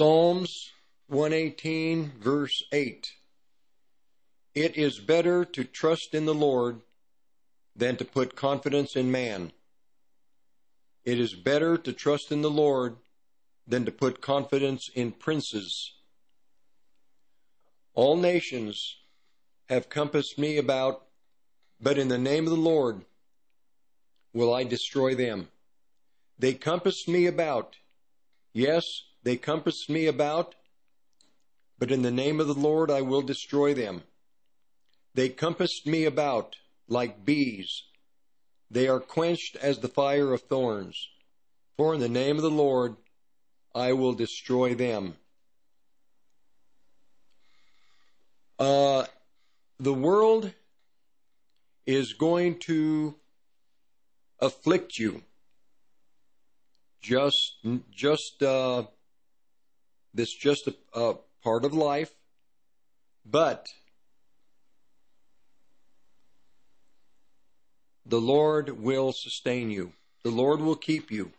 Psalms 118, verse 8. It is better to trust in the Lord than to put confidence in man. It is better to trust in the Lord than to put confidence in princes. All nations have compassed me about, but in the name of the Lord will I destroy them. They compassed me about. Yes, they compassed me about, but in the name of the Lord I will destroy them. They compassed me about like bees. They are quenched as the fire of thorns. For in the name of the Lord I will destroy them. Uh, the world is going to afflict you. Just, just, uh, this just a, a part of life, but the Lord will sustain you. The Lord will keep you.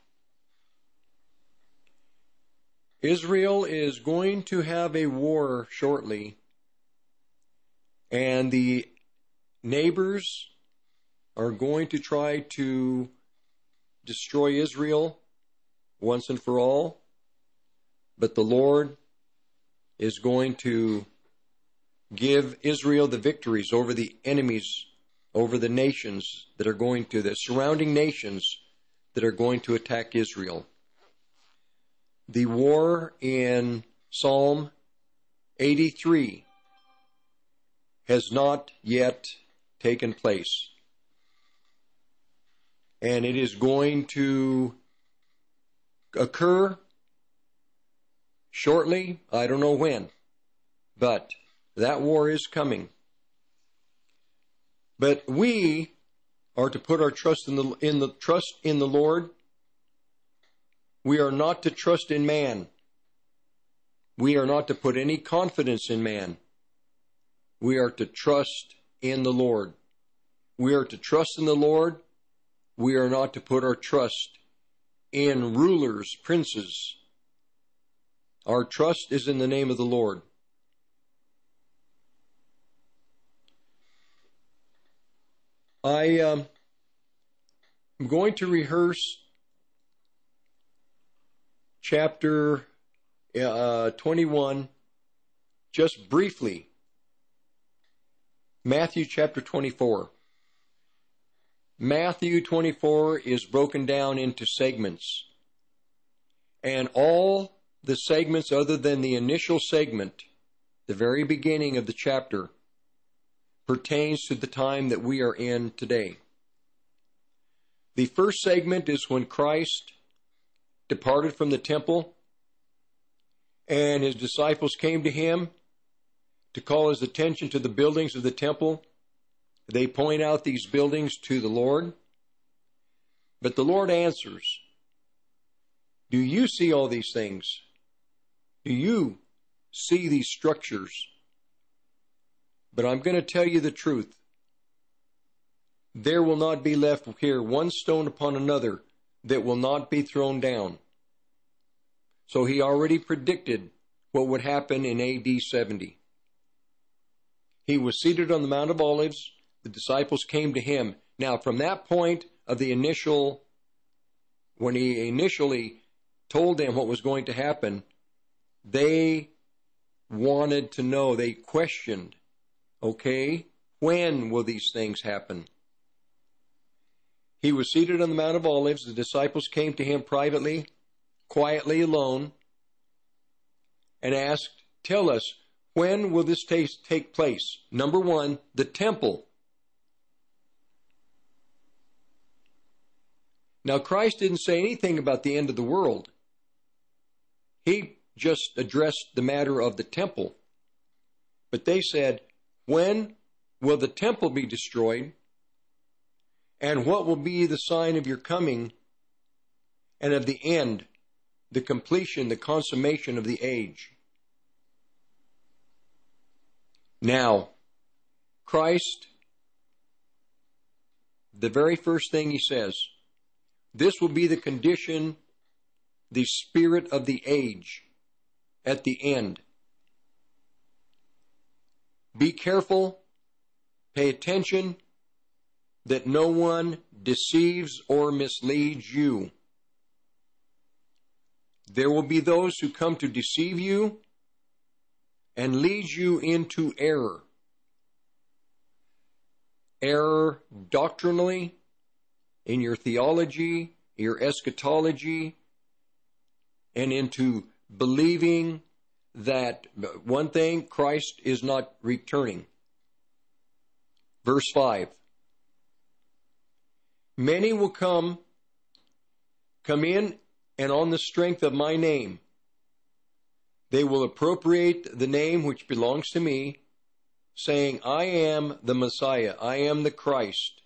Israel is going to have a war shortly, and the neighbors are going to try to destroy Israel once and for all, but the Lord is going to give Israel the victories over the enemies over the nations that are going to, the surrounding nations that are going to attack Israel. The war in Psalm 83 has not yet taken place. And it is going to occur shortly. I don't know when. But that war is coming. But we are to put our trust in the in the trust in the Lord. We are not to trust in man. We are not to put any confidence in man. We are to trust in the Lord. We are to trust in the Lord. We are not to put our trust in rulers, princes. Our trust is in the name of the Lord. I um, am going to rehearse chapter uh, 21 just briefly. Matthew chapter 24. Matthew 24 is broken down into segments. And all the segments, other than the initial segment, the very beginning of the chapter, pertains to the time that we are in today. The first segment is when Christ departed from the temple and his disciples came to him to call his attention to the buildings of the temple. They point out these buildings to the Lord. But the Lord answers, Do you see all these things? Do you see these structures? But I'm going to tell you the truth. There will not be left here one stone upon another that will not be thrown down. So he already predicted what would happen in AD 70. He was seated on the Mount of Olives. The disciples came to him. Now, from that point of the initial, when he initially told them what was going to happen, they wanted to know, they questioned Okay? When will these things happen? He was seated on the Mount of Olives. The disciples came to him privately, quietly alone, and asked, Tell us, when will this taste take place? Number one, the temple. Now, Christ didn't say anything about the end of the world. He just addressed the matter of the temple. But they said, when will the temple be destroyed? And what will be the sign of your coming and of the end, the completion, the consummation of the age? Now, Christ, the very first thing he says, this will be the condition, the spirit of the age. At the end. Be careful, pay attention that no one deceives or misleads you. There will be those who come to deceive you and lead you into error. Error doctrinally, in your theology, your eschatology, and into believing that one thing, Christ is not returning. Verse 5 Many will come, come in, and on the strength of my name, they will appropriate the name which belongs to me, saying, I am the Messiah, I am the Christ,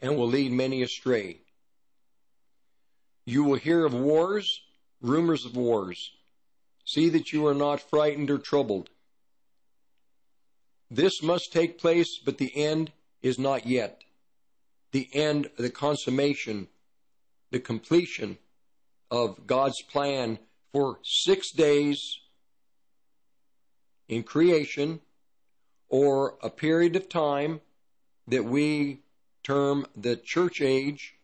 and will lead many astray. You will hear of wars, rumors of wars. See that you are not frightened or troubled. This must take place, but the end is not yet. The end, the consummation, the completion of God's plan for six days in creation or a period of time that we term the church age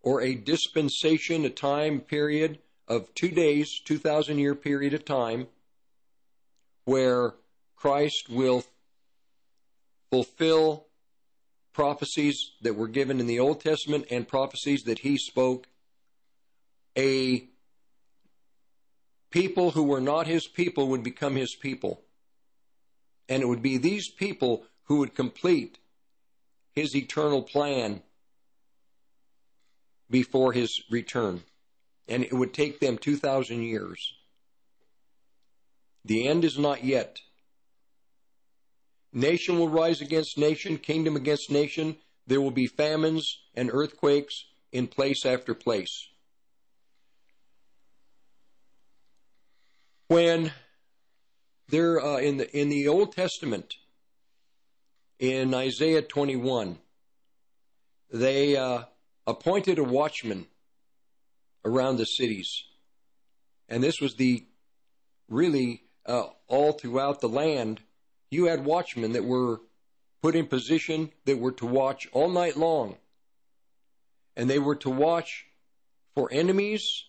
or a dispensation, a time period of two days, 2,000 year period of time, where Christ will fulfill prophecies that were given in the Old Testament and prophecies that he spoke. A people who were not his people would become his people. And it would be these people who would complete his eternal plan before his return and it would take them 2,000 years. The end is not yet. Nation will rise against nation, kingdom against nation. There will be famines and earthquakes in place after place. When there uh, in the in the Old Testament, in Isaiah 21, they uh, appointed a watchman around the cities. And this was the really uh, all throughout the land. You had watchmen that were put in position that were to watch all night long. And they were to watch for enemies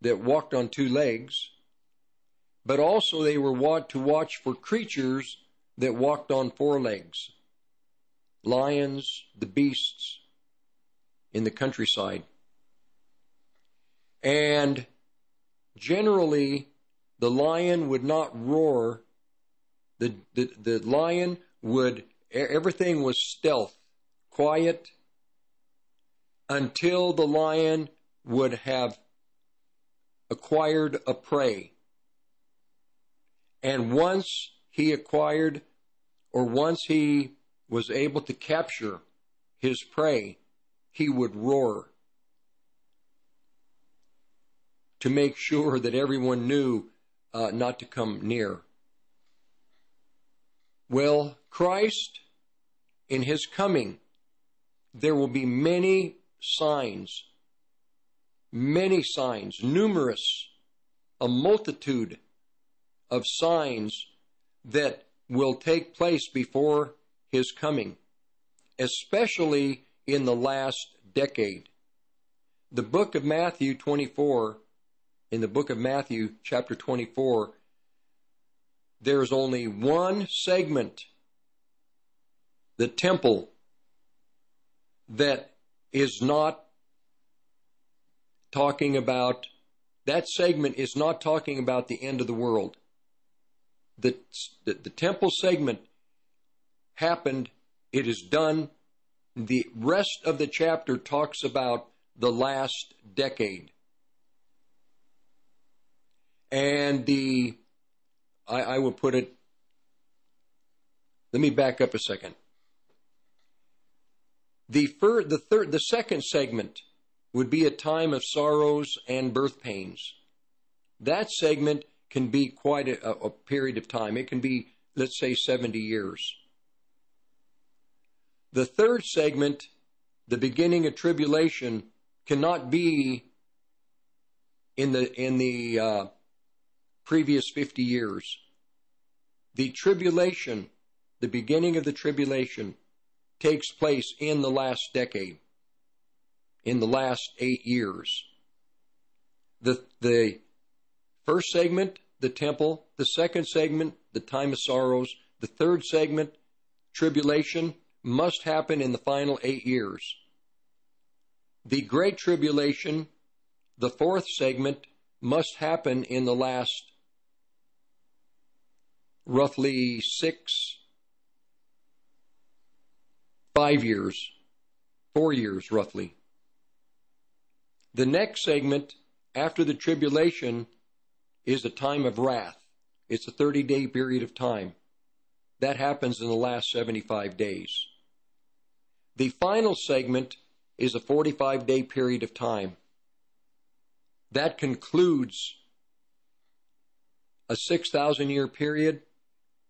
that walked on two legs, but also they were to watch for creatures that walked on four legs lions, the beasts in the countryside. And generally, the lion would not roar. The, the, the lion would, everything was stealth, quiet, until the lion would have acquired a prey. And once he acquired, or once he was able to capture his prey, he would roar to make sure that everyone knew uh, not to come near. Well, Christ, in his coming, there will be many signs, many signs, numerous, a multitude of signs that will take place before his coming, especially in the last decade. The book of Matthew 24 in the book of Matthew, chapter 24, there's only one segment, the temple, that is not talking about, that segment is not talking about the end of the world. The, the, the temple segment happened, it is done. The rest of the chapter talks about the last decade and the I, I will put it. Let me back up a second. The fir, the third, the second segment would be a time of sorrows and birth pains. That segment can be quite a, a period of time. It can be, let's say, 70 years. The third segment, the beginning of tribulation, cannot be in the in the uh, previous 50 years. The tribulation, the beginning of the tribulation, takes place in the last decade, in the last eight years. The, the first segment, the temple, the second segment, the time of sorrows, the third segment, tribulation, must happen in the final eight years. The Great Tribulation, the fourth segment, must happen in the last roughly six, five years, four years roughly. The next segment after the tribulation is a time of wrath. It's a 30 day period of time. That happens in the last 75 days. The final segment is a 45 day period of time. That concludes a 6,000 year period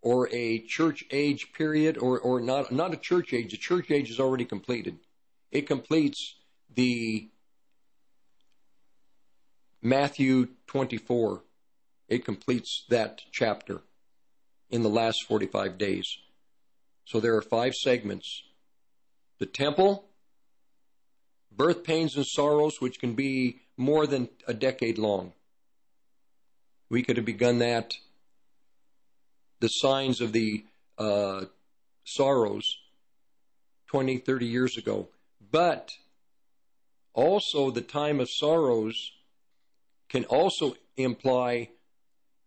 or a church age period or, or not, not a church age. The church age is already completed. It completes the Matthew 24. It completes that chapter in the last 45 days. So there are five segments the temple, birth pains and sorrows, which can be more than a decade long. We could have begun that, the signs of the uh, sorrows 20, 30 years ago. But also, the time of sorrows can also imply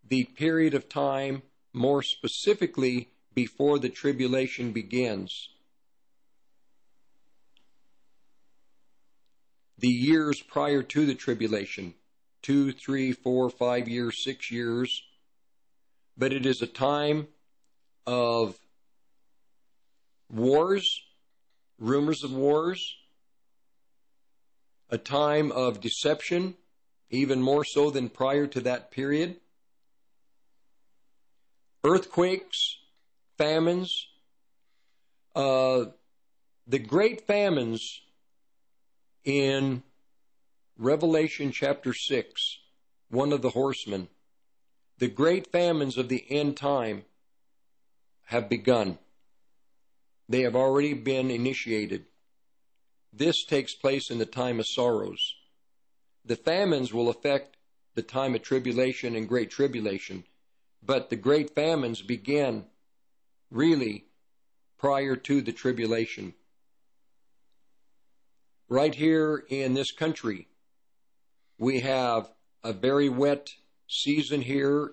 the period of time, more specifically, before the tribulation begins. the years prior to the tribulation two, three, four, five years, six years. But it is a time of wars, rumors of wars, a time of deception, even more so than prior to that period, earthquakes, famines. Uh, the great famines in Revelation chapter 6, one of the horsemen, the great famines of the end time have begun. They have already been initiated. This takes place in the time of sorrows. The famines will affect the time of tribulation and great tribulation, but the great famines begin really prior to the tribulation right here in this country, we have a very wet season here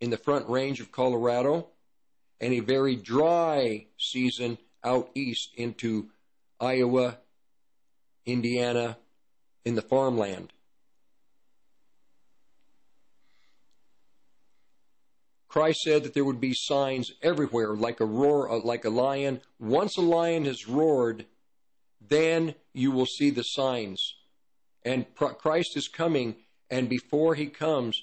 in the front range of Colorado and a very dry season out east into Iowa, Indiana, in the farmland. Christ said that there would be signs everywhere, like a roar, uh, like a lion. Once a lion has roared, then you will see the signs. And Christ is coming, and before he comes,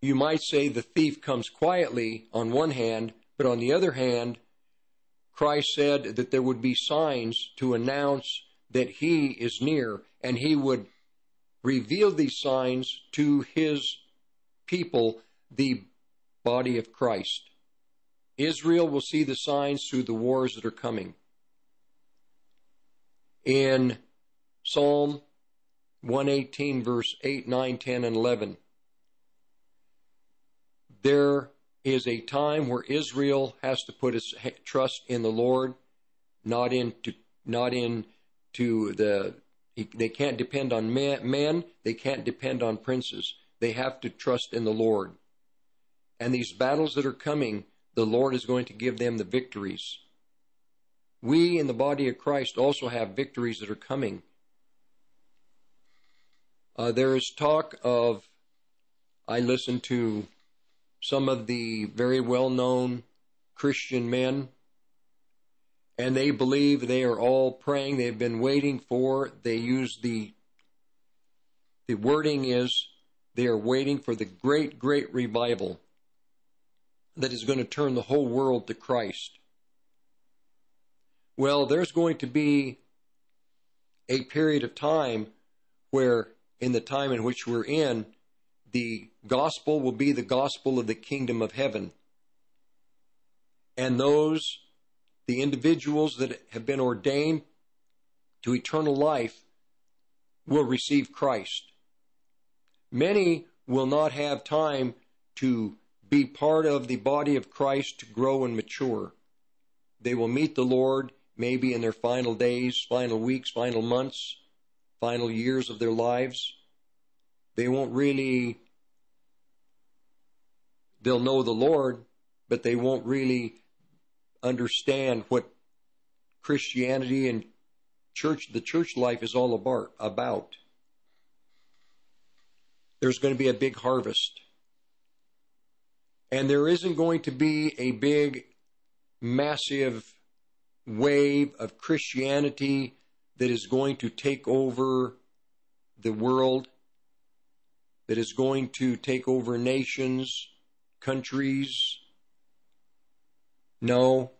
you might say the thief comes quietly on one hand, but on the other hand, Christ said that there would be signs to announce that he is near, and he would reveal these signs to his people, the body of Christ. Israel will see the signs through the wars that are coming in Psalm 118, verse 8, 9, 10, and 11. There is a time where Israel has to put its trust in the Lord, not into not into the they can't depend on men, they can't depend on princes. They have to trust in the Lord. And these battles that are coming, the Lord is going to give them the victories we in the body of Christ also have victories that are coming. Uh, there is talk of, I listen to some of the very well known Christian men, and they believe they are all praying. They've been waiting for, they use the, the wording is, they are waiting for the great, great revival that is going to turn the whole world to Christ. Well, there's going to be a period of time where, in the time in which we're in, the gospel will be the gospel of the kingdom of heaven. And those, the individuals that have been ordained to eternal life, will receive Christ. Many will not have time to be part of the body of Christ to grow and mature. They will meet the Lord maybe in their final days, final weeks, final months, final years of their lives. They won't really, they'll know the Lord, but they won't really understand what Christianity and church, the church life is all about. about. There's going to be a big harvest. And there isn't going to be a big, massive wave of Christianity that is going to take over the world, that is going to take over nations, countries. No.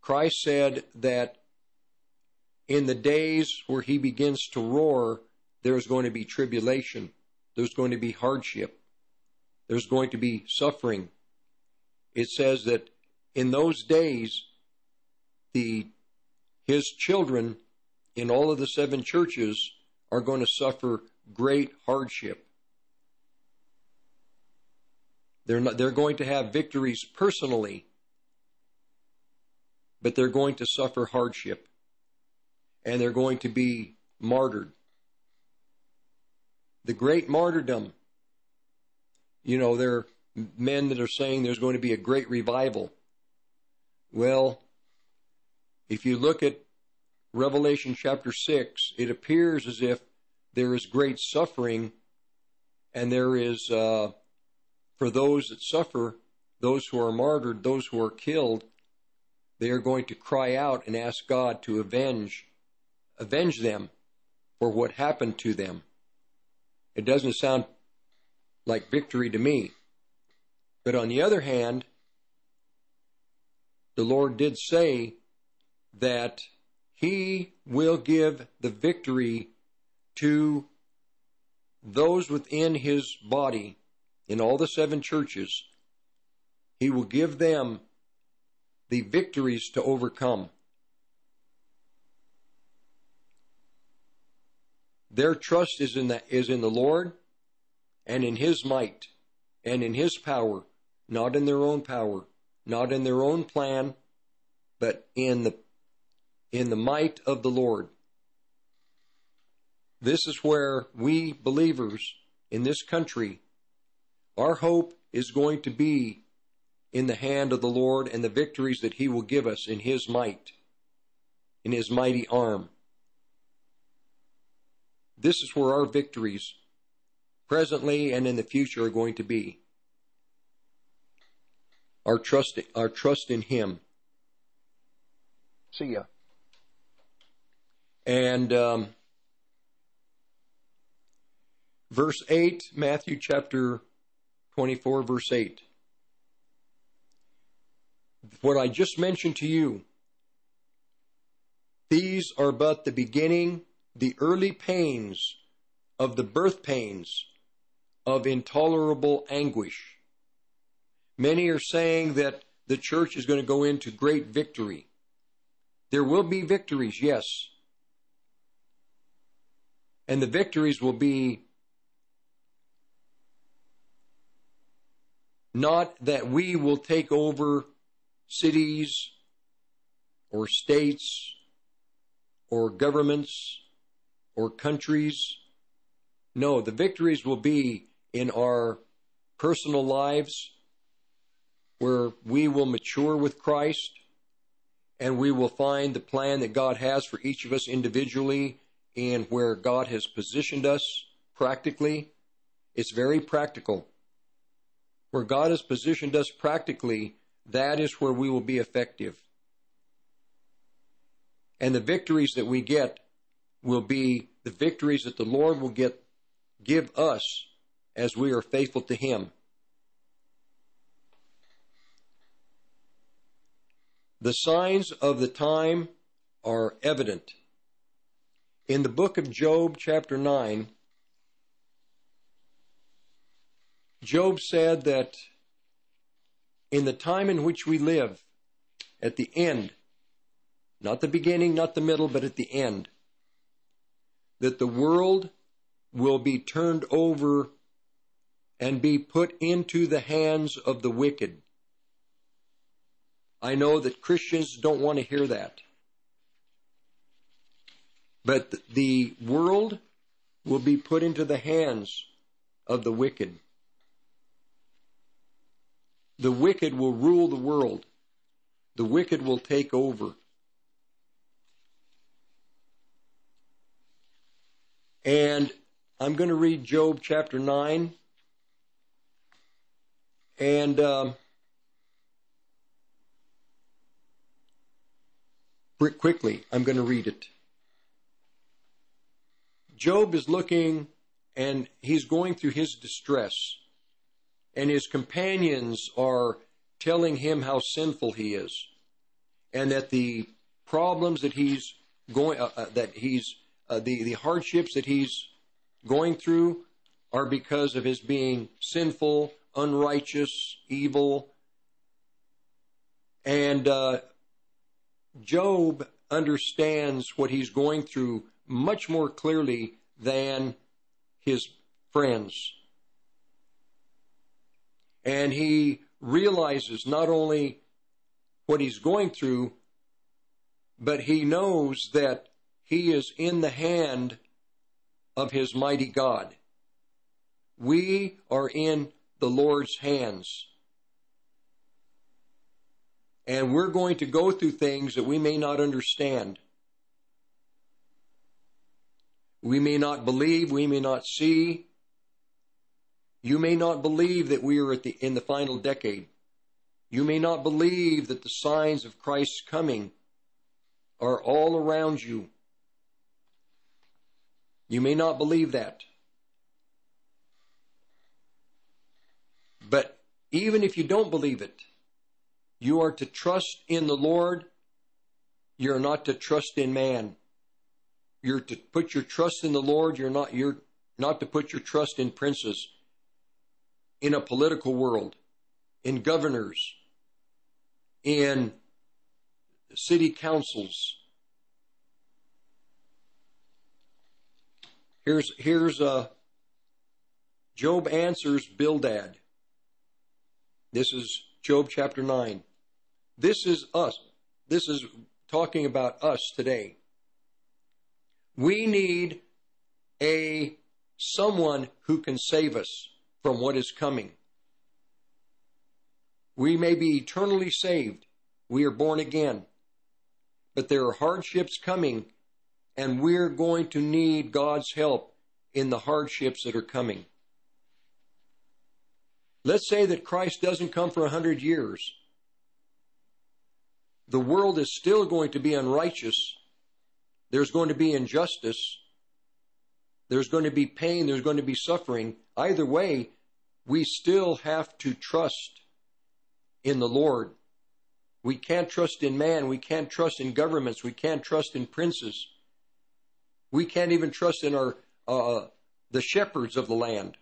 Christ said that in the days where he begins to roar, there's going to be tribulation. There's going to be hardship. There's going to be suffering. It says that in those days, the his children in all of the seven churches are going to suffer great hardship. They're not, they're going to have victories personally, but they're going to suffer hardship and they're going to be martyred. The great martyrdom. You know, there are men that are saying there's going to be a great revival. Well, if you look at Revelation chapter 6, it appears as if there is great suffering, and there is, uh, for those that suffer, those who are martyred, those who are killed, they are going to cry out and ask God to avenge avenge them for what happened to them. It doesn't sound like victory to me. But on the other hand, the Lord did say that He will give the victory to those within His body in all the seven churches. He will give them the victories to overcome. Their trust is in the, is in the Lord and in His might and in His power, not in their own power, not in their own plan, but in the, in the might of the Lord. This is where we believers in this country, our hope is going to be in the hand of the Lord and the victories that He will give us in His might, in His mighty arm. This is where our victories, presently and in the future, are going to be. Our trust, our trust in Him. See ya. And um, verse 8, Matthew chapter 24, verse 8. What I just mentioned to you, these are but the beginning the early pains of the birth pains of intolerable anguish. Many are saying that the church is going to go into great victory. There will be victories, yes. And the victories will be not that we will take over cities or states or governments or countries. No, the victories will be in our personal lives where we will mature with Christ and we will find the plan that God has for each of us individually and where God has positioned us practically. It's very practical. Where God has positioned us practically, that is where we will be effective. And the victories that we get will be the victories that the Lord will get give us as we are faithful to him. The signs of the time are evident. In the book of Job, chapter 9, Job said that in the time in which we live, at the end, not the beginning, not the middle, but at the end, that the world will be turned over and be put into the hands of the wicked. I know that Christians don't want to hear that. But the world will be put into the hands of the wicked. The wicked will rule the world. The wicked will take over. And I'm going to read Job chapter 9. And um, quickly, I'm going to read it. Job is looking and he's going through his distress, and his companions are telling him how sinful he is, and that the problems that he's going, uh, uh, that he's, uh, the, the hardships that he's going through are because of his being sinful, unrighteous, evil. And uh, Job understands what he's going through much more clearly than his friends. And he realizes not only what he's going through, but he knows that he is in the hand of his mighty God. We are in the Lord's hands. And we're going to go through things that we may not understand. We may not believe, we may not see. You may not believe that we are at the, in the final decade. You may not believe that the signs of Christ's coming are all around you. You may not believe that. But even if you don't believe it, you are to trust in the Lord. You're not to trust in man. You're to put your trust in the Lord. You're not, you're not to put your trust in princes, in a political world, in governors, in city councils. Here's, here's, uh, Job answers Bildad. This is Job chapter 9. This is us. This is talking about us today. We need a someone who can save us from what is coming. We may be eternally saved. We are born again. But there are hardships coming, and we're going to need God's help in the hardships that are coming. Let's say that Christ doesn't come for a hundred years. The world is still going to be unrighteous there's going to be injustice. There's going to be pain. There's going to be suffering. Either way, we still have to trust in the Lord. We can't trust in man. We can't trust in governments. We can't trust in princes. We can't even trust in our uh, the shepherds of the land.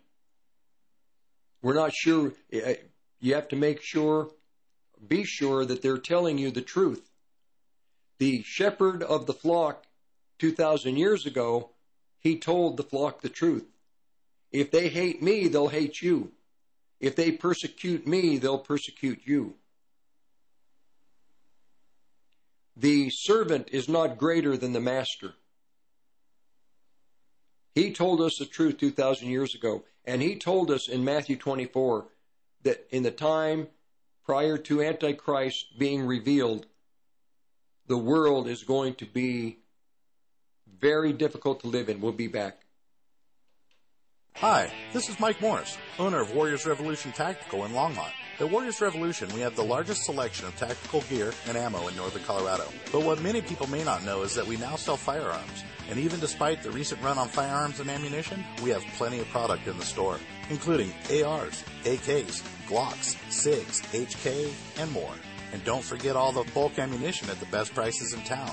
We're not sure. Eh, you have to make sure, be sure that they're telling you the truth. The shepherd of the flock 2,000 years ago, he told the flock the truth. If they hate me, they'll hate you. If they persecute me, they'll persecute you. The servant is not greater than the master. He told us the truth 2,000 years ago, and he told us in Matthew 24 that in the time prior to Antichrist being revealed, the world is going to be very difficult to live in. We'll be back. Hi, this is Mike Morris, owner of Warriors Revolution Tactical in Longmont. At Warriors Revolution, we have the largest selection of tactical gear and ammo in northern Colorado. But what many people may not know is that we now sell firearms. And even despite the recent run on firearms and ammunition, we have plenty of product in the store, including ARs, AKs, Glocks, SIGs, HK, and more. And don't forget all the bulk ammunition at the best prices in town.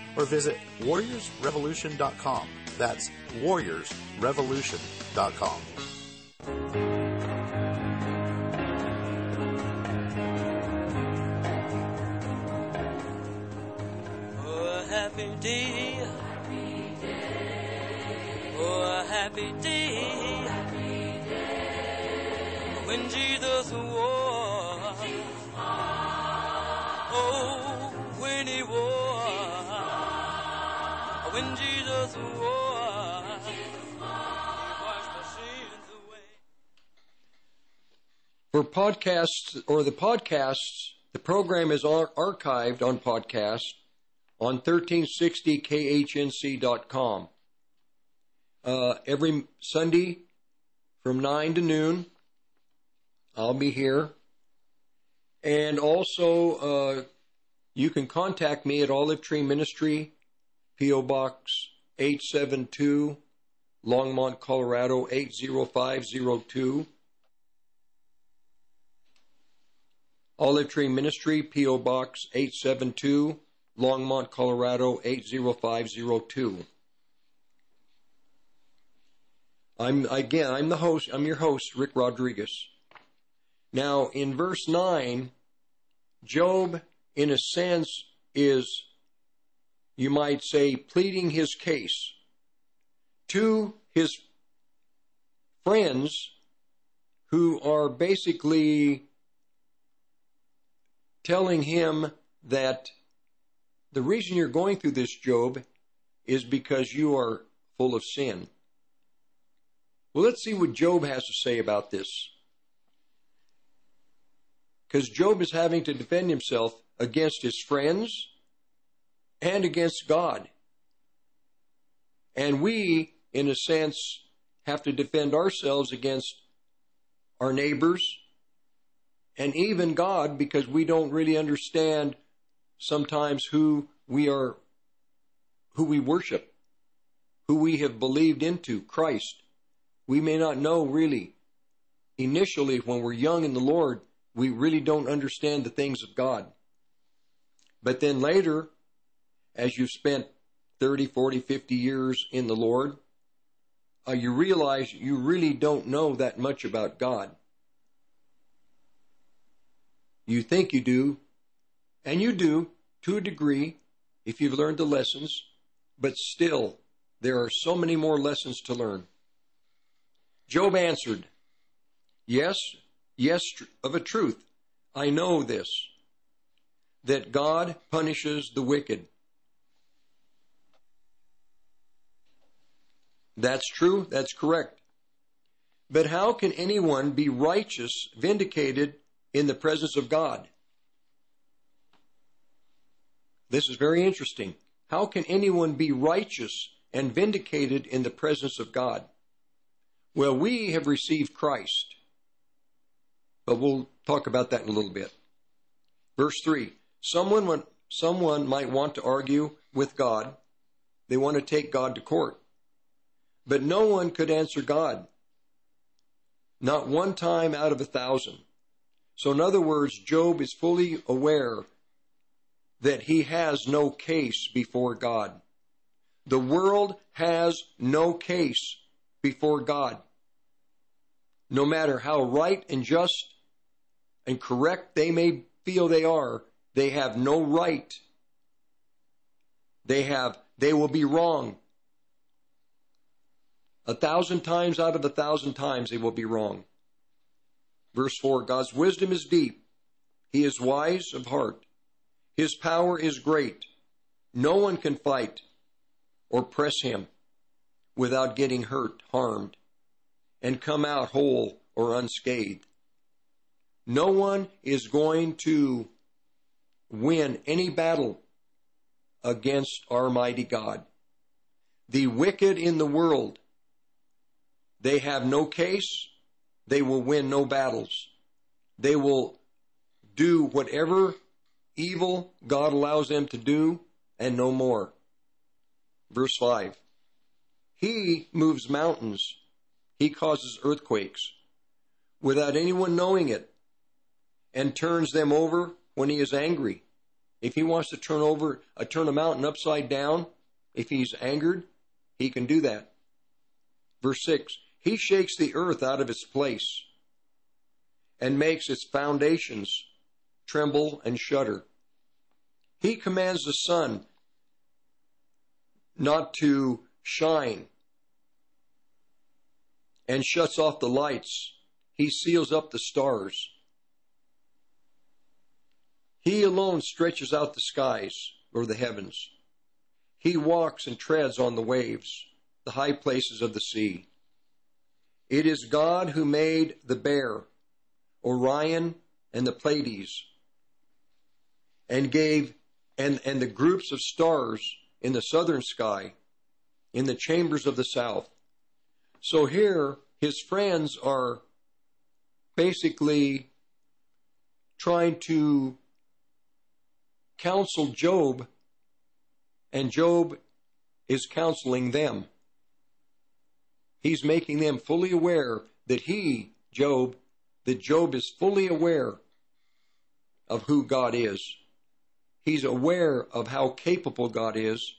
or visit warriorsrevolution.com. That's warriorsrevolution.com. Oh, happy day. Oh, a happy day. When Jesus was. Oh, when he was. When Jesus. For podcasts or the podcasts, the program is archived on podcast on 1360khnc.com. Uh, every Sunday from 9 to noon, I'll be here. And also, uh, you can contact me at Olive Tree Ministry, P.O. Box 872, Longmont, Colorado 80502. Olive Tree Ministry, P.O. Box 872, Longmont, Colorado 80502. I'm again, I'm the host, I'm your host, Rick Rodriguez. Now, in verse 9, Job, in a sense, is, you might say, pleading his case to his friends who are basically telling him that the reason you're going through this, Job, is because you are full of sin. Well, let's see what Job has to say about this. Because Job is having to defend himself against his friends and against God. And we, in a sense, have to defend ourselves against our neighbors and even God because we don't really understand sometimes who we are, who we worship, who we have believed into, Christ. We may not know really. Initially, when we're young in the Lord, we really don't understand the things of God. But then later, as you've spent 30, 40, 50 years in the Lord, uh, you realize you really don't know that much about God. You think you do, and you do to a degree if you've learned the lessons, but still, there are so many more lessons to learn. Job answered, Yes, yes, of a truth, I know this, that God punishes the wicked. That's true, that's correct. But how can anyone be righteous, vindicated in the presence of God? This is very interesting. How can anyone be righteous and vindicated in the presence of God? Well, we have received Christ. But we'll talk about that in a little bit. Verse 3 Someone, someone might want to argue with God. They want to take God to court. But no one could answer God. Not one time out of a thousand. So, in other words, Job is fully aware that he has no case before God. The world has no case before God. No matter how right and just and correct they may feel they are, they have no right. They have, they will be wrong. A thousand times out of a thousand times they will be wrong. Verse 4 God's wisdom is deep, He is wise of heart, His power is great. No one can fight or press Him without getting hurt, harmed, and come out whole or unscathed. No one is going to win any battle against our mighty God. The wicked in the world, they have no case they will win no battles. They will do whatever evil God allows them to do and no more. Verse 5 He moves mountains, He causes earthquakes without anyone knowing it and turns them over when He is angry. If He wants to turn over, uh, turn a mountain upside down, if He's angered, He can do that. Verse 6 He shakes the earth out of its place and makes its foundations tremble and shudder. He commands the sun not to shine and shuts off the lights. He seals up the stars. He alone stretches out the skies or the heavens. He walks and treads on the waves, the high places of the sea. It is God who made the bear, Orion, and the Pleiades, and gave and, and the groups of stars in the southern sky, in the chambers of the south. So here, his friends are basically trying to counsel Job, and Job is counseling them. He's making them fully aware that he, Job, that Job is fully aware of who God is. He's aware of how capable God is,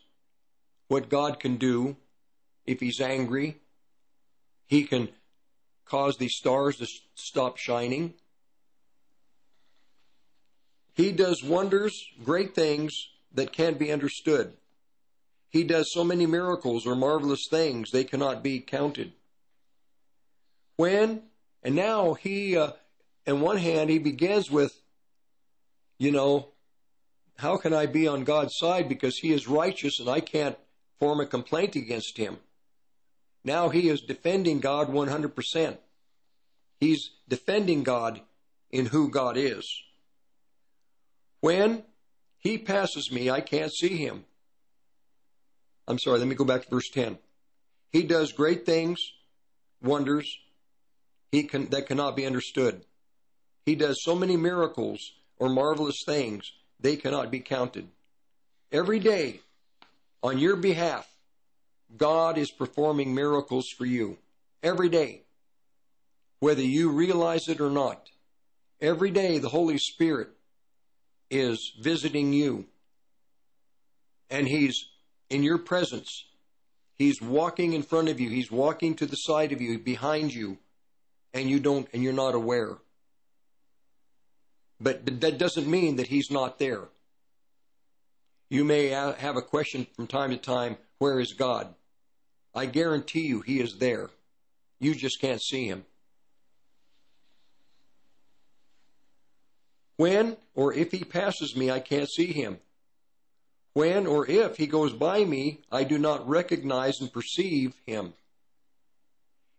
what God can do if He's angry. He can cause the stars to stop shining. He does wonders, great things that can't be understood. He does so many miracles or marvelous things, they cannot be counted. When, and now he, uh, on one hand, he begins with, you know, how can I be on God's side because he is righteous and I can't form a complaint against him? Now he is defending God 100%. He's defending God in who God is. When he passes me, I can't see him. I'm sorry, let me go back to verse 10. He does great things, wonders, he can, that cannot be understood. He does so many miracles or marvelous things they cannot be counted. Every day, on your behalf, God is performing miracles for you. Every day. Whether you realize it or not. Every day, the Holy Spirit is visiting you. And He's in your presence. He's walking in front of you. He's walking to the side of you, behind you, and you don't, and you're not aware. But, that doesn't mean that he's not there. You may have a question from time to time where is God? I guarantee you he is there. You just can't see him. When or if he passes me, I can't see him. When or if he goes by me, I do not recognize and perceive him.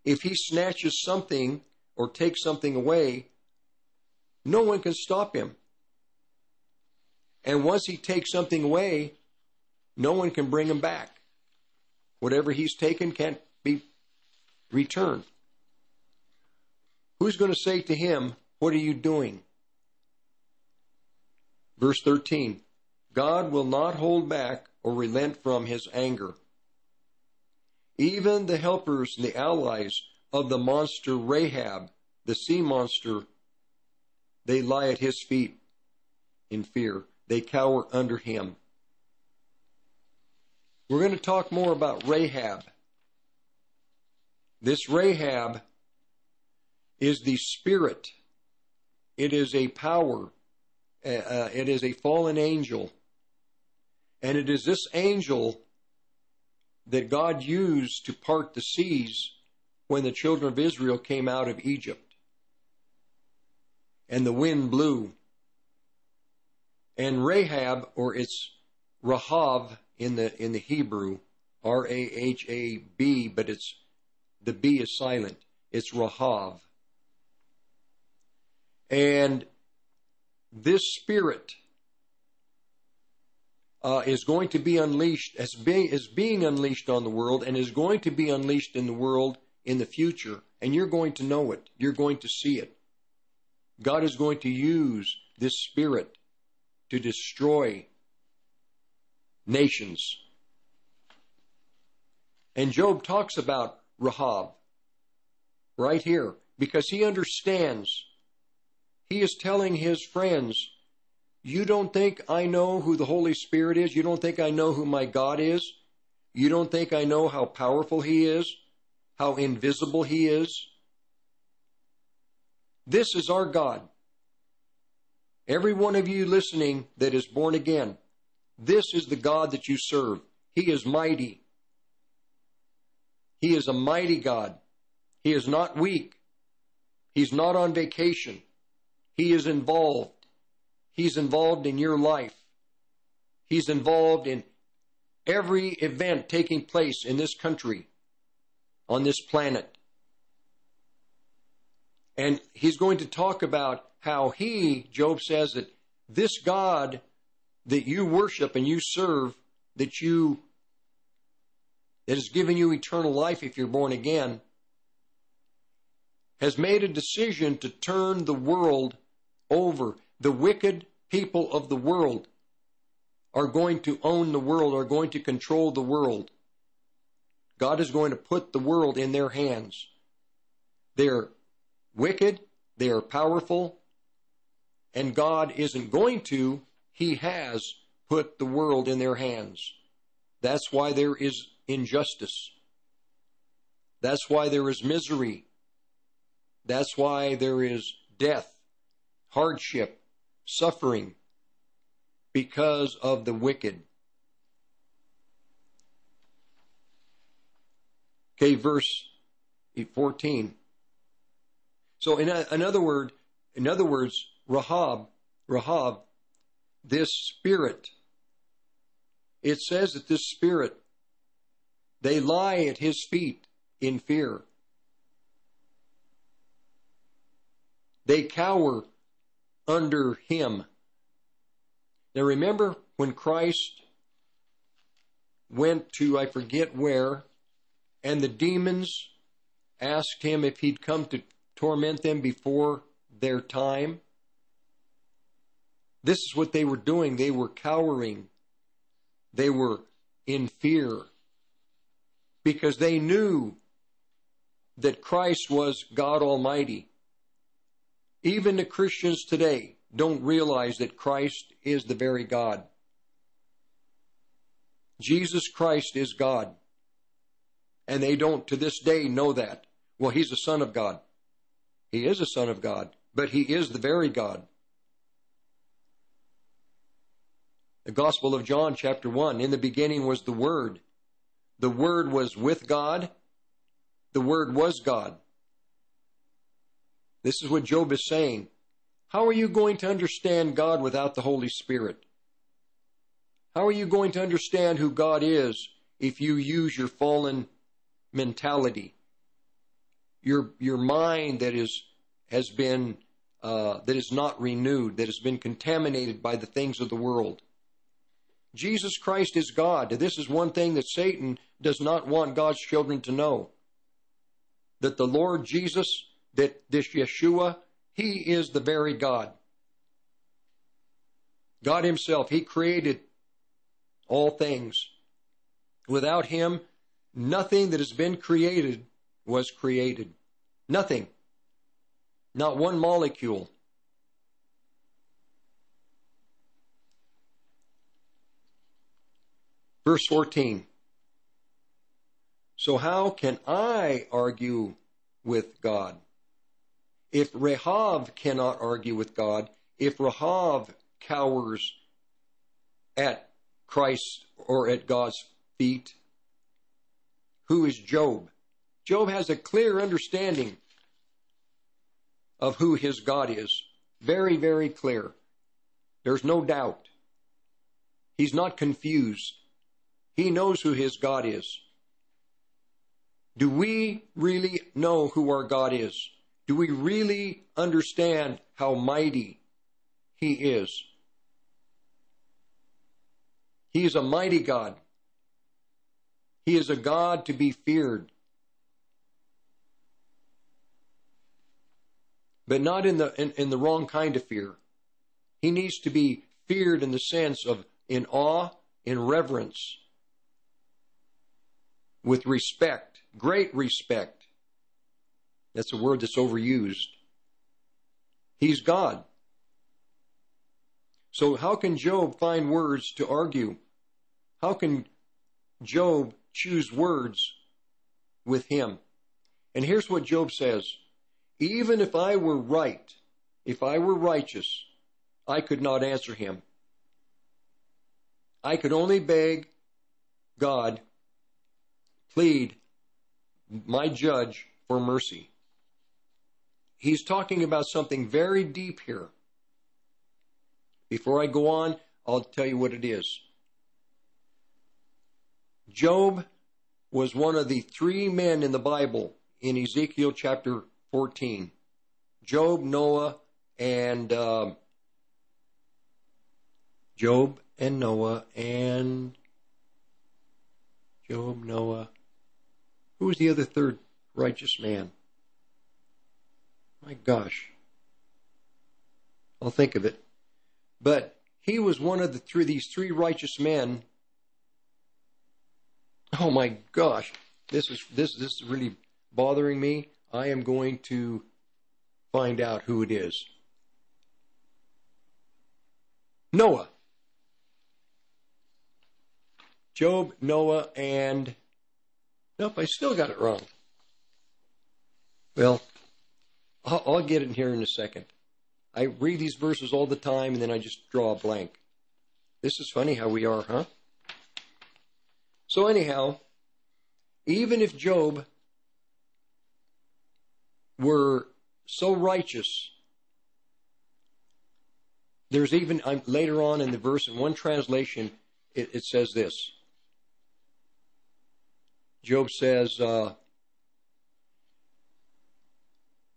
If he snatches something or takes something away, no one can stop him. And once he takes something away, no one can bring him back. Whatever he's taken can't be returned. Who's going to say to him, What are you doing? Verse 13 God will not hold back or relent from his anger. Even the helpers and the allies of the monster Rahab, the sea monster, they lie at his feet in fear. They cower under him. We're going to talk more about Rahab. This Rahab is the spirit. It is a power. Uh, uh, it is a fallen angel. And it is this angel that God used to part the seas when the children of Israel came out of Egypt and the wind blew. And Rahab, or it's Rahav in the in the Hebrew, R A H A B, but it's the B is silent. It's Rahav. And this spirit uh, is going to be unleashed, as being, is being unleashed on the world, and is going to be unleashed in the world in the future, and you're going to know it. You're going to see it. God is going to use this spirit to destroy nations. And Job talks about Rahab right here because he understands. He is telling his friends, You don't think I know who the Holy Spirit is? You don't think I know who my God is? You don't think I know how powerful he is? How invisible he is? This is our God. Every one of you listening that is born again, this is the God that you serve. He is mighty. He is a mighty God. He is not weak. He's not on vacation. He is involved. He's involved in your life. He's involved in every event taking place in this country, on this planet. And he's going to talk about how he, Job says that this God that you worship and you serve, that you that has given you eternal life if you're born again, has made a decision to turn the world over. The wicked people of the world are going to own the world, are going to control the world. God is going to put the world in their hands. They're wicked, they are powerful, and God isn't going to, He has put the world in their hands. That's why there is injustice. That's why there is misery. That's why there is death, hardship, suffering, because of the wicked. Okay, verse 14. So in, a, in other word, in other words, Rahab, Rahab, this spirit, it says that this spirit, they lie at his feet in fear. They cower under him. Now remember when Christ went to, I forget where, and the demons asked him if he'd come to torment them before their time? This is what they were doing. They were cowering. They were in fear because they knew that Christ was God Almighty. Even the Christians today don't realize that Christ is the very God. Jesus Christ is God. And they don't to this day know that. Well, he's a Son of God. He is a Son of God, but he is the very God. The Gospel of John, chapter 1 In the beginning was the Word. The Word was with God. The Word was God. This is what Job is saying. How are you going to understand God without the Holy Spirit? How are you going to understand who God is if you use your fallen mentality? Your, your mind that is, has been, uh, that is not renewed, that has been contaminated by the things of the world. Jesus Christ is God. This is one thing that Satan does not want God's children to know. That the Lord Jesus, that this Yeshua, He is the very God. God Himself, He created all things. Without Him, nothing that has been created was created. Nothing. Not one molecule. Verse 14. So how can I argue with God? If Rahab cannot argue with God, if Rahab cowers at Christ or at God's feet, who is Job? Job has a clear understanding of who his God is. Very, very clear. There's no doubt. He's not confused. He knows who his God is. Do we really know who our God is? Do we really understand how mighty He is? He is a mighty God. He is a God to be feared. But not in the, in, in the wrong kind of fear. He needs to be feared in the sense of in awe, in reverence, with respect, great respect. That's a word that's overused. He's God. So, how can Job find words to argue? How can Job choose words with him? And here's what Job says Even if I were right, if I were righteous, I could not answer him. I could only beg God, plead my judge for mercy. He's talking about something very deep here. Before I go on, I'll tell you what it is. Job was one of the three men in the Bible in Ezekiel chapter 14 Job, Noah, and uh, Job and Noah and Job, Noah. Who was the other third righteous man? My gosh. I'll think of it. But he was one of the three these three righteous men. Oh my gosh. This is this this is really bothering me. I am going to find out who it is. Noah. Job, Noah, and. Nope, I still got it wrong. Well, I'll, get it here in a second. I read these verses all the time and then I just draw a blank. This is funny how we are, huh? So, anyhow, even if Job were so righteous, there's even um, later on in the verse, in one translation, it, it says this Job says, uh,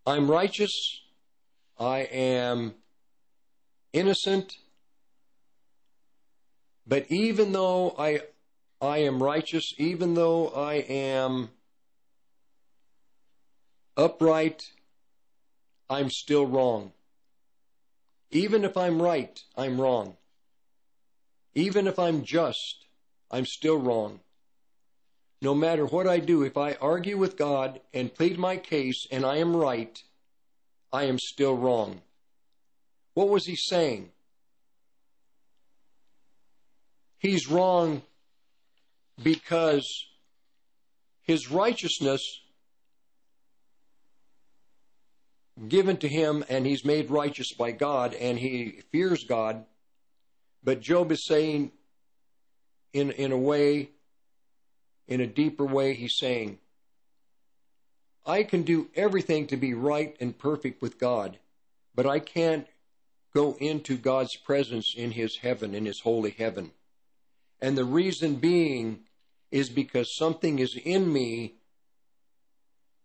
I'm righteous, I am innocent, but even though I, I am righteous, even though I am upright, I'm still wrong. Even if I'm right, I'm wrong. Even if I'm just, I'm still wrong no matter what I do, if I argue with God and plead my case and I am right, I am still wrong. What was he saying? He's wrong because his righteousness given to him and he's made righteous by God and he fears God. But Job is saying in, in a way in a deeper way, he's saying, I can do everything to be right and perfect with God, but I can't go into God's presence in his heaven, in his holy heaven. And the reason being is because something is in me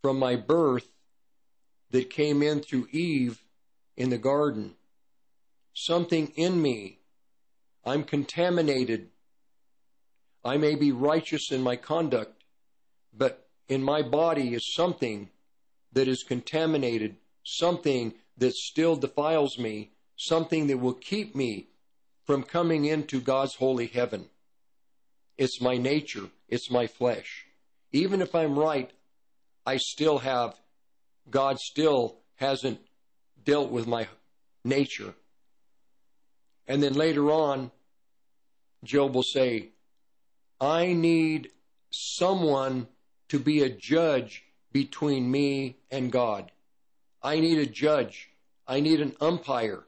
from my birth that came in through Eve in the garden. Something in me. I'm contaminated I may be righteous in my conduct, but in my body is something that is contaminated, something that still defiles me, something that will keep me from coming into God's holy heaven. It's my nature, it's my flesh. Even if I'm right, I still have, God still hasn't dealt with my nature. And then later on, Job will say, I need someone to be a judge between me and God. I need a judge. I need an umpire.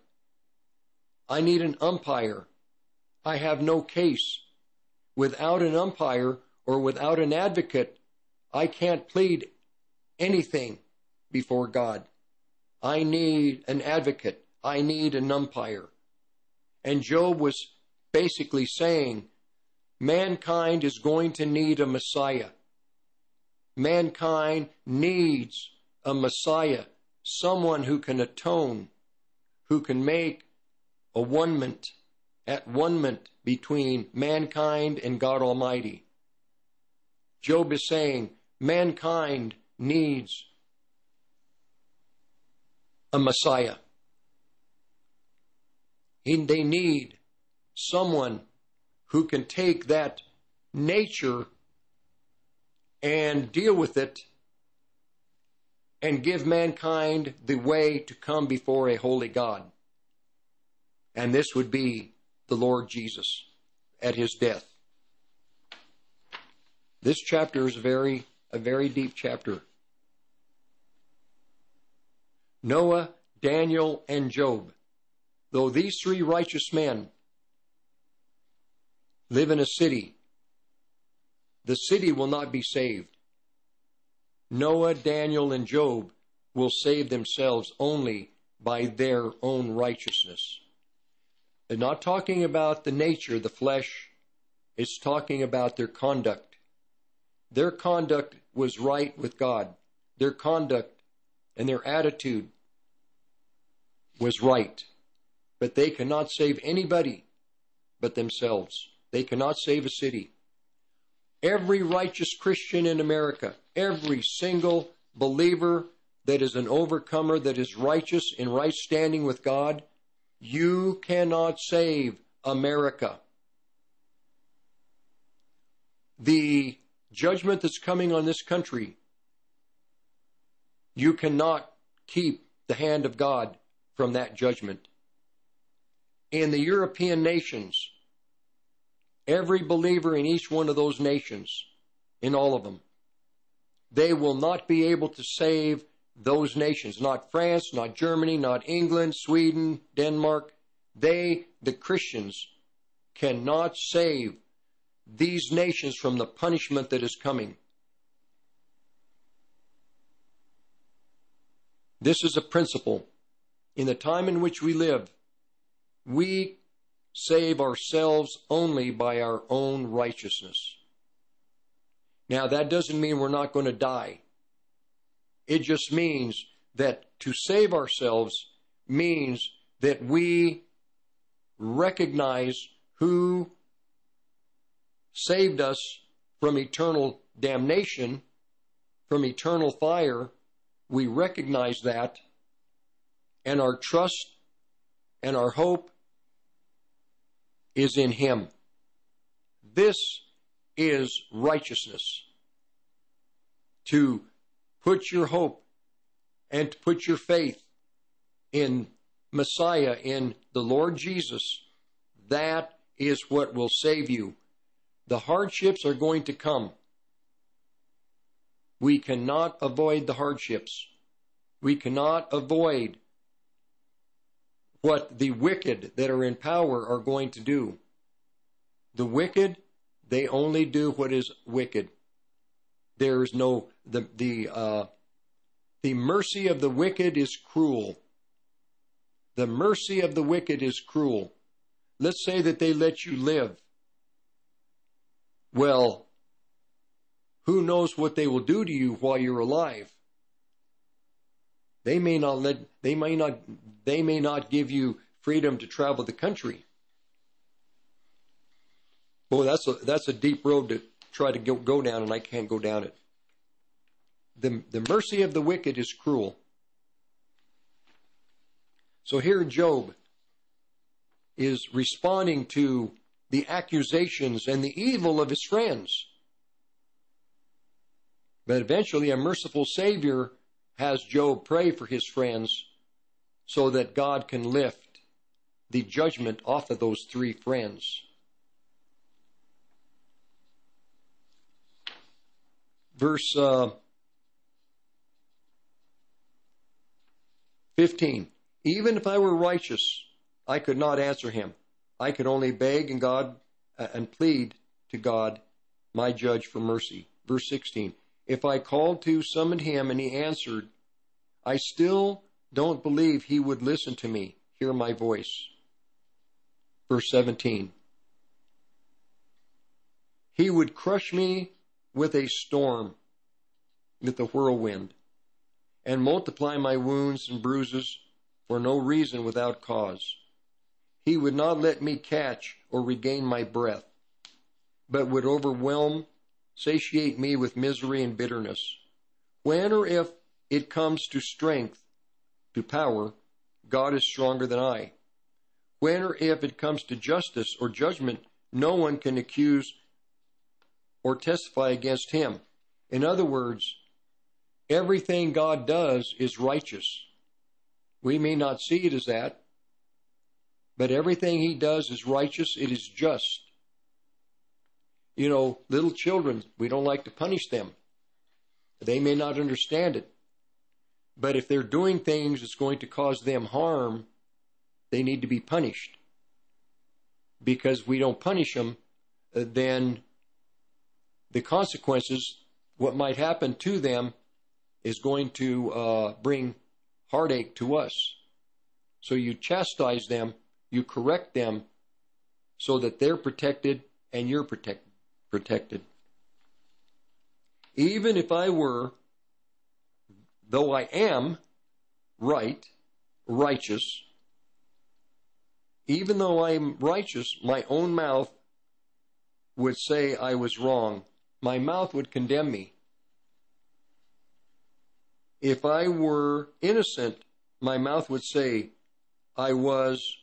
I need an umpire. I have no case. Without an umpire or without an advocate, I can't plead anything before God. I need an advocate. I need an umpire. And Job was basically saying, mankind is going to need a Messiah. Mankind needs a Messiah, someone who can atone, who can make a one-ment, at one-ment between mankind and God Almighty. Job is saying mankind needs a Messiah. And they need someone who can take that nature and deal with it and give mankind the way to come before a holy God. And this would be the Lord Jesus at his death. This chapter is very a very deep chapter. Noah, Daniel, and Job. Though these three righteous men live in a city, the city will not be saved. Noah, Daniel, and Job will save themselves only by their own righteousness. They're not talking about the nature, the flesh, it's talking about their conduct. Their conduct was right with God. Their conduct and their attitude was right. But they cannot save anybody but themselves. They cannot save a city. Every righteous Christian in America, every single believer that is an overcomer, that is righteous in right standing with God, you cannot save America. The judgment that's coming on this country, you cannot keep the hand of God from that judgment. In the European nations, every believer in each one of those nations, in all of them, they will not be able to save those nations. Not France, not Germany, not England, Sweden, Denmark. They, the Christians, cannot save these nations from the punishment that is coming. This is a principle. In the time in which we live, we save ourselves only by our own righteousness. Now, that doesn't mean we're not going to die. It just means that to save ourselves means that we recognize who saved us from eternal damnation, from eternal fire. We recognize that, and our trust and our hope is in Him. This is righteousness. To put your hope and to put your faith in Messiah, in the Lord Jesus, that is what will save you. The hardships are going to come. We cannot avoid the hardships. We cannot avoid what the wicked that are in power are going to do. The wicked, they only do what is wicked. There is no the the uh, the mercy of the wicked is cruel. The mercy of the wicked is cruel. Let's say that they let you live. Well, who knows what they will do to you while you're alive? They may not let they may not they may not give you freedom to travel the country. Boy, that's a that's a deep road to try to go, go down, and I can't go down it. The the mercy of the wicked is cruel. So here Job is responding to the accusations and the evil of his friends. But eventually, a merciful Savior has Job pray for his friends so that God can lift the judgment off of those three friends. Verse uh, 15 Even if I were righteous, I could not answer him. I could only beg and God uh, and plead to God, my judge, for mercy. Verse 16. If I called to, summoned him, and he answered, I still don't believe he would listen to me, hear my voice. Verse 17. He would crush me with a storm, with a whirlwind, and multiply my wounds and bruises for no reason without cause. He would not let me catch or regain my breath, but would overwhelm, satiate me with misery and bitterness. When or if it comes to strength, to power, God is stronger than I. When or if it comes to justice or judgment, no one can accuse or testify against him. In other words, everything God does is righteous. We may not see it as that, but everything he does is righteous, it is just. You know, little children, we don't like to punish them. They may not understand it. But if they're doing things that's going to cause them harm, they need to be punished. Because we don't punish them, uh, then the consequences, what might happen to them, is going to uh, bring heartache to us. So you chastise them, you correct them, so that they're protected and you're protect, protected. Even if I were, though I am right, righteous, even though I'm righteous, my own mouth would say I was wrong. My mouth would condemn me. If I were innocent, my mouth would say I was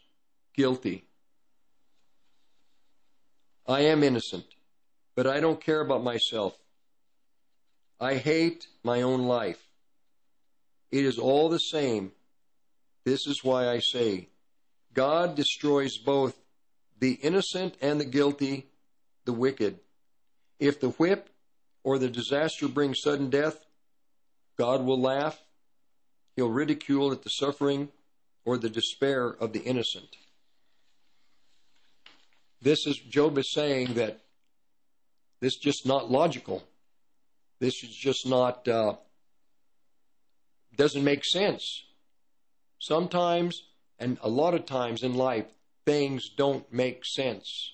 guilty. I am innocent, but I don't care about myself. I hate my own life. It is all the same. This is why I say God destroys both the innocent and the guilty, the wicked. If the whip or the disaster brings sudden death, God will laugh. He'll ridicule at the suffering or the despair of the innocent. This is Job is saying that this is just not logical. This is just not uh, doesn't make sense. Sometimes and a lot of times in life, things don't make sense.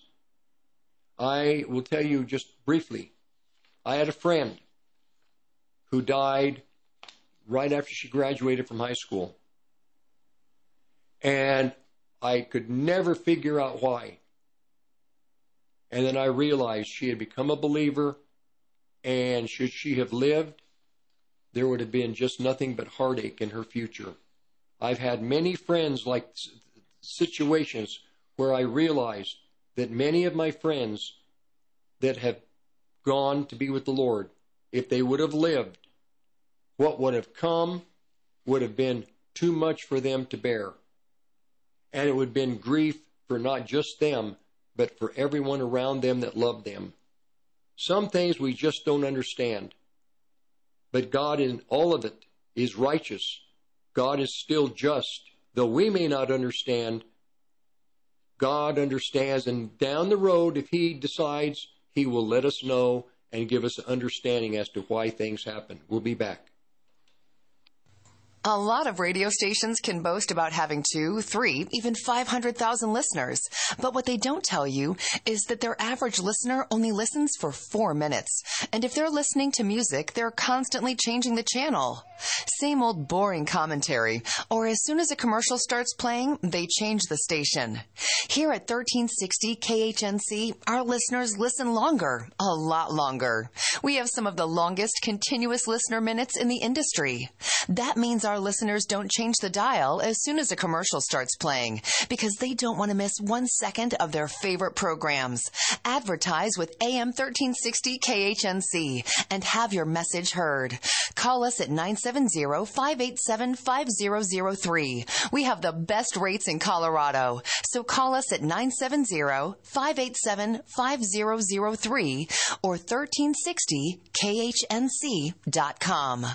I will tell you just briefly. I had a friend who died right after she graduated from high school. And I could never figure out why. And then I realized she had become a believer, and should she have lived, there would have been just nothing but heartache in her future. I've had many friends like situations where I realized that many of my friends that have gone to be with the Lord, if they would have lived, what would have come would have been too much for them to bear. And it would have been grief for not just them, but for everyone around them that loved them. Some things we just don't understand. But God in all of it is righteous. God is still just. Though we may not understand, God understands. And down the road, if He decides, He will let us know and give us understanding as to why things happen. We'll be back. A lot of radio stations can boast about having two, three, even 500,000 listeners. But what they don't tell you is that their average listener only listens for four minutes. And if they're listening to music, they're constantly changing the channel. Same old boring commentary. Or as soon as a commercial starts playing, they change the station. Here at 1360 KHNC, our listeners listen longer, a lot longer. We have some of the longest continuous listener minutes in the industry. That means our listeners don't change the dial as soon as a commercial starts playing because they don't want to miss one second of their favorite programs. Advertise with AM 1360 KHNC and have your message heard. Call us at 970-587-5003. We have the best rates in Colorado. So call us at 970-587-5003 or 1360khnc.com.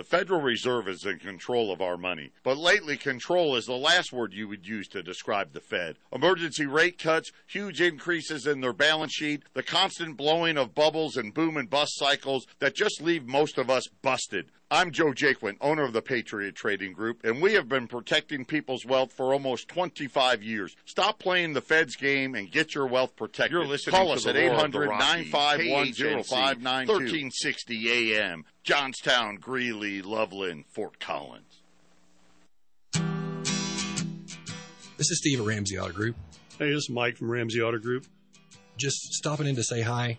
The Federal Reserve is in control of our money. But lately, control is the last word you would use to describe the Fed. Emergency rate cuts, huge increases in their balance sheet, the constant blowing of bubbles and boom and bust cycles that just leave most of us busted. I'm Joe Jaquin, owner of the Patriot Trading Group, and we have been protecting people's wealth for almost 25 years. Stop playing the Fed's game and get your wealth protected. You're listening Call to us the at 800 the Rockies, 951 KHNC, 0592 1360 AM, Johnstown, Greeley, Loveland, Fort Collins. This is Steve at Ramsey Auto Group. Hey, this is Mike from Ramsey Auto Group. Just stopping in to say hi.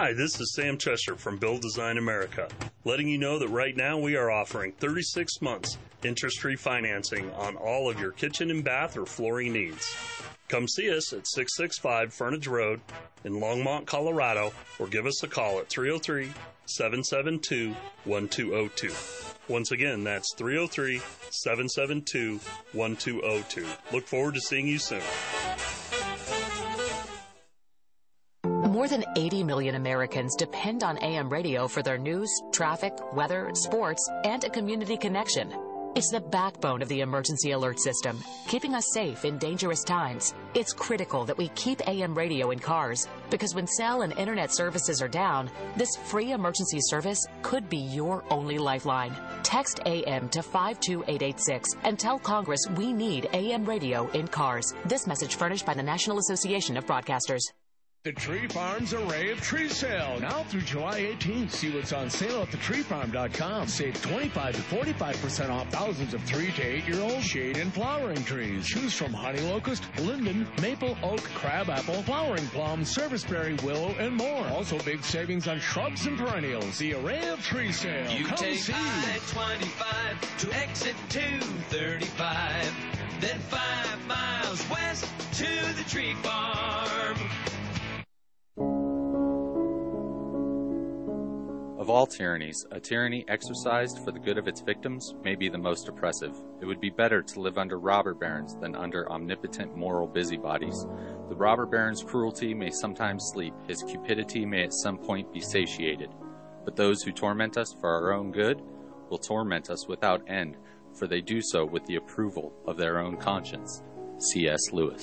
Hi, this is Sam Chester from Build Design America, letting you know that right now we are offering 36 months interest free financing on all of your kitchen and bath or flooring needs. Come see us at 665 Furniture Road in Longmont, Colorado, or give us a call at 303 772 1202. Once again, that's 303 772 1202. Look forward to seeing you soon. More than 80 million Americans depend on AM radio for their news, traffic, weather, sports, and a community connection. It's the backbone of the emergency alert system, keeping us safe in dangerous times. It's critical that we keep AM radio in cars because when cell and internet services are down, this free emergency service could be your only lifeline. Text AM to 52886 and tell Congress we need AM radio in cars. This message furnished by the National Association of Broadcasters. The Tree Farm's Array of Tree Sale. Now through July 18th. See what's on sale at thetreefarm.com. Save 25 to 45% off thousands of 3 to 8 year old shade and flowering trees. Choose from honey locust, linden, maple, oak, crabapple, flowering plum, serviceberry, willow, and more. Also big savings on shrubs and perennials. The Array of Tree Sale. You Come take see. I-25 to exit 235, then five miles west to the tree farm. Of all tyrannies, a tyranny exercised for the good of its victims may be the most oppressive. It would be better to live under robber barons than under omnipotent moral busybodies. The robber baron's cruelty may sometimes sleep, his cupidity may at some point be satiated. But those who torment us for our own good will torment us without end, for they do so with the approval of their own conscience. C.S. Lewis.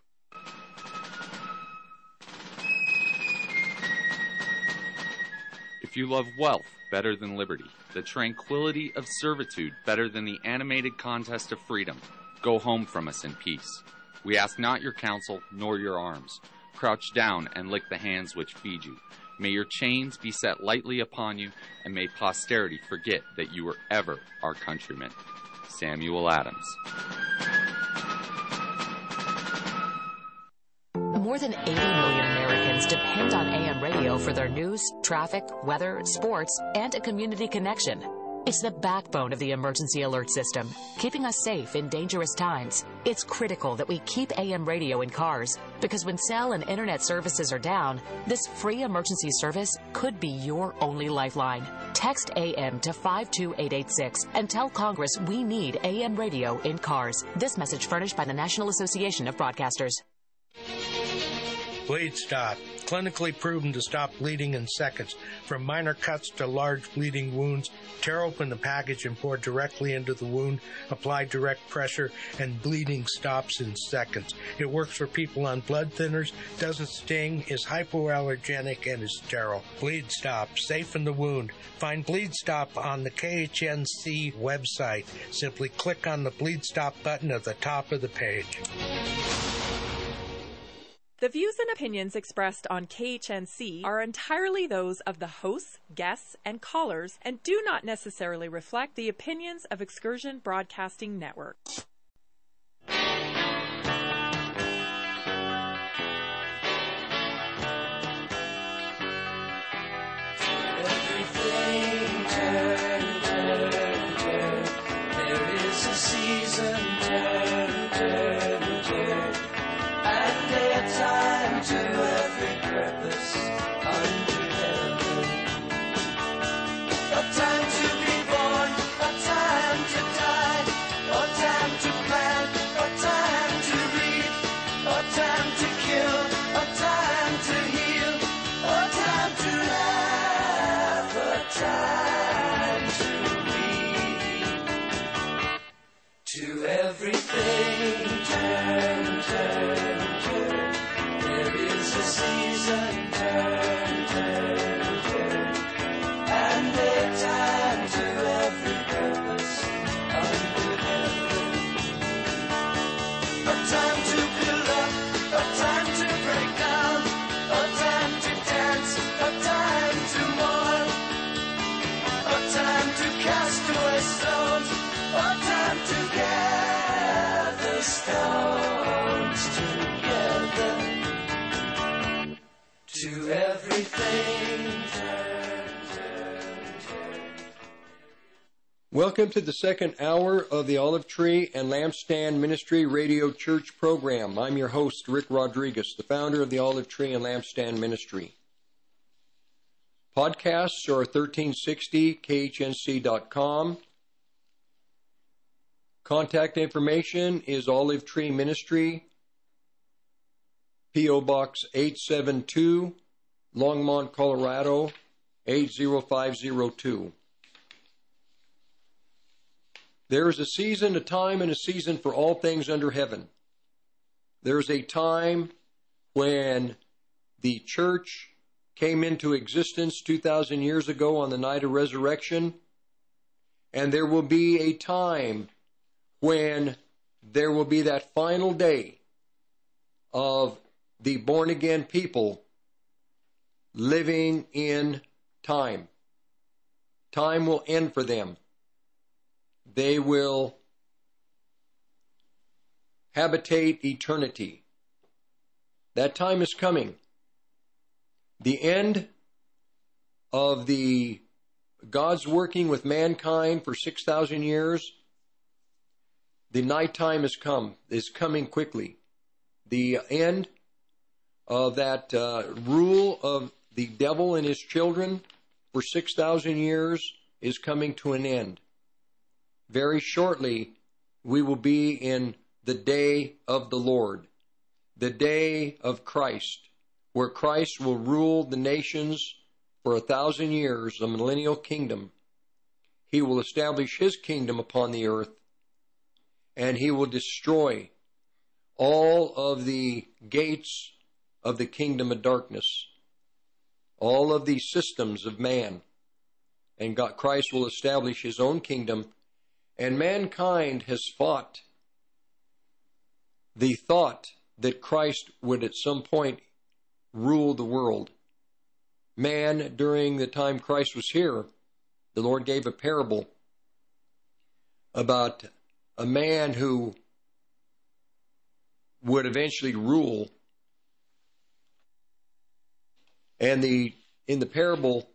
If you love wealth better than liberty, the tranquility of servitude better than the animated contest of freedom, go home from us in peace. We ask not your counsel nor your arms. Crouch down and lick the hands which feed you. May your chains be set lightly upon you, and may posterity forget that you were ever our countrymen. Samuel Adams. More than 80 million Americans depend on AM radio for their news, traffic, weather, sports, and a community connection. It's the backbone of the emergency alert system, keeping us safe in dangerous times. It's critical that we keep AM radio in cars because when cell and internet services are down, this free emergency service could be your only lifeline. Text AM to 52886 and tell Congress we need AM radio in cars. This message furnished by the National Association of Broadcasters. Bleed Stop, clinically proven to stop bleeding in seconds. From minor cuts to large bleeding wounds, tear open the package and pour directly into the wound. Apply direct pressure and bleeding stops in seconds. It works for people on blood thinners, doesn't sting, is hypoallergenic, and is sterile. Bleed Stop, safe in the wound. Find Bleed Stop on the KHNC website. Simply click on the Bleed Stop button at the top of the page. The views and opinions expressed on KHNC are entirely those of the hosts, guests, and callers and do not necessarily reflect the opinions of Excursion Broadcasting Network. Everything turn, turn, turn. There is a season, Welcome to the second hour of the Olive Tree and Lampstand Ministry Radio Church program. I'm your host, Rick Rodriguez, the founder of the Olive Tree and Lampstand Ministry. Podcasts are 1360khnc.com. Contact information is Olive Tree Ministry, P.O. Box 872, Longmont, Colorado 80502. There is a season, a time, and a season for all things under heaven. There is a time when the church came into existence 2,000 years ago on the night of resurrection, and there will be a time when there will be that final day of the born again people living in time. Time will end for them they will habitate eternity. That time is coming. The end of the God's working with mankind for 6,000 years. The nighttime has come, is coming quickly. The end of that uh, rule of the devil and his children for 6,000 years is coming to an end very shortly we will be in the day of the Lord, the day of Christ, where Christ will rule the nations for a thousand years, a millennial kingdom. He will establish his kingdom upon the earth, and he will destroy all of the gates of the kingdom of darkness, all of the systems of man. And God, Christ will establish his own kingdom and mankind has fought the thought that Christ would at some point rule the world. Man, during the time Christ was here, the Lord gave a parable about a man who would eventually rule. And the in the parable,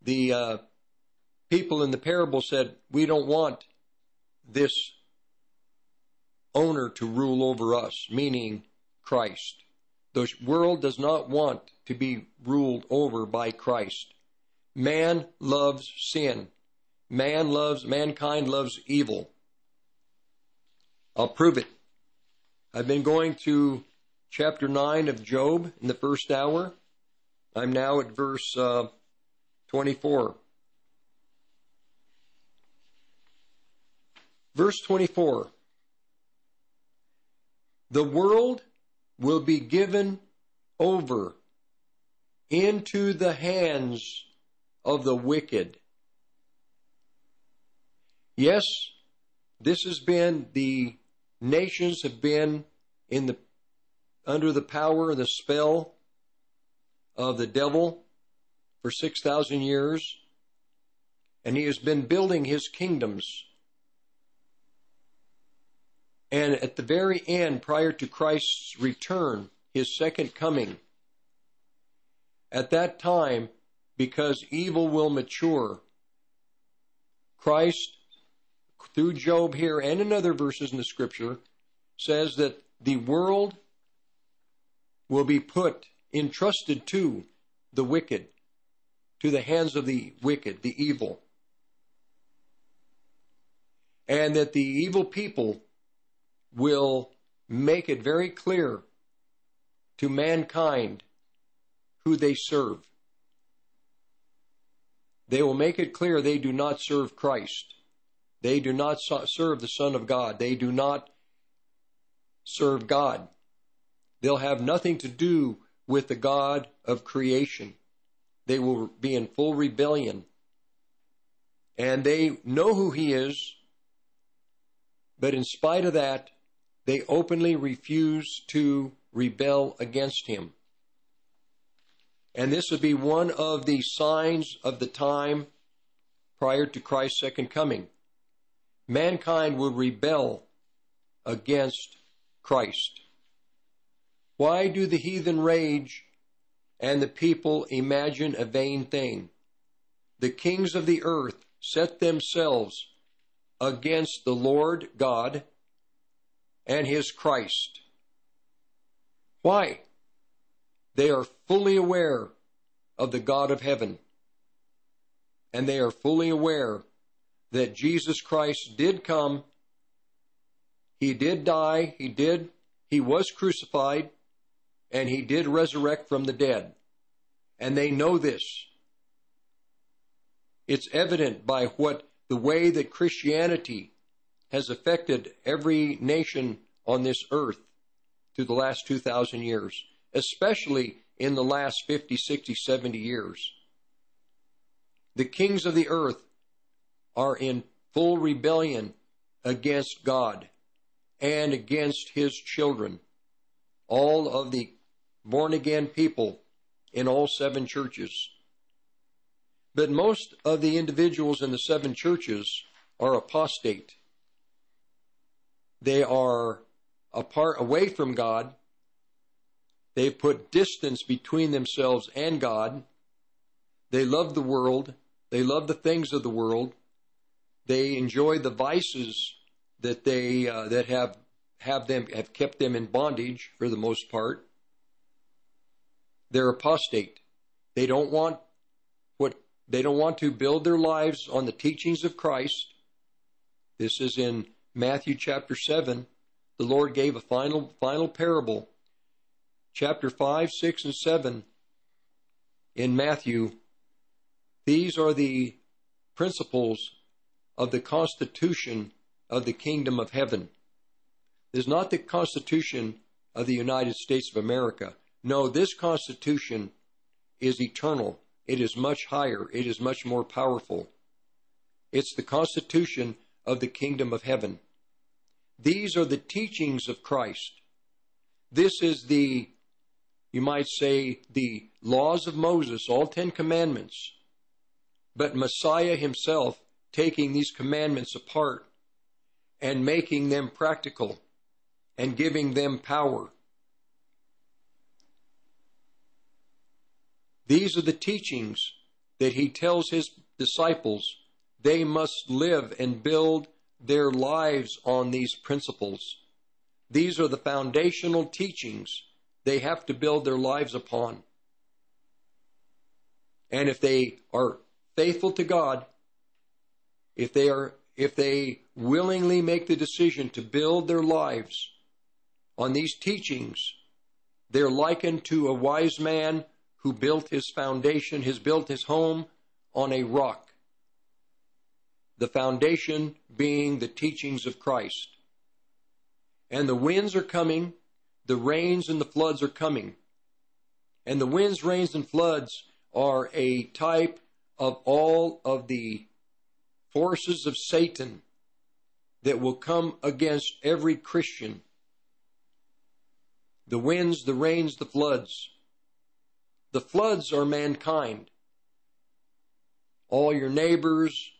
the uh, people in the parable said, "We don't want this owner to rule over us, meaning Christ. The world does not want to be ruled over by Christ. Man loves sin. Man loves, mankind loves evil. I'll prove it. I've been going to chapter 9 of Job in the first hour. I'm now at verse uh, 24. Verse 24 The world will be given over into the hands of the wicked. Yes, this has been, the nations have been in the under the power and the spell of the devil for 6,000 years, and he has been building his kingdoms. And at the very end, prior to Christ's return, his second coming, at that time, because evil will mature, Christ, through Job here and in other verses in the scripture, says that the world will be put, entrusted to the wicked, to the hands of the wicked, the evil. And that the evil people will make it very clear to mankind who they serve. They will make it clear they do not serve Christ. They do not serve the Son of God. They do not serve God. They'll have nothing to do with the God of creation. They will be in full rebellion. And they know who He is, but in spite of that, they openly refuse to rebel against Him. And this would be one of the signs of the time prior to Christ's second coming. Mankind will rebel against Christ. Why do the heathen rage and the people imagine a vain thing? The kings of the earth set themselves against the Lord God and his Christ. Why? They are fully aware of the God of heaven, and they are fully aware that Jesus Christ did come, he did die, he did, he was crucified, and he did resurrect from the dead. And they know this. It's evident by what the way that Christianity has affected every nation on this earth through the last 2,000 years, especially in the last 50, 60, 70 years. The kings of the earth are in full rebellion against God and against his children. All of the born again people in all seven churches. But most of the individuals in the seven churches are apostate. They are apart away from God. They've put distance between themselves and God. They love the world. They love the things of the world. They enjoy the vices that they uh, that have have them have kept them in bondage for the most part. They're apostate. They don't want what they don't want to build their lives on the teachings of Christ. This is in Matthew chapter 7. The Lord gave a final final parable. Chapter 5, 6 and 7 in Matthew. These are the principles of the constitution of the kingdom of heaven. It is not the constitution of the United States of America. No, this Constitution is eternal. It is much higher. It is much more powerful. It's the Constitution of the kingdom of heaven. These are the teachings of Christ. This is the, you might say, the laws of Moses, all Ten Commandments. But Messiah himself taking these commandments apart and making them practical and giving them power These are the teachings that he tells his disciples they must live and build their lives on these principles. These are the foundational teachings they have to build their lives upon. And if they are faithful to God, if they are if they willingly make the decision to build their lives on these teachings, they're likened to a wise man who built his foundation, has built his home on a rock. The foundation being the teachings of Christ. And the winds are coming, the rains and the floods are coming. And the winds, rains, and floods are a type of all of the forces of Satan that will come against every Christian. the winds, the rains, the floods. The floods are mankind. All your neighbors,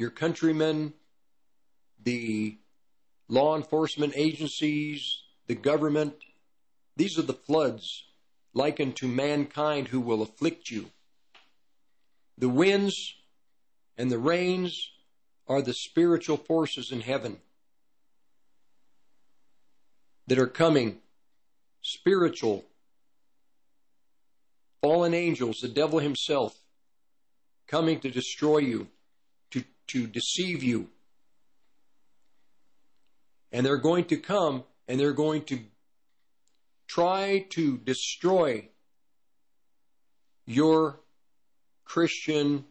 your countrymen, the law enforcement agencies, the government, these are the floods likened to mankind who will afflict you. The winds and the rains are the spiritual forces in heaven that are coming, spiritual, fallen angels, the devil himself, coming to destroy you, to, deceive you. And they're going to come and they're going to try to destroy your Christian,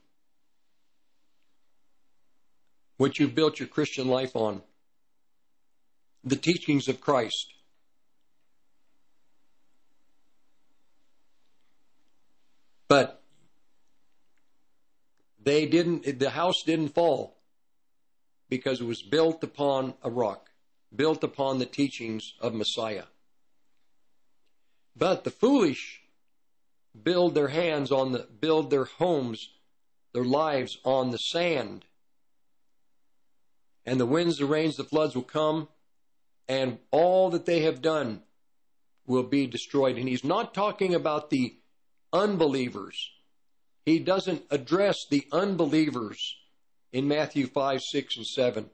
what you've built your Christian life on, the teachings of Christ. But they didn't, the house didn't fall because it was built upon a rock, built upon the teachings of Messiah. But the foolish build their hands on the build their homes, their lives on the sand. And the winds, the rains, the floods will come, and all that they have done will be destroyed. And he's not talking about the unbelievers. He doesn't address the unbelievers in Matthew 5, 6, and 7.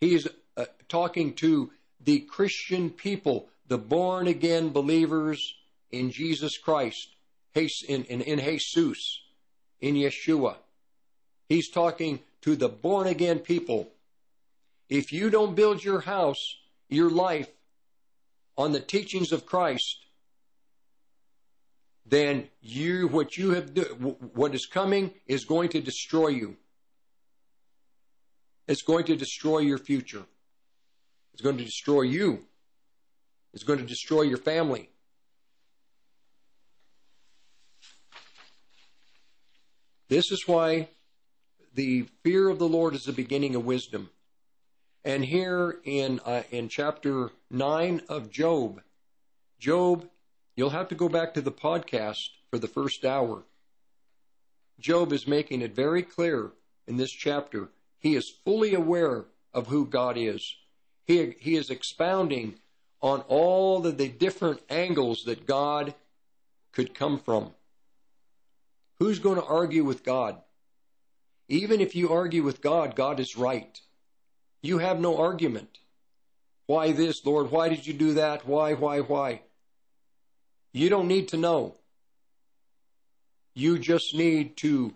He's uh, talking to the Christian people the born again believers in Jesus Christ, in, in, in Jesus, in Yeshua. He's talking to the born again people. If you don't build your house, your life, on the teachings of Christ, then you what you have what is coming is going to destroy you. It's going to destroy your future. It's going to destroy you It's going to destroy your family. This is why the fear of the Lord is the beginning of wisdom. And here in uh, in chapter 9 of Job, Job, you'll have to go back to the podcast for the first hour. Job is making it very clear in this chapter. He is fully aware of who God is. He, he is expounding on all of the different angles that God could come from. Who's going to argue with God? Even if you argue with God, God is right. You have no argument. Why this, Lord? Why did you do that? Why, why, why? You don't need to know. You just need to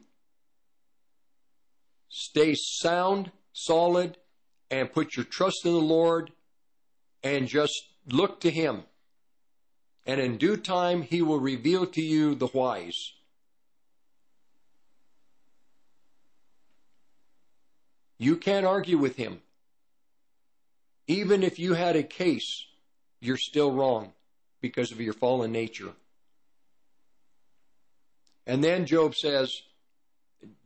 stay sound, solid, and put your trust in the Lord and just Look to him, and in due time he will reveal to you the whys. You can't argue with him. Even if you had a case, you're still wrong because of your fallen nature. And then Job says,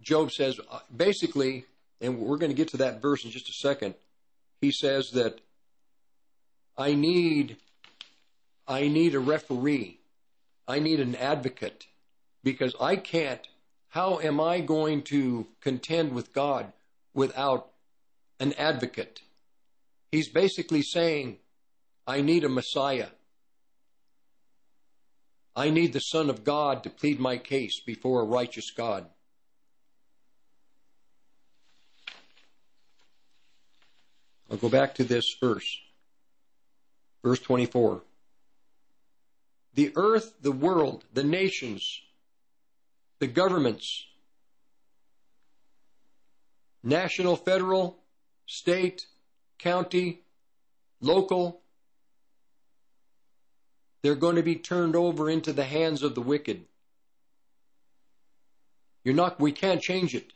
Job says, uh, basically, and we're going to get to that verse in just a second. He says that I need I need a referee. I need an advocate because I can't how am I going to contend with God without an advocate? He's basically saying I need a Messiah. I need the Son of God to plead my case before a righteous God. I'll go back to this verse. Verse 24. The earth, the world, the nations, the governments, national, federal, state, county, local, they're going to be turned over into the hands of the wicked. You're not, we can't change it.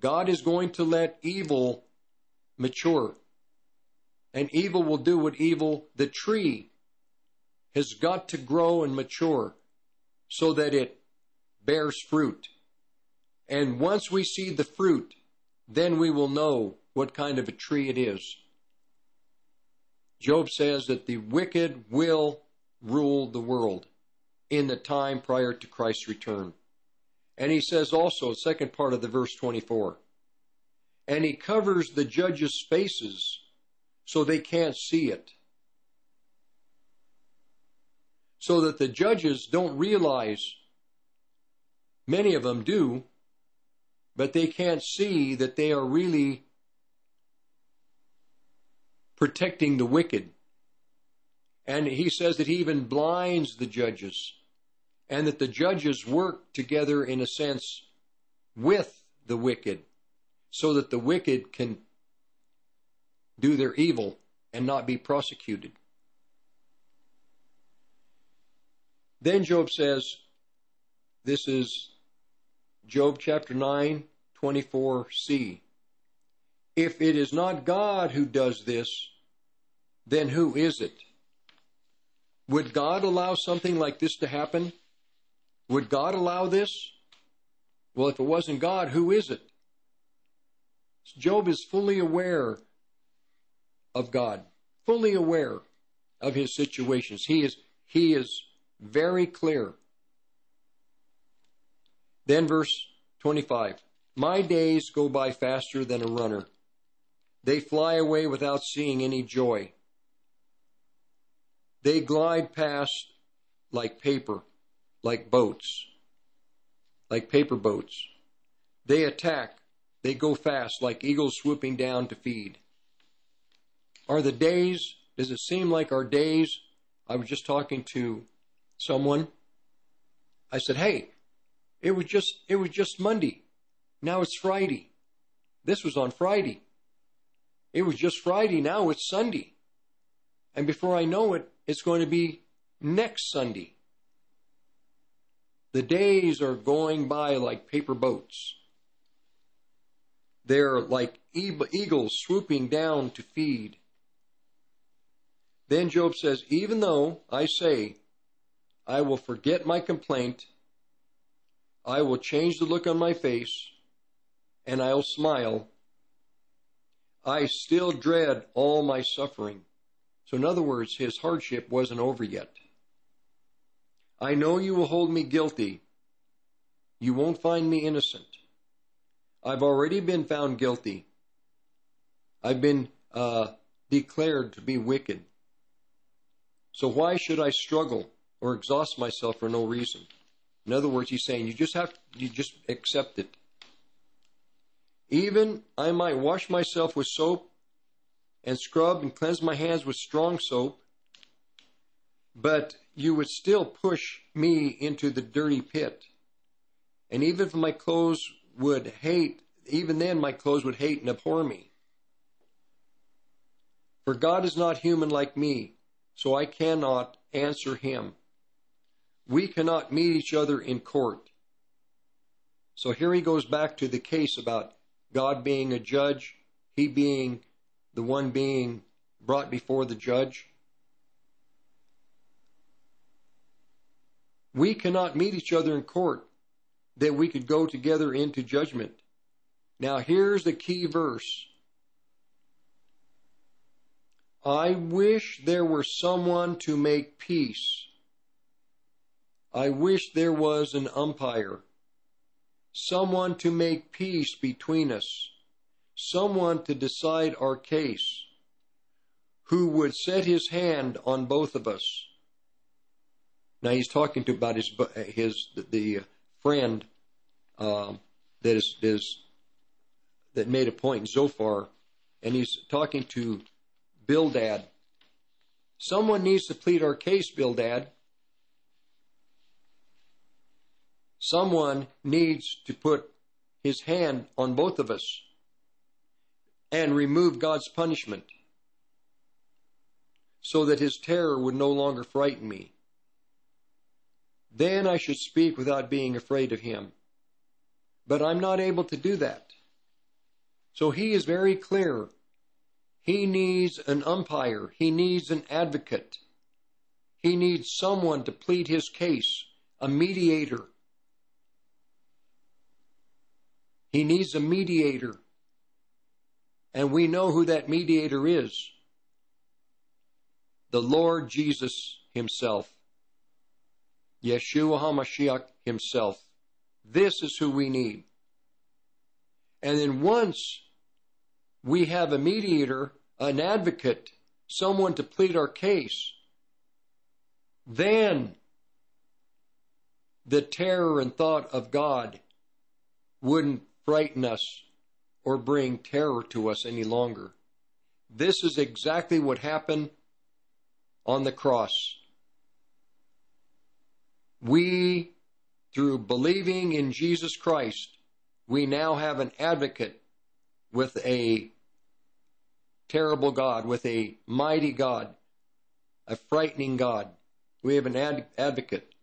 God is going to let evil mature and evil will do what evil, the tree has got to grow and mature so that it bears fruit. And once we see the fruit, then we will know what kind of a tree it is. Job says that the wicked will rule the world in the time prior to Christ's return. And he says also, second part of the verse 24, and he covers the judges' faces so they can't see it. So that the judges don't realize, many of them do, but they can't see that they are really protecting the wicked. And he says that he even blinds the judges, and that the judges work together in a sense with the wicked, so that the wicked can do their evil and not be prosecuted. Then Job says, this is Job chapter 9, 24c. If it is not God who does this, then who is it? Would God allow something like this to happen? Would God allow this? Well, if it wasn't God, who is it? Job is fully aware of God, fully aware of his situations. He is, he is very clear. Then verse 25. My days go by faster than a runner. They fly away without seeing any joy. They glide past like paper, like boats, like paper boats. They attack. They go fast like eagles swooping down to feed. Are the days, does it seem like our days? I was just talking to someone. I said, hey, it was just, it was just Monday. Now it's Friday. This was on Friday. It was just Friday. Now it's Sunday. And before I know it, it's going to be next Sunday. The days are going by like paper boats. They're like eagles swooping down to feed. Then Job says, Even though I say, I will forget my complaint, I will change the look on my face, and I'll smile, I still dread all my suffering. So, in other words, his hardship wasn't over yet. I know you will hold me guilty. You won't find me innocent. I've already been found guilty. I've been uh, declared to be wicked. So why should I struggle or exhaust myself for no reason? In other words, he's saying you just have you just accept it. Even I might wash myself with soap and scrub and cleanse my hands with strong soap, but you would still push me into the dirty pit. And even if my clothes would hate, even then my clothes would hate and abhor me. For God is not human like me, so I cannot answer him. We cannot meet each other in court. So here he goes back to the case about God being a judge, he being the one being brought before the judge. We cannot meet each other in court that we could go together into judgment. Now, here's the key verse. I wish there were someone to make peace. I wish there was an umpire, someone to make peace between us someone to decide our case who would set his hand on both of us. Now he's talking to about his his the friend um, that is is that made a point Zophar, and he's talking to Bildad. Someone needs to plead our case, Bildad. Someone needs to put his hand on both of us and remove God's punishment so that his terror would no longer frighten me. Then I should speak without being afraid of him. But I'm not able to do that. So he is very clear. He needs an umpire. He needs an advocate. He needs someone to plead his case, a mediator. He needs a mediator and we know who that mediator is. the Lord Jesus Himself. Yeshua HaMashiach Himself. This is who we need. And then once we have a mediator, an advocate, someone to plead our case, then the terror and thought of God wouldn't frighten us or bring terror to us any longer. This is exactly what happened on the cross. We, through believing in Jesus Christ, we now have an advocate with a terrible God, with a mighty God, a frightening God. We have an ad- advocate.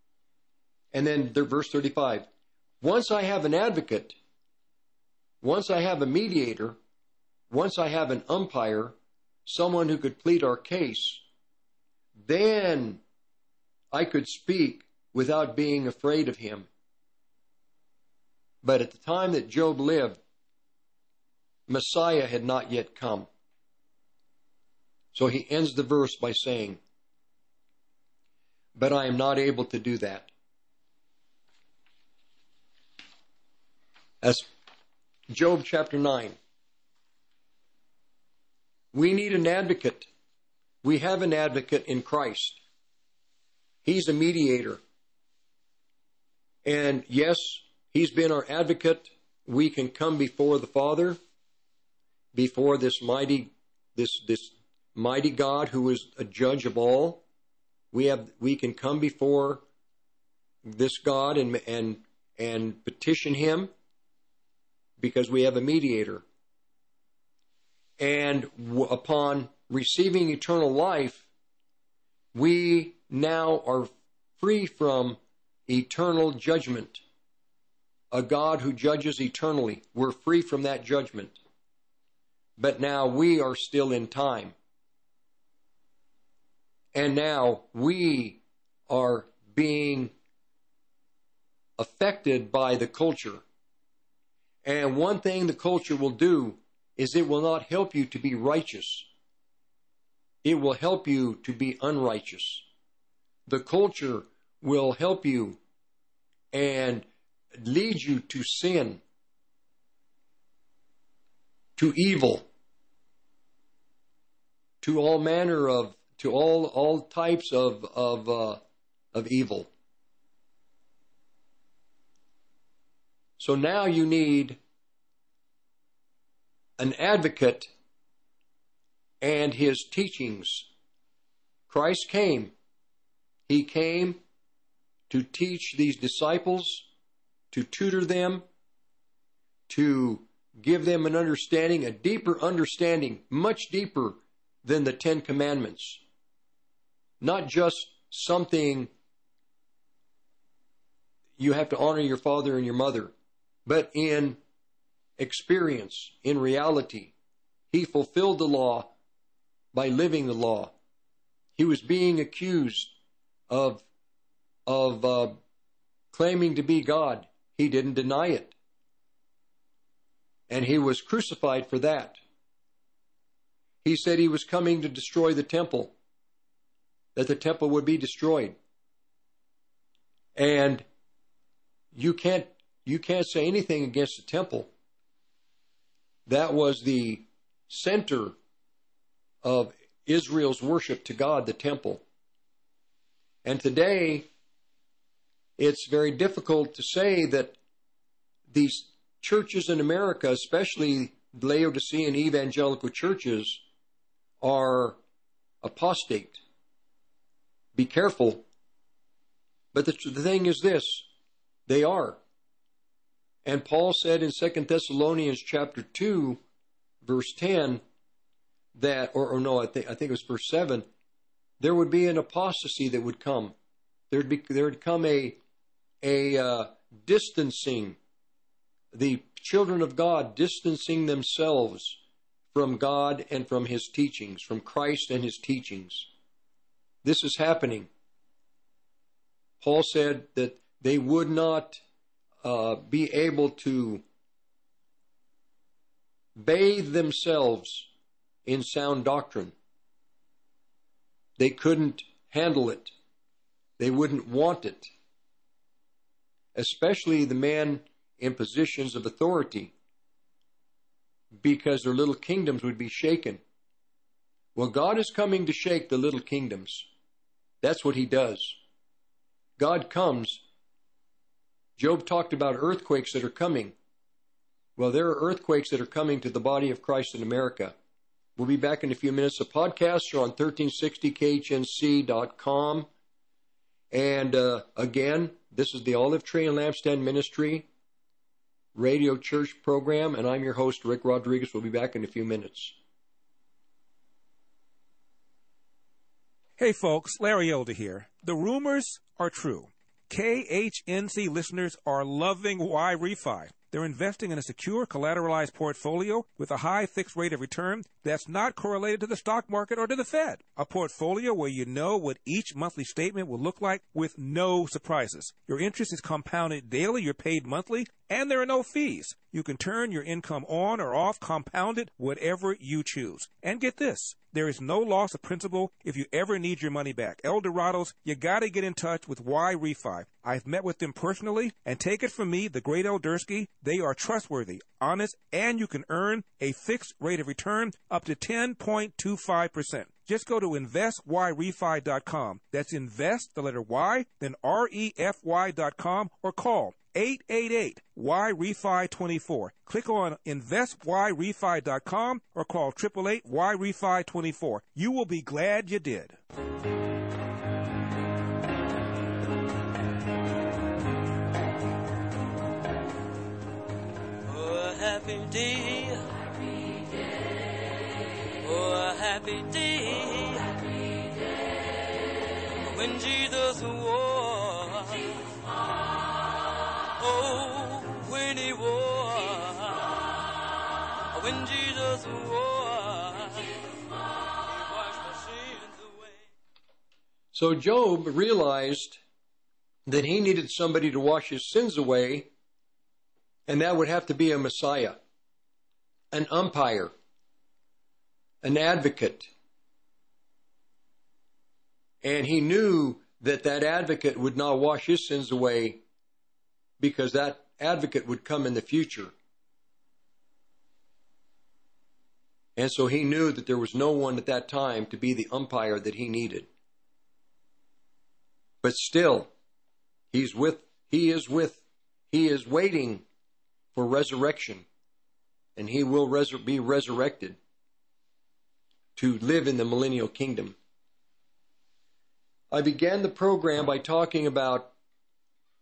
And then the verse 35. Once I have an advocate, once I have a mediator, once I have an umpire, someone who could plead our case, then I could speak without being afraid of him. But at the time that Job lived, Messiah had not yet come. So he ends the verse by saying, But I am not able to do that. As Job chapter 9. We need an advocate. We have an advocate in Christ. He's a mediator. And yes, he's been our advocate. We can come before the Father, before this mighty, this, this mighty God who is a judge of all. We have, we can come before this God and, and, and petition him because we have a mediator. And w- upon receiving eternal life, we now are free from eternal judgment. A God who judges eternally. We're free from that judgment. But now we are still in time. And now we are being affected by the culture. And one thing the culture will do is it will not help you to be righteous. It will help you to be unrighteous. The culture will help you and lead you to sin, to evil, to all manner of, to all all types of of uh, of evil. So now you need an advocate and his teachings. Christ came. He came to teach these disciples, to tutor them, to give them an understanding, a deeper understanding, much deeper than the Ten Commandments. Not just something you have to honor your father and your mother, but in experience, in reality. He fulfilled the law by living the law. He was being accused of, of uh, claiming to be God. He didn't deny it. And he was crucified for that. He said he was coming to destroy the temple, that the temple would be destroyed. And you can't you can't say anything against the temple. That was the center of Israel's worship to God, the temple. And today, it's very difficult to say that these churches in America, especially Laodicean evangelical churches, are apostate. Be careful. But the, the thing is this they are. And Paul said in 2 Thessalonians chapter 2, verse 10, that, or, or no, I think, I think it was verse 7, there would be an apostasy that would come. There'd be, there would come a, a uh, distancing, the children of God distancing themselves from God and from His teachings, from Christ and His teachings. This is happening. Paul said that they would not uh, be able to bathe themselves in sound doctrine. They couldn't handle it. They wouldn't want it. Especially the men in positions of authority, because their little kingdoms would be shaken. Well, God is coming to shake the little kingdoms. That's what He does. God comes. Job talked about earthquakes that are coming. Well, there are earthquakes that are coming to the body of Christ in America. We'll be back in a few minutes. The podcasts are on 1360khnc.com. And uh, again, this is the Olive Tree and Lampstand Ministry radio church program, and I'm your host, Rick Rodriguez. We'll be back in a few minutes. Hey folks, Larry Elder here. The rumors are true. KHNC listeners are loving Yrefy. They're investing in a secure collateralized portfolio with a high fixed rate of return that's not correlated to the stock market or to the Fed. A portfolio where you know what each monthly statement will look like with no surprises. Your interest is compounded daily, you're paid monthly, and there are no fees. You can turn your income on or off, compounded, whatever you choose. And get this. There is no loss of principal if you ever need your money back. Eldorados, you gotta get in touch with Yrefy. I've met with them personally, and take it from me, the great Eldersky, they are trustworthy, honest, and you can earn a fixed rate of return up to 10.25%. Just go to investyrefy.com. That's invest, the letter Y, then R-E-F-Y.com, or call 888 Yrefy 24. Click on investyrefy.com or call 888 Yrefy 24. You will be glad you did. Oh, a happy day. When when he was. When Jesus. He. So Job realized that he needed somebody to wash his sins away, and that would have to be a Messiah, an umpire, an advocate. And he knew that that advocate would not wash his sins away because that advocate would come in the future. And so he knew that there was no one at that time to be the umpire that he needed. But still, he's with, he is with, he is waiting for resurrection. And he will be resurrected to live in the millennial kingdom. I began the program by talking about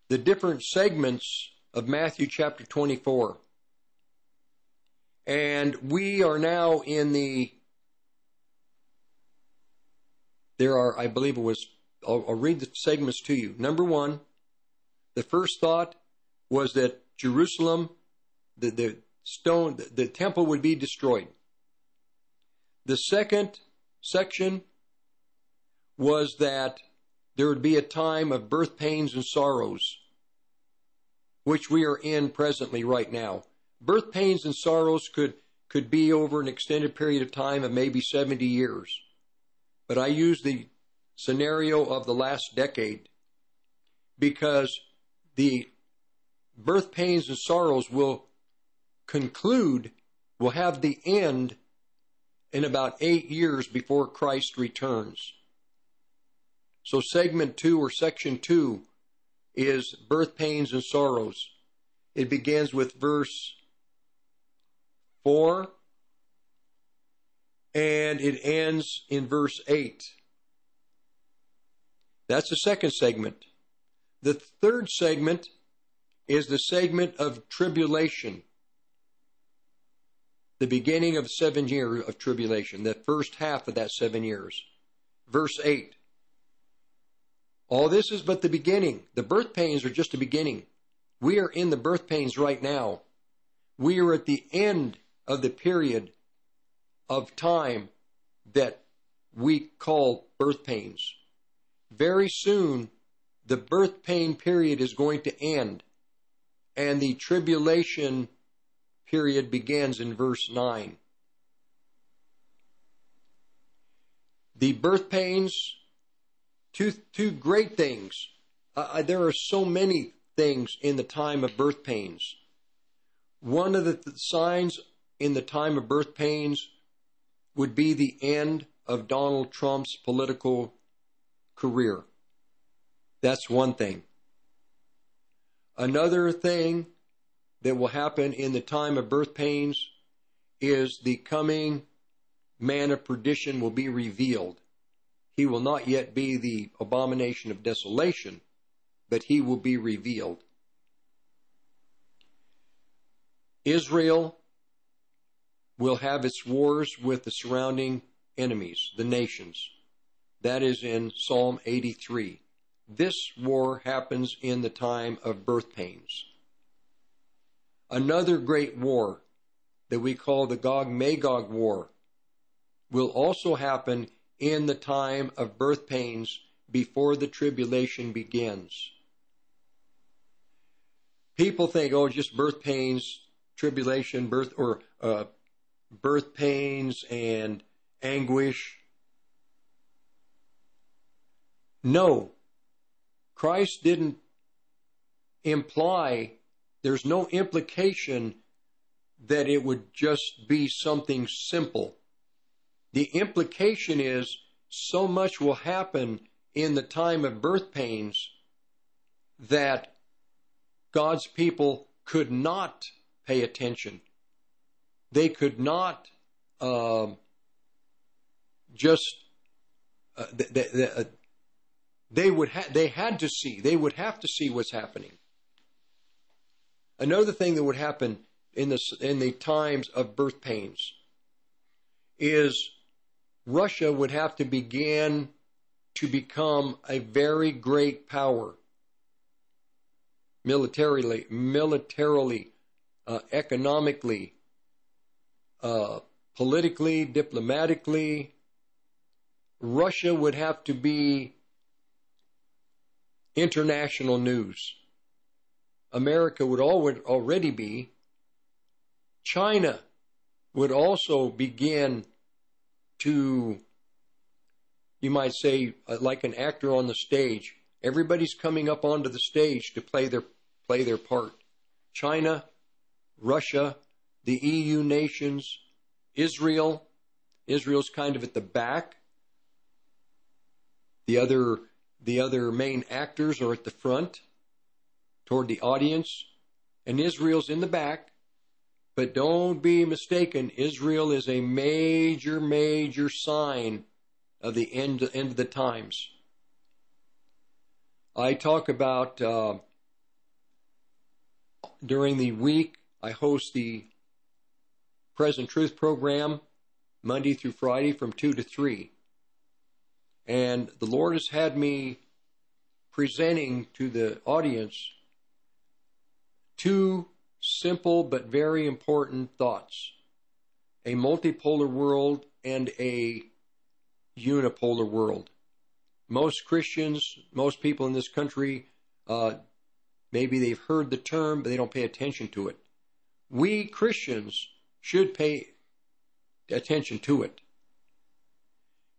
the different segments of Matthew chapter 24. And we are now in the, there are, I believe it was, I'll, I'll read the segments to you. Number one, the first thought was that Jerusalem, the, the stone, the, the temple would be destroyed. The second section was that there would be a time of birth pains and sorrows, which we are in presently right now. Birth pains and sorrows could, could be over an extended period of time of maybe 70 years. But I use the scenario of the last decade because the birth pains and sorrows will conclude, will have the end in about eight years before Christ returns. So, segment two or section two is birth pains and sorrows. It begins with verse 4 and it ends in verse 8. That's the second segment. The third segment is the segment of tribulation. The beginning of seven years of tribulation, the first half of that seven years. Verse 8. All this is but the beginning. The birth pains are just the beginning. We are in the birth pains right now. We are at the end of the period of time that we call birth pains. Very soon, the birth pain period is going to end, and the tribulation period begins in verse 9. the birth pains, two, two great things. Uh, there are so many things in the time of birth pains. One of the th- signs in the time of birth pains would be the end of Donald Trump's political career. That's one thing. Another thing that will happen in the time of birth pains is the coming man of perdition will be revealed. He will not yet be the abomination of desolation, but he will be revealed. Israel will have its wars with the surrounding enemies, the nations. That is in Psalm 83. This war happens in the time of birth pains. Another great war that we call the Gog Magog War will also happen in the time of birth pains before the tribulation begins. People think, oh, just birth pains, tribulation, birth, or uh, birth pains and anguish. No, Christ didn't imply, there's no implication that it would just be something simple. The implication is so much will happen in the time of birth pains that God's people could not pay attention. They could not um, just uh, they, they, uh, they would ha- they had to see they would have to see what's happening. Another thing that would happen in the in the times of birth pains is Russia would have to begin to become a very great power militarily, militarily, uh, economically, uh, politically, diplomatically. Russia would have to be international news. America would already be. China would also begin to, you might say, uh, like an actor on the stage. Everybody's coming up onto the stage to play their play their part. China, Russia, the EU nations, Israel. Israel's kind of at the back. The other the other main actors are at the front toward the audience, and Israel's in the back. But don't be mistaken, Israel is a major, major sign of the end, end of the times. I talk about uh, during the week, I host the Present Truth program Monday through Friday from 2 to 3. And the Lord has had me presenting to the audience two simple but very important thoughts a multipolar world and a unipolar world. Most Christians, most people in this country, uh, maybe they've heard the term, but they don't pay attention to it. We Christians should pay attention to it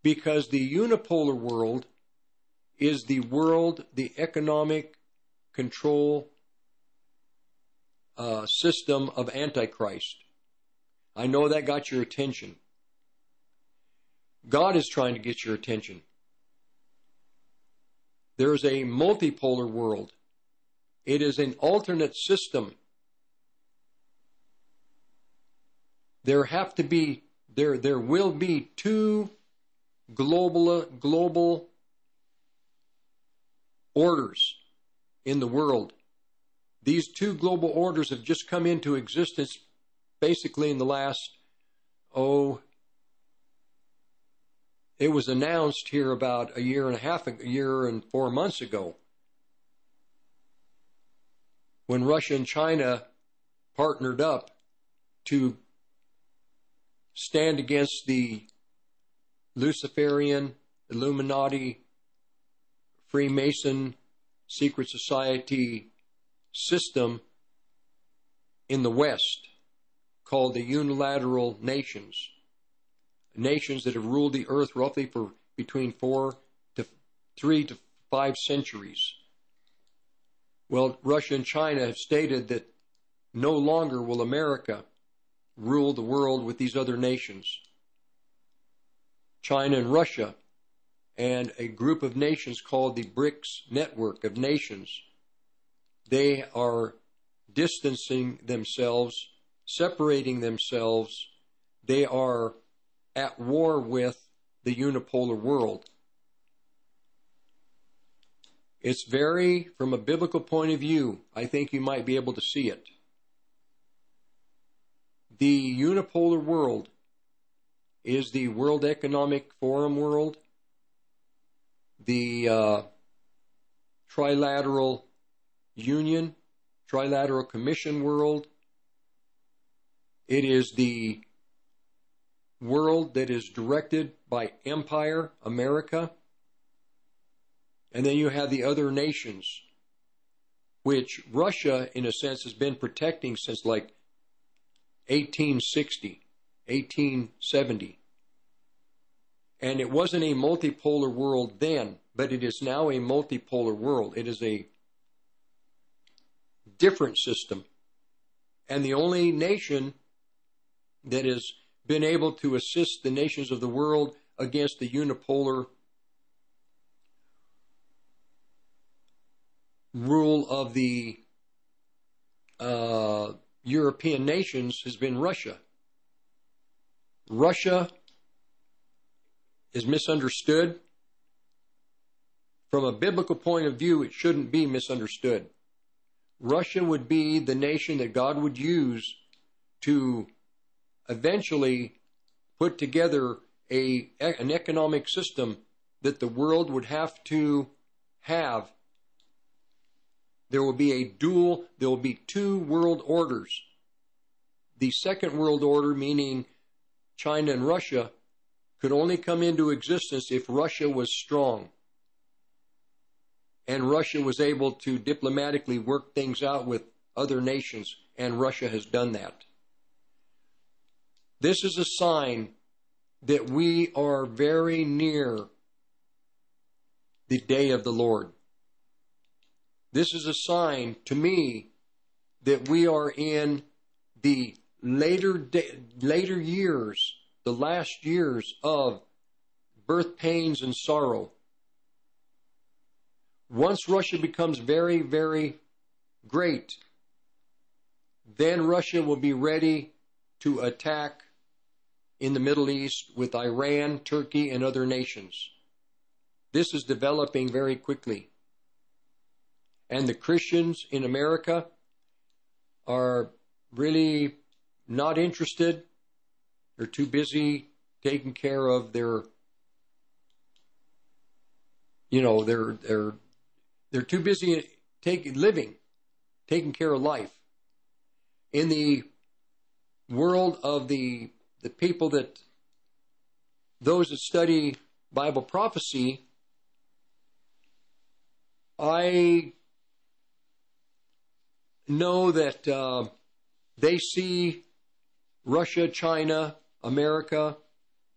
because the unipolar world is the world, the economic control uh, system of Antichrist. I know that got your attention. God is trying to get your attention. There's a multipolar world. It is an alternate system. There have to be there there will be two global global orders in the world these two global orders have just come into existence basically in the last, oh, it was announced here about a year and a half, a year and four months ago when Russia and China partnered up to stand against the Luciferian, Illuminati, Freemason, secret society system in the West called the unilateral nations. Nations that have ruled the earth roughly for between four to three to five centuries. Well, Russia and China have stated that no longer will America rule the world with these other nations. China and Russia and a group of nations called the BRICS Network of Nations. They are distancing themselves, separating themselves. They are at war with the unipolar world. It's very, from a biblical point of view, I think you might be able to see it. The unipolar world is the World Economic Forum world, the uh, Trilateral Union, Trilateral Commission world. It is the world that is directed by empire, America. And then you have the other nations, which Russia, in a sense, has been protecting since like 1860, 1870. And it wasn't a multipolar world then, but it is now a multipolar world. It is a different system. And the only nation that has been able to assist the nations of the world against the unipolar rule of the uh, European nations has been Russia. Russia is misunderstood. From a biblical point of view, it shouldn't be misunderstood. Russia would be the nation that God would use to eventually put together a, an economic system that the world would have to have. There will be a dual, there will be two world orders. The second world order, meaning China and Russia, could only come into existence if Russia was strong and Russia was able to diplomatically work things out with other nations, and Russia has done that. This is a sign that we are very near the day of the Lord. This is a sign to me that we are in the later day, later years, the last years of birth pains and sorrow. Once Russia becomes very, very great, then Russia will be ready to attack in the Middle East with Iran, Turkey, and other nations. This is developing very quickly. And the Christians in America are really not interested. They're too busy taking care of their, you know, their their they're too busy taking living, taking care of life. In the world of the the people that those that study Bible prophecy, I know that uh, they see Russia, China, America.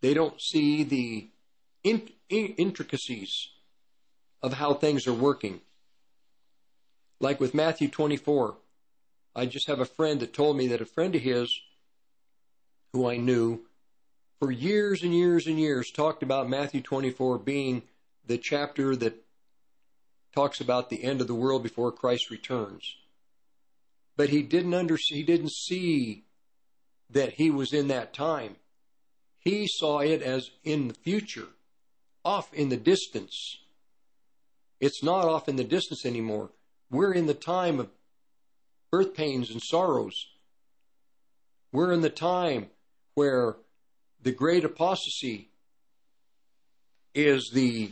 They don't see the in, in, intricacies of how things are working. Like with Matthew 24, I just have a friend that told me that a friend of his, who I knew for years and years and years, talked about Matthew 24 being the chapter that talks about the end of the world before Christ returns. But he didn't under, he didn't see that he was in that time. He saw it as in the future, off in the distance. It's not off in the distance anymore. We're in the time of birth pains and sorrows. We're in the time where the great apostasy is the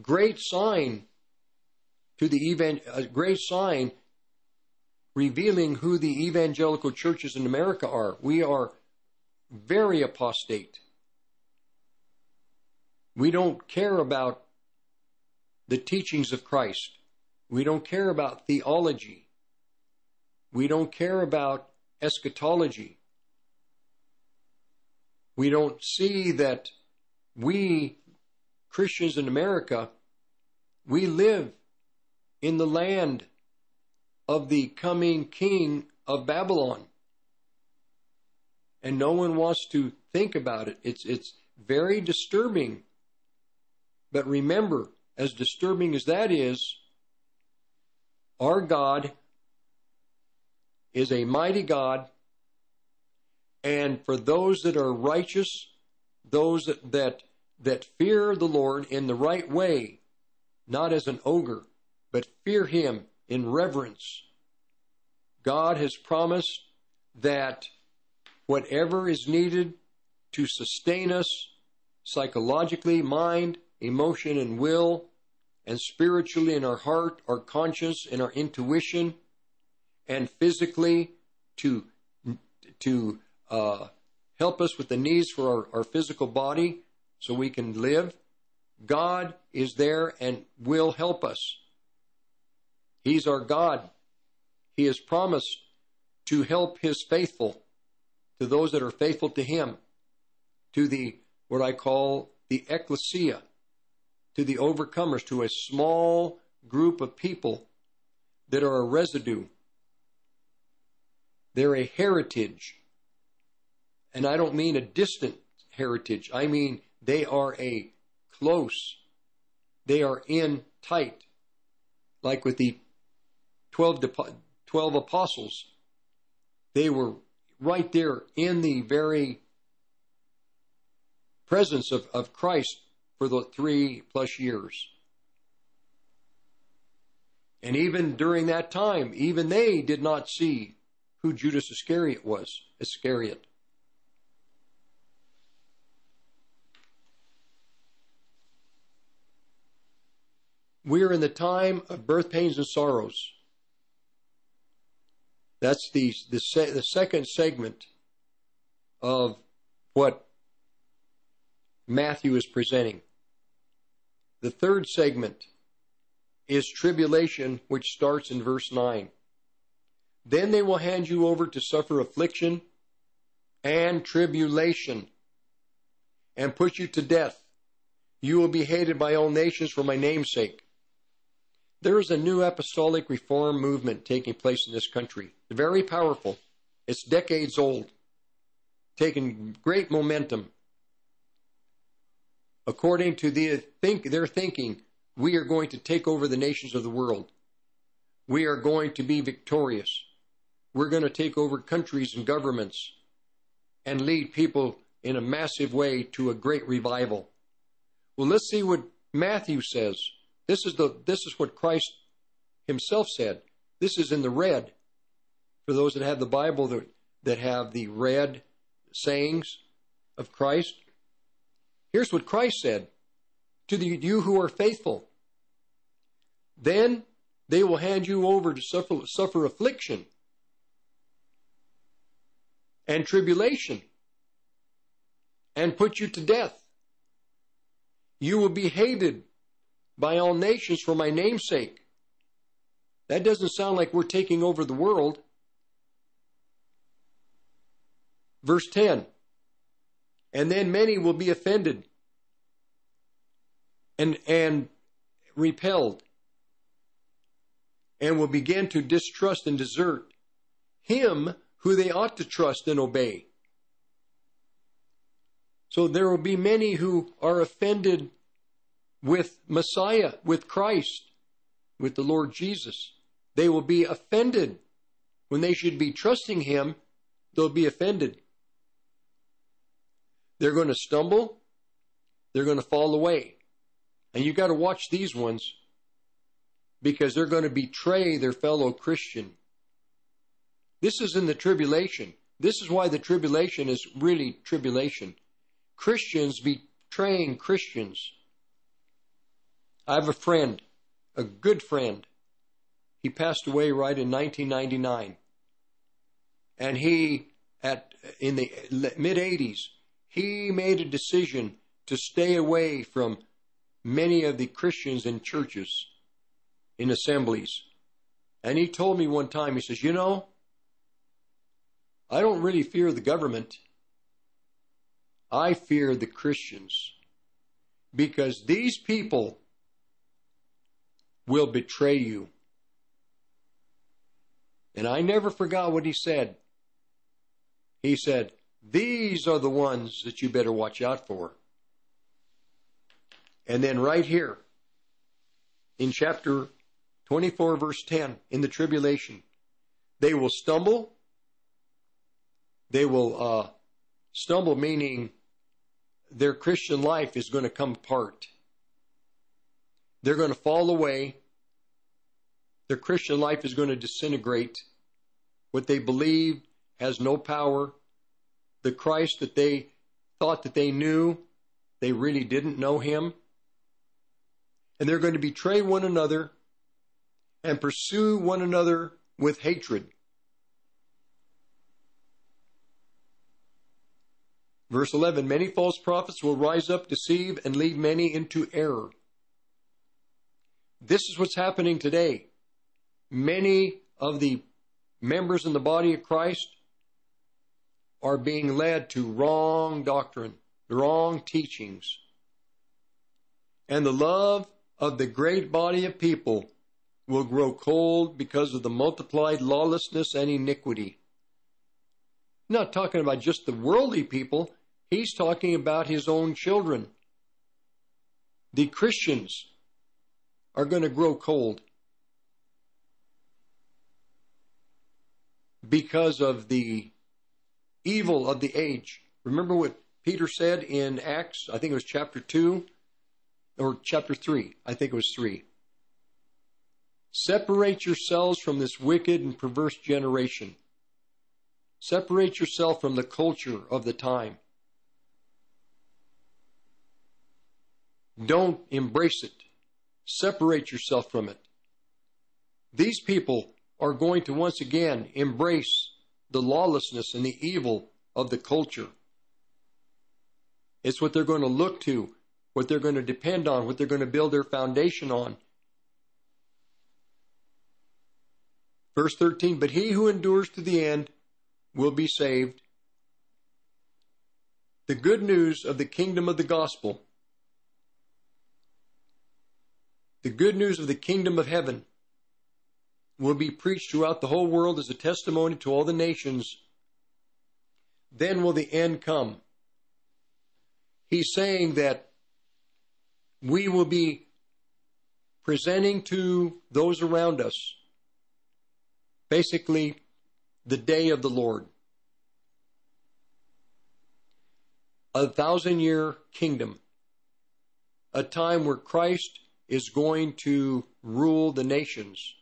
great sign to the even a great sign revealing who the evangelical churches in America are. We are very apostate. We don't care about the teachings of Christ. We don't care about theology. We don't care about eschatology. We don't see that we, Christians in America, we live in the land of the coming king of Babylon. And no one wants to think about it. It's, it's very disturbing. But remember, as disturbing as that is, our God is a mighty God. And for those that are righteous, those that, that, that fear the Lord in the right way, not as an ogre, but fear Him in reverence, God has promised that whatever is needed to sustain us psychologically, mind, emotion, and will, and spiritually in our heart, our conscience, and our intuition, and physically to to uh, help us with the needs for our, our physical body so we can live. God is there and will help us. He's our God. He has promised to help His faithful, to those that are faithful to Him, to the what I call the ecclesia, to the overcomers, to a small group of people that are a residue. They're a heritage. And I don't mean a distant heritage. I mean they are a close. They are in tight. Like with the 12, 12 apostles. They were right there in the very presence of, of Christ for the three plus years. And even during that time, even they did not see who Judas Iscariot was. Iscariot. We are in the time of birth pains and sorrows. That's the, the, the second segment of what Matthew is presenting. The third segment is tribulation, which starts in verse 9. Then they will hand you over to suffer affliction and tribulation and put you to death. You will be hated by all nations for my name's sake. There is a new apostolic reform movement taking place in this country. Very powerful. It's decades old, taking great momentum. According to the think, their thinking, we are going to take over the nations of the world. We are going to be victorious. We're going to take over countries and governments and lead people in a massive way to a great revival. Well, let's see what Matthew says. This is the this is what Christ himself said. This is in the red. For those that have the Bible that, that have the red sayings of Christ. Here's what Christ said to the, you who are faithful. Then they will hand you over to suffer, suffer affliction and tribulation and put you to death. You will be hated by all nations for my name's sake. That doesn't sound like we're taking over the world. Verse 10 And then many will be offended and, and repelled and will begin to distrust and desert him who they ought to trust and obey. So there will be many who are offended with Messiah, with Christ, with the Lord Jesus. They will be offended. When they should be trusting Him, they'll be offended. They're going to stumble. They're going to fall away. And you've got to watch these ones because they're going to betray their fellow Christian. This is in the tribulation. This is why the tribulation is really tribulation. Christians betraying Christians. I have a friend, a good friend. He passed away right in 1999. And he, at in the mid 80s, he made a decision to stay away from many of the Christians in churches, in assemblies. And he told me one time, he says, You know, I don't really fear the government. I fear the Christians because these people will betray you. And I never forgot what he said. He said, These are the ones that you better watch out for. And then right here in chapter 24, verse 10, in the tribulation, they will stumble. They will uh, stumble, meaning their Christian life is going to come apart. They're going to fall away. Their Christian life is going to disintegrate. What they believe has no power. The Christ that they thought that they knew, they really didn't know him. And they're going to betray one another and pursue one another with hatred. Verse 11 Many false prophets will rise up, deceive, and lead many into error. This is what's happening today. Many of the members in the body of Christ are being led to wrong doctrine, wrong teachings. And the love of the great body of people will grow cold because of the multiplied lawlessness and iniquity. not talking about just the worldly people, he's talking about his own children. The Christians are going to grow cold because of the evil of the age. Remember what Peter said in Acts, I think it was chapter 2 or chapter 3, I think it was 3. Separate yourselves from this wicked and perverse generation. Separate yourself from the culture of the time. Don't embrace it. Separate yourself from it. These people are going to once again embrace the lawlessness and the evil of the culture. It's what they're going to look to, what they're going to depend on, what they're going to build their foundation on. Verse 13, but he who endures to the end will be saved. The good news of the kingdom of the gospel The good news of the kingdom of heaven will be preached throughout the whole world as a testimony to all the nations. Then will the end come. He's saying that we will be presenting to those around us basically the day of the Lord. A thousand year kingdom. A time where Christ is going to rule the nations.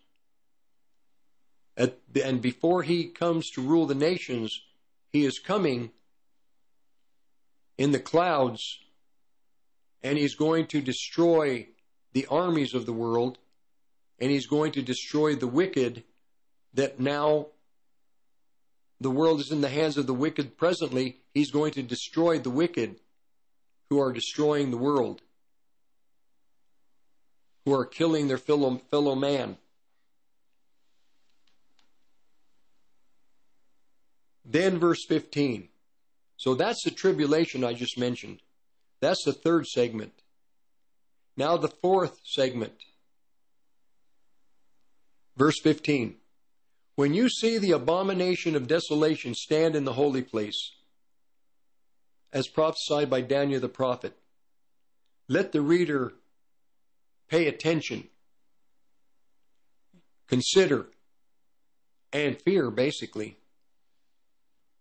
At, and before he comes to rule the nations, he is coming in the clouds and he's going to destroy the armies of the world and he's going to destroy the wicked that now the world is in the hands of the wicked presently. He's going to destroy the wicked who are destroying the world who are killing their fellow, fellow man. Then verse 15. So that's the tribulation I just mentioned. That's the third segment. Now the fourth segment. Verse 15. When you see the abomination of desolation stand in the holy place, as prophesied by Daniel the prophet, let the reader pay attention, consider, and fear, basically.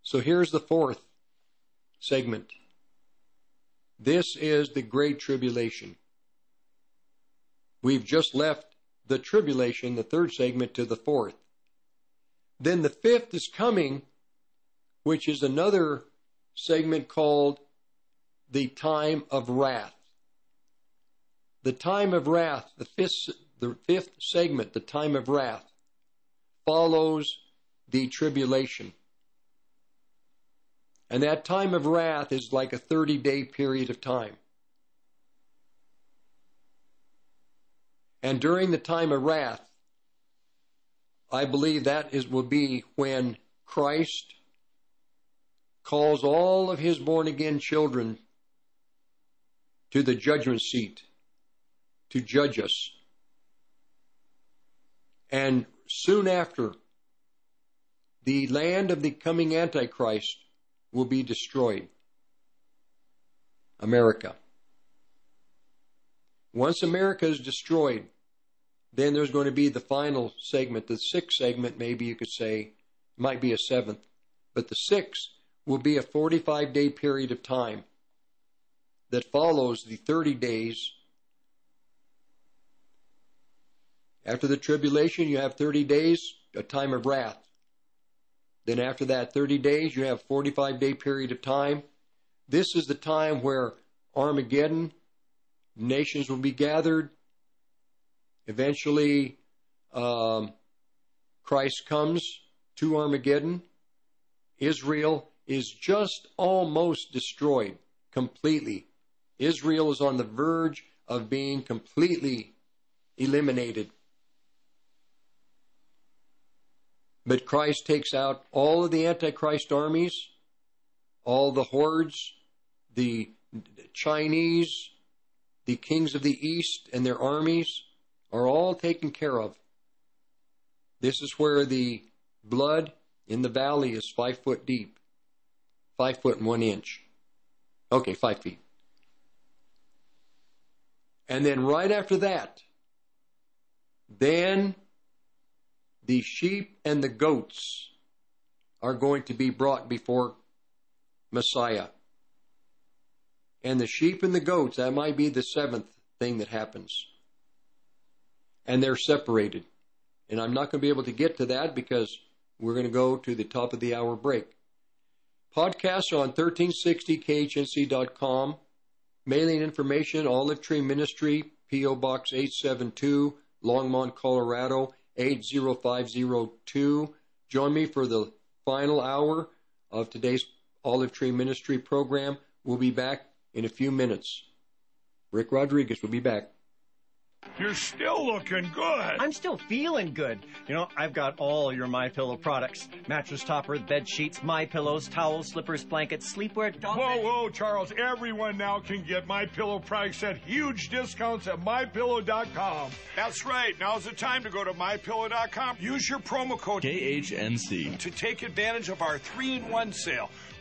So here's the fourth segment. This is the Great Tribulation. We've just left the tribulation, the third segment, to the fourth. Then the fifth is coming, which is another segment called the time of wrath. The time of wrath, the fifth, the fifth segment, the time of wrath, follows the tribulation. And that time of wrath is like a 30 day period of time. And during the time of wrath, I believe that is will be when Christ calls all of his born again children to the judgment seat to judge us. And soon after, the land of the coming Antichrist will be destroyed. America. Once America is destroyed, then there's going to be the final segment, the sixth segment, maybe you could say, might be a seventh, but the sixth will be a 45 day period of time that follows the 30 days. After the tribulation, you have 30 days, a time of wrath. Then after that 30 days, you have 45 day period of time. This is the time where Armageddon, nations will be gathered. Eventually, um, Christ comes to Armageddon. Israel is just almost destroyed completely. Israel is on the verge of being completely eliminated. But Christ takes out all of the Antichrist armies, all the hordes, the Chinese, the kings of the East and their armies are all taken care of. This is where the blood in the valley is five foot deep, five foot and one inch. Okay, five feet. And then right after that, then the sheep and the goats are going to be brought before Messiah. And the sheep and the goats, that might be the seventh thing that happens. And they're separated. And I'm not going to be able to get to that because we're going to go to the top of the hour break. Podcasts on 1360khnc.com. Mailing information, Olive Tree Ministry, P.O. Box 872, Longmont, Colorado 80502. Join me for the final hour of today's Olive Tree Ministry program. We'll be back in a few minutes. Rick Rodriguez will be back. You're still looking good. I'm still feeling good. You know, I've got all your My Pillow products: mattress topper, bed sheets, My Pillows, towels, slippers, blankets, sleepwear. Dog Whoa, whoa, Charles! Everyone now can get My Pillow products at huge discounts at MyPillow.com. That's right. Now's the time to go to MyPillow.com. Use your promo code KHNC to take advantage of our three-in-one sale.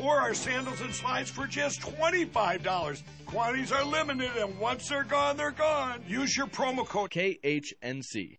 or our sandals and slides for just $25. Quantities are limited, and once they're gone, they're gone. Use your promo code KHNC.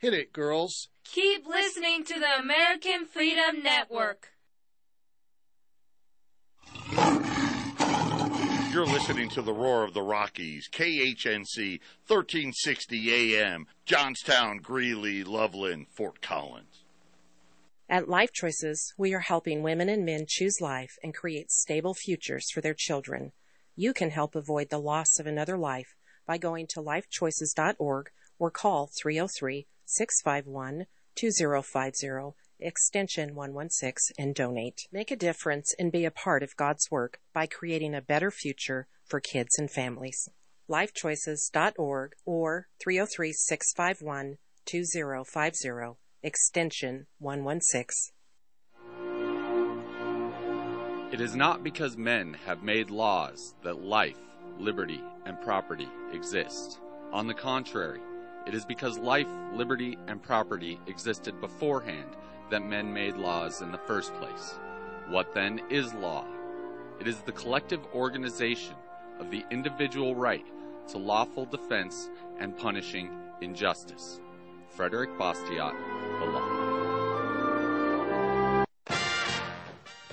Hit it, girls. Keep listening to the American Freedom Network. You're listening to the roar of the Rockies, KHNC 1360 AM, Johnstown, Greeley, Loveland, Fort Collins. At Life Choices, we are helping women and men choose life and create stable futures for their children. You can help avoid the loss of another life by going to lifechoices.org or call 303 651 2050 extension 116 and donate. Make a difference and be a part of God's work by creating a better future for kids and families. lifechoices.org or 303 651 2050 extension 116. It is not because men have made laws that life, liberty, and property exist. On the contrary, it is because life, liberty, and property existed beforehand that men made laws in the first place. What then is law? It is the collective organization of the individual right to lawful defense and punishing injustice. Frederick Bastiat,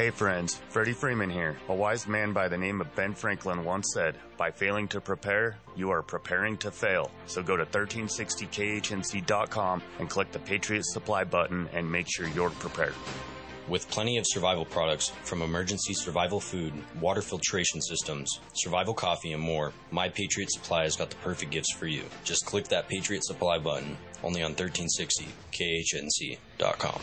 Hey friends, Freddie Freeman here. A wise man by the name of Ben Franklin once said, By failing to prepare, you are preparing to fail. So go to 1360khnc.com and click the Patriot Supply button and make sure you're prepared. With plenty of survival products from emergency survival food, water filtration systems, survival coffee, and more, My Patriot Supply has got the perfect gifts for you. Just click that Patriot Supply button only on 1360khnc.com.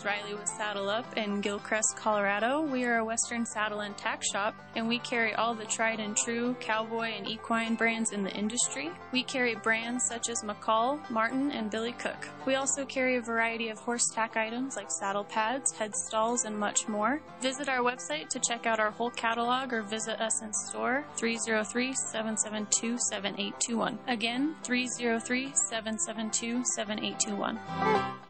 is Riley with Saddle Up in Gilcrest, Colorado. We are a Western saddle and tack shop, and we carry all the tried and true cowboy and equine brands in the industry. We carry brands such as McCall, Martin, and Billy Cook. We also carry a variety of horse tack items like saddle pads, head stalls, and much more. Visit our website to check out our whole catalog or visit us in store 303 772 7821. Again, 303 772 7821.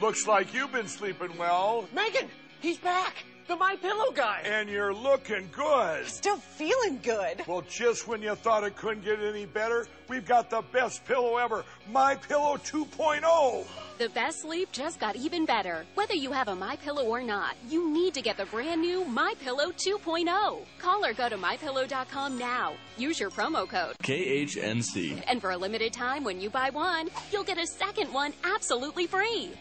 Looks like you've been sleeping well. Megan, he's back. The My Pillow guy. And you're looking good. Still feeling good. Well, just when you thought it couldn't get any better, we've got the best pillow ever, My Pillow 2.0. The best sleep just got even better. Whether you have a My Pillow or not, you need to get the brand new My Pillow 2.0. Call or go to mypillow.com now. Use your promo code. KHNC. And for a limited time when you buy one, you'll get a second one absolutely free.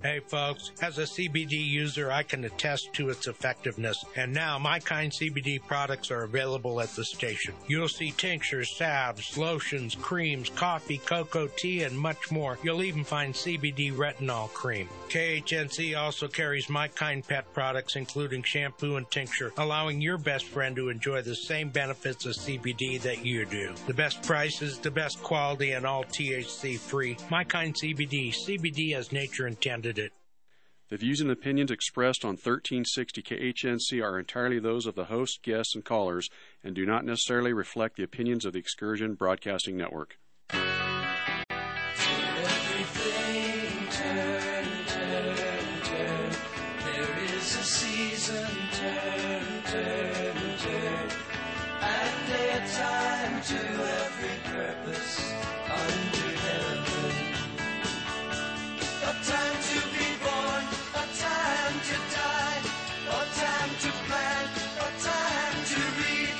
Hey folks, as a CBD user, I can attest to its effectiveness, and now my kind CBD products are available at the station. You'll see tinctures, salves, lotions, creams, coffee, cocoa, tea, and much more. You'll even find CBD retinol cream. KHNC also carries my kind pet products, including shampoo and tincture, allowing your best friend to enjoy the same benefits of CBD that you do. The best prices, the best quality, and all THC free. My kind CBD, CBD as nature intended it. The views and opinions expressed on 1360 KHNC are entirely those of the host, guests, and callers and do not necessarily reflect the opinions of the Excursion Broadcasting Network. A time to every purpose under heaven. A time to be born, a time to die, a time to plant, a time to reap,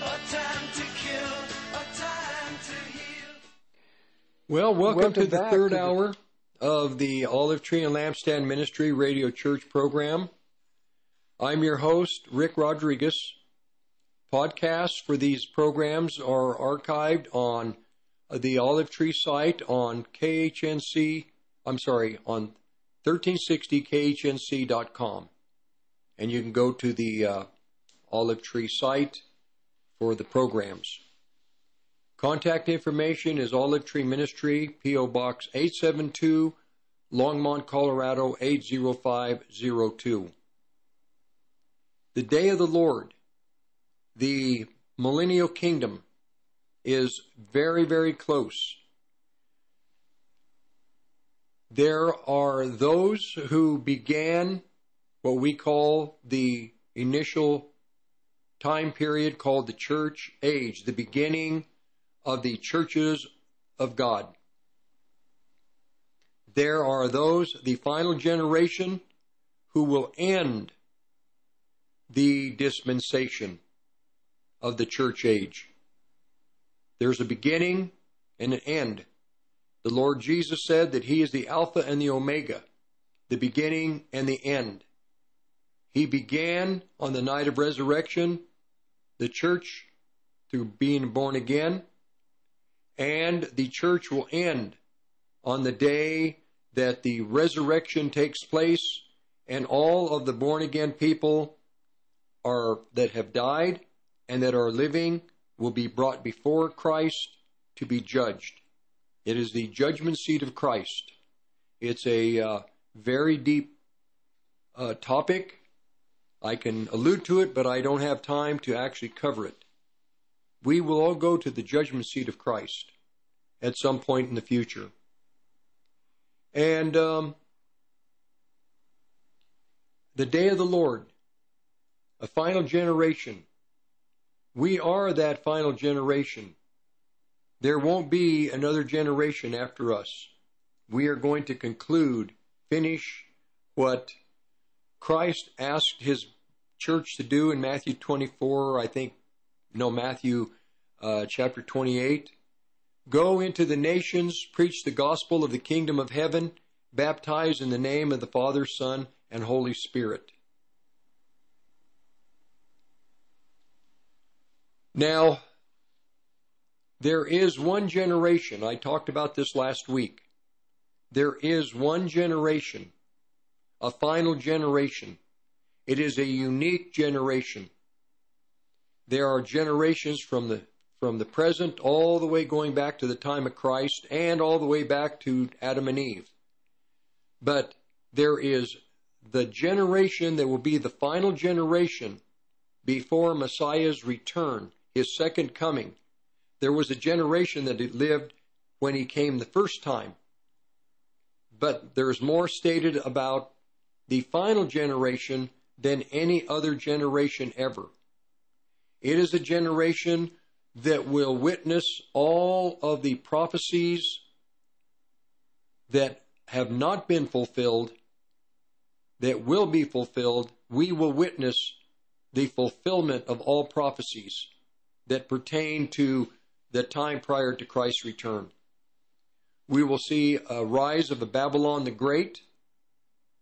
a time to kill, a time to heal. Well, welcome, Welcome to the third to the- hour of the Olive Tree and Lampstand Ministry Radio Church program. I'm your host, Rick Rodriguez. Podcasts for these programs are archived on the Olive Tree site on KHNC, I'm sorry, on 1360khnc.com. And you can go to the uh, Olive Tree site for the programs. Contact information is Olive Tree Ministry, P.O. Box 872, Longmont, Colorado 80502. The day of the Lord, the millennial kingdom, is very, very close. There are those who began what we call the initial time period called the church age, the beginning of the churches of God. There are those, the final generation, who will end the dispensation of the church age. There's a beginning and an end. The Lord Jesus said that He is the Alpha and the Omega, the beginning and the end. He began on the night of resurrection, the church through being born again, and the church will end on the day that the resurrection takes place and all of the born again people are that have died and that are living will be brought before Christ to be judged. It is the judgment seat of Christ. It's a uh, very deep uh, topic. I can allude to it, but I don't have time to actually cover it. We will all go to the judgment seat of Christ at some point in the future. And um, the day of the Lord, a final generation. We are that final generation. There won't be another generation after us. We are going to conclude, finish what Christ asked his church to do in Matthew 24, I think, no, Matthew uh, chapter 28. Go into the nations, preach the gospel of the kingdom of heaven, baptize in the name of the Father, Son, and Holy Spirit. Now, there is one generation, I talked about this last week. There is one generation, a final generation. It is a unique generation. There are generations from the from the present all the way going back to the time of Christ and all the way back to Adam and Eve. But there is the generation that will be the final generation before Messiah's return, his second coming. There was a generation that lived when he came the first time. But there's more stated about the final generation than any other generation ever. It is a generation that will witness all of the prophecies that have not been fulfilled, that will be fulfilled. We will witness the fulfillment of all prophecies that pertain to the time prior to Christ's return. We will see a rise of a Babylon the Great,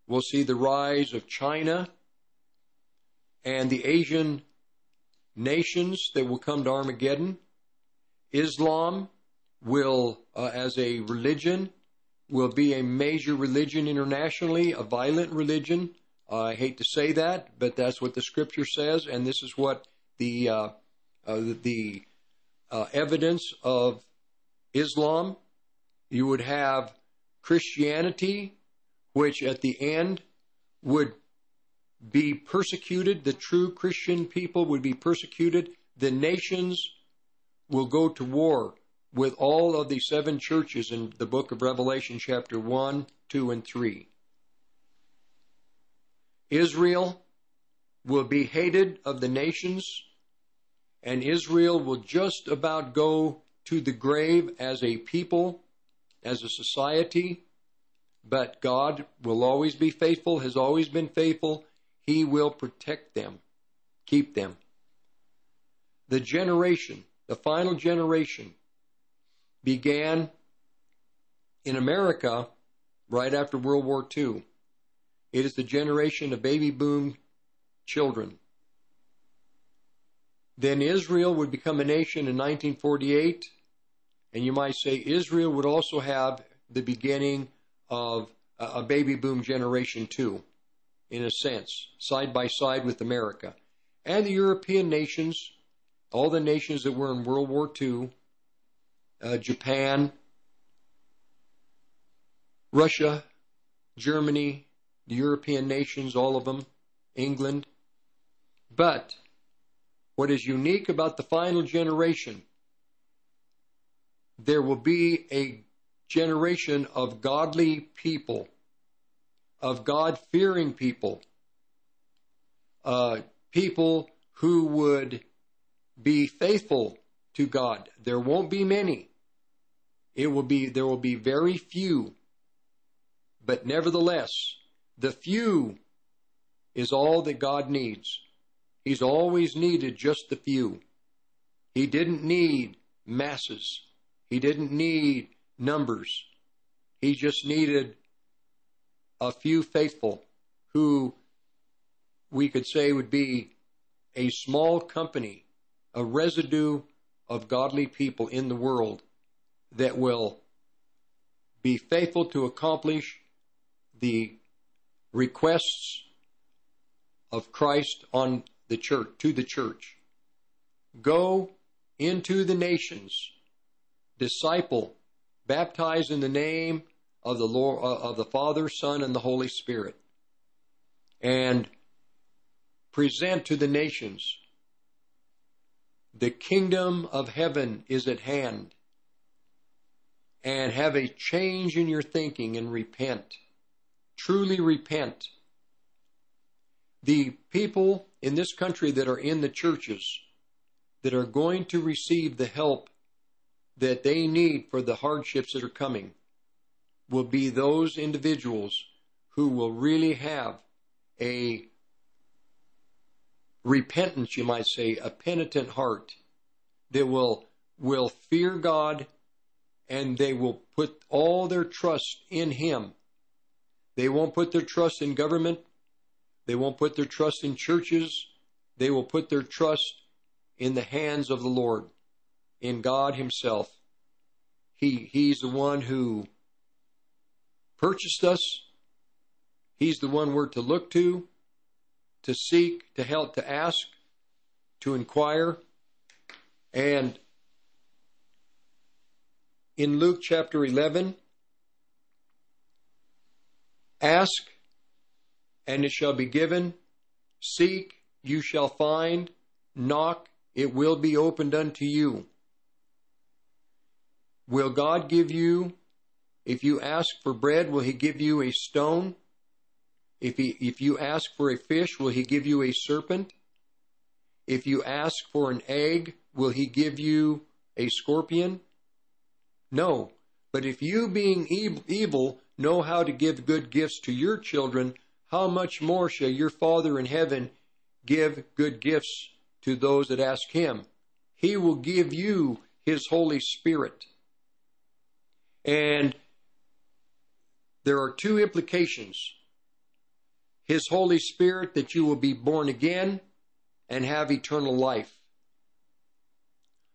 We'll see the rise of China and the Asian nations that will come to Armageddon. Islam will, uh, as a religion, will be a major religion internationally, a violent religion. Uh, I hate to say that, but that's what the scripture says, and this is what the uh the uh, evidence of Islam. You would have Christianity, which at the end would be persecuted. The true Christian people would be persecuted. The nations will go to war with all of the seven churches in the book of Revelation, chapter 1, 2, and 3. Israel will be hated of the nations, and Israel will just about go to the grave as a people, as a society, but God will always be faithful, has always been faithful. He will protect them, keep them. The generation, the final generation, began in America right after World War II. It is the generation of baby boom children. Then Israel would become a nation in 1948, and you might say Israel would also have the beginning of a baby boom generation too, in a sense, side by side with America. And the European nations, all the nations that were in World War II, uh, Japan, Russia, Germany, the European nations, all of them, England. But what is unique about the final generation, there will be a generation of godly people, of God fearing people, uh, people who would be faithful to God. There won't be many. It will be there will be very few. But nevertheless, the few is all that God needs. He's always needed just the few. He didn't need masses. He didn't need numbers. He just needed a few faithful who we could say would be a small company, a residue of godly people in the world that will be faithful to accomplish the requests of Christ on the church to the church. Go into the nations, disciple, baptize in the name of the Lord, uh, of the Father, Son, and the Holy Spirit, and present to the nations the kingdom of heaven is at hand. And have a change in your thinking and repent. Truly repent. The people in this country that are in the churches that are going to receive the help that they need for the hardships that are coming will be those individuals who will really have a repentance, you might say, a penitent heart that will will fear God and they will put all their trust in him. They won't put their trust in government. They won't put their trust in churches. They will put their trust in the hands of the Lord, in God himself. He he's the one who purchased us. He's the one we're to look to to seek, to help, to ask, to inquire. And in Luke chapter 11, ask, and it shall be given. Seek, you shall find. Knock, it will be opened unto you. Will God give you, if you ask for bread, will He give you a stone? If, he, if you ask for a fish, will he give you a serpent? If you ask for an egg, will he give you a scorpion? No. But if you, being evil, know how to give good gifts to your children, how much more shall your Father in heaven give good gifts to those that ask him? He will give you his Holy Spirit. And there are two implications His Holy Spirit that you will be born again and have eternal life.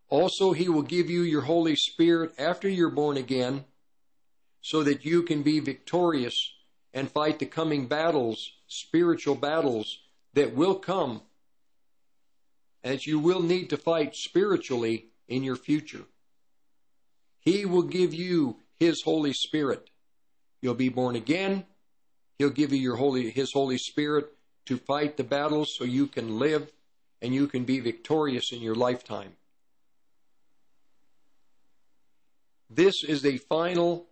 Also, He will give you your Holy Spirit after you're born again so that you can be victorious and fight the coming battles, spiritual battles that will come as you will need to fight spiritually in your future. He will give you His Holy Spirit. You'll be born again. He'll give you your Holy, His Holy Spirit to fight the battles so you can live and you can be victorious in your lifetime. This is the final,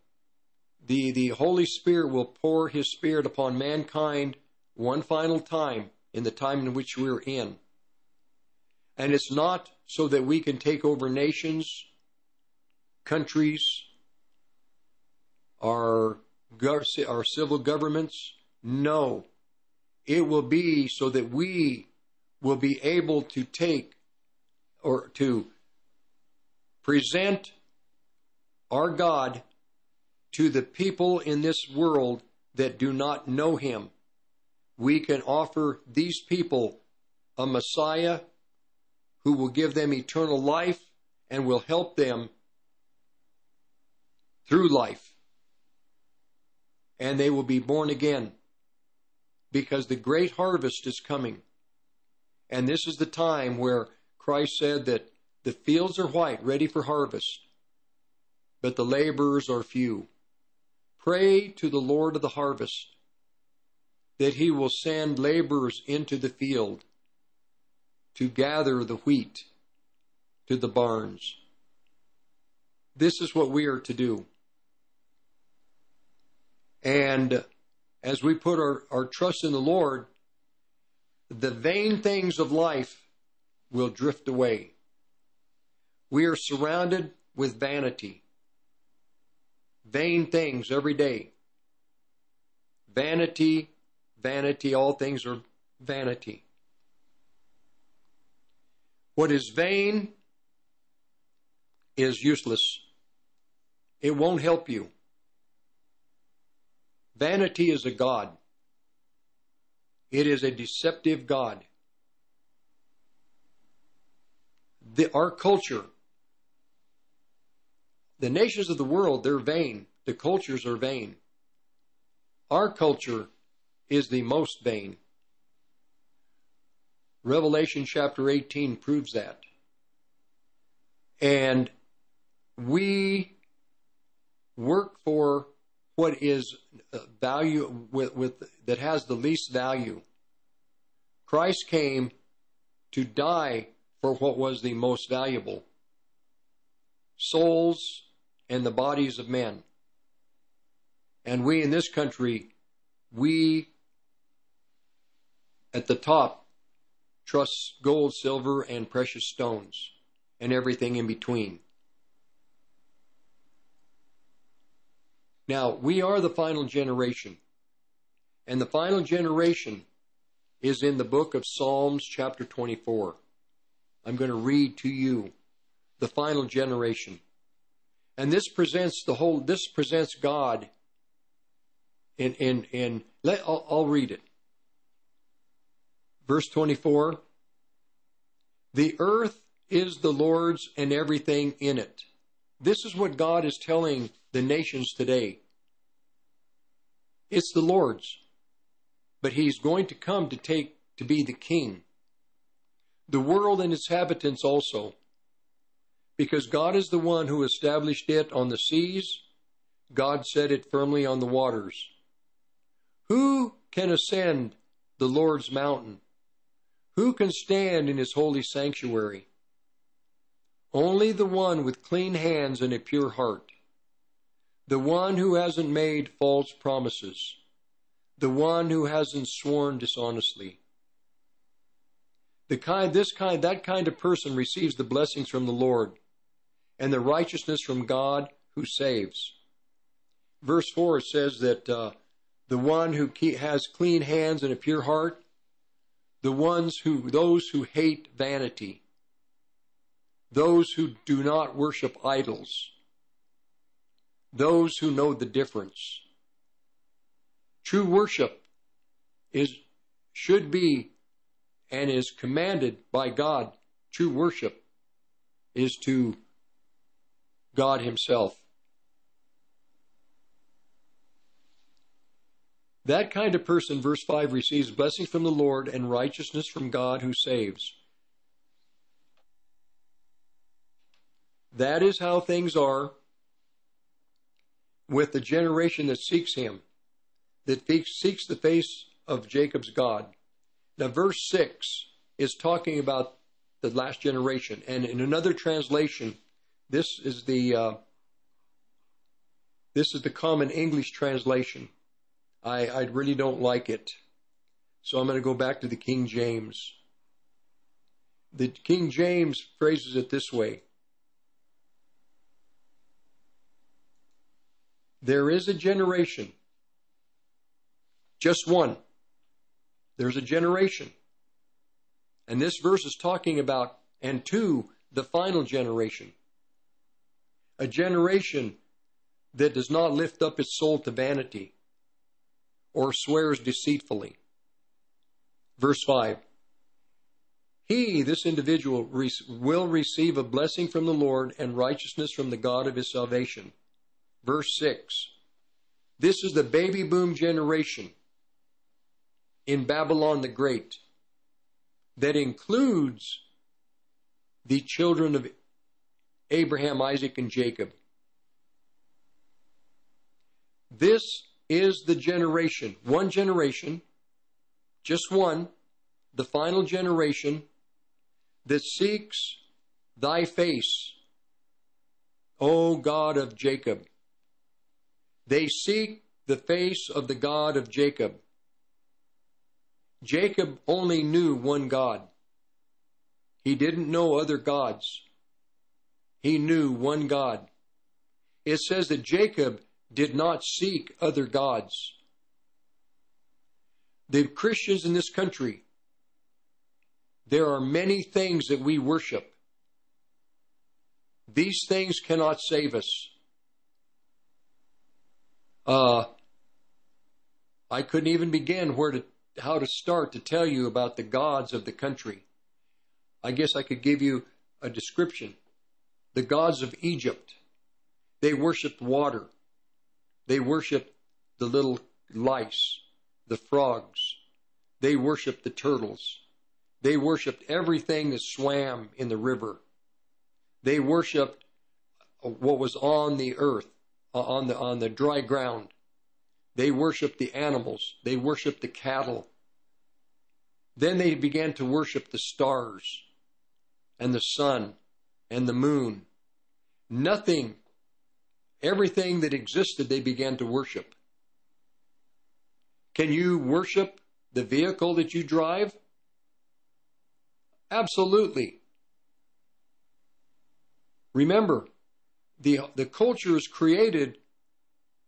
the, the Holy Spirit will pour His Spirit upon mankind one final time in the time in which we're in. And it's not so that we can take over nations, countries, our, our civil governments. No. It will be so that we will be able to take or to present our God to the people in this world that do not know Him. We can offer these people a Messiah who will give them eternal life and will help them through life. And they will be born again because the great harvest is coming. And this is the time where Christ said that the fields are white, ready for harvest, but the laborers are few. Pray to the Lord of the harvest that he will send laborers into the field to gather the wheat to the barns. This is what we are to do. And as we put our, our trust in the Lord, the vain things of life will drift away. We are surrounded with vanity. Vain things every day. Vanity, vanity, all things are vanity. What is vain is useless. It won't help you. Vanity is a God. It is a deceptive God. The, our culture, the nations of the world, they're vain. The cultures are vain. Our culture is the most vain. Revelation chapter 18 proves that. And we work for what is uh, value with, with that has the least value. Christ came to die for what was the most valuable souls and the bodies of men. And we in this country, we at the top trust gold, silver, and precious stones, and everything in between. Now, we are the final generation. And the final generation is in the book of Psalms, chapter 24. I'm going to read to you the final generation. And this presents the whole, this presents God in, in, in, let, I'll, I'll read it. Verse 24 The earth is the Lord's and everything in it. This is what God is telling the nations today. It's the Lord's, but He's going to come to take to be the king. The world and its inhabitants also, because God is the one who established it on the seas, God set it firmly on the waters. Who can ascend the Lord's mountain? Who can stand in his holy sanctuary? Only the one with clean hands and a pure heart. The one who hasn't made false promises. The one who hasn't sworn dishonestly. The kind, this kind, that kind of person receives the blessings from the Lord and the righteousness from God who saves. Verse 4 says that uh, the one who has clean hands and a pure heart, the ones who those who hate vanity those who do not worship idols those who know the difference true worship is should be and is commanded by God. True worship is to God Himself. That kind of person, verse 5, receives blessing from the Lord and righteousness from God who saves. That is how things are with the generation that seeks Him, that seeks the face of Jacob's God. Now, verse 6 is talking about the last generation. And in another translation, this is the uh, this is the common English translation. I, I really don't like it. So I'm going to go back to the King James. The King James phrases it this way There is a generation, just one. There's a generation. And this verse is talking about, and two, the final generation. A generation that does not lift up its soul to vanity or swears deceitfully. Verse 5 He, this individual, will receive a blessing from the Lord and righteousness from the God of his salvation. Verse 6 This is the baby boom generation in Babylon the Great that includes the children of Abraham, Isaac, and Jacob. This is the generation, one generation, just one, the final generation that seeks thy face, O God of Jacob. They seek the face of the God of Jacob. Jacob only knew one God. He didn't know other gods. He knew one God. It says that Jacob did not seek other gods. The Christians in this country, there are many things that we worship. These things cannot save us. Uh, I couldn't even begin where to how to start to tell you about the gods of the country. I guess I could give you a description. The gods of Egypt, they worshiped water. They worshiped the little lice, the frogs. They worshiped the turtles. They worshiped everything that swam in the river. They worshiped what was on the earth, uh, on the, on the dry ground. They worshiped the animals. They worshiped the cattle. Then they began to worship the stars and the sun and the moon. Nothing Everything that existed, they began to worship. Can you worship the vehicle that you drive? Absolutely. Remember, the, the culture is created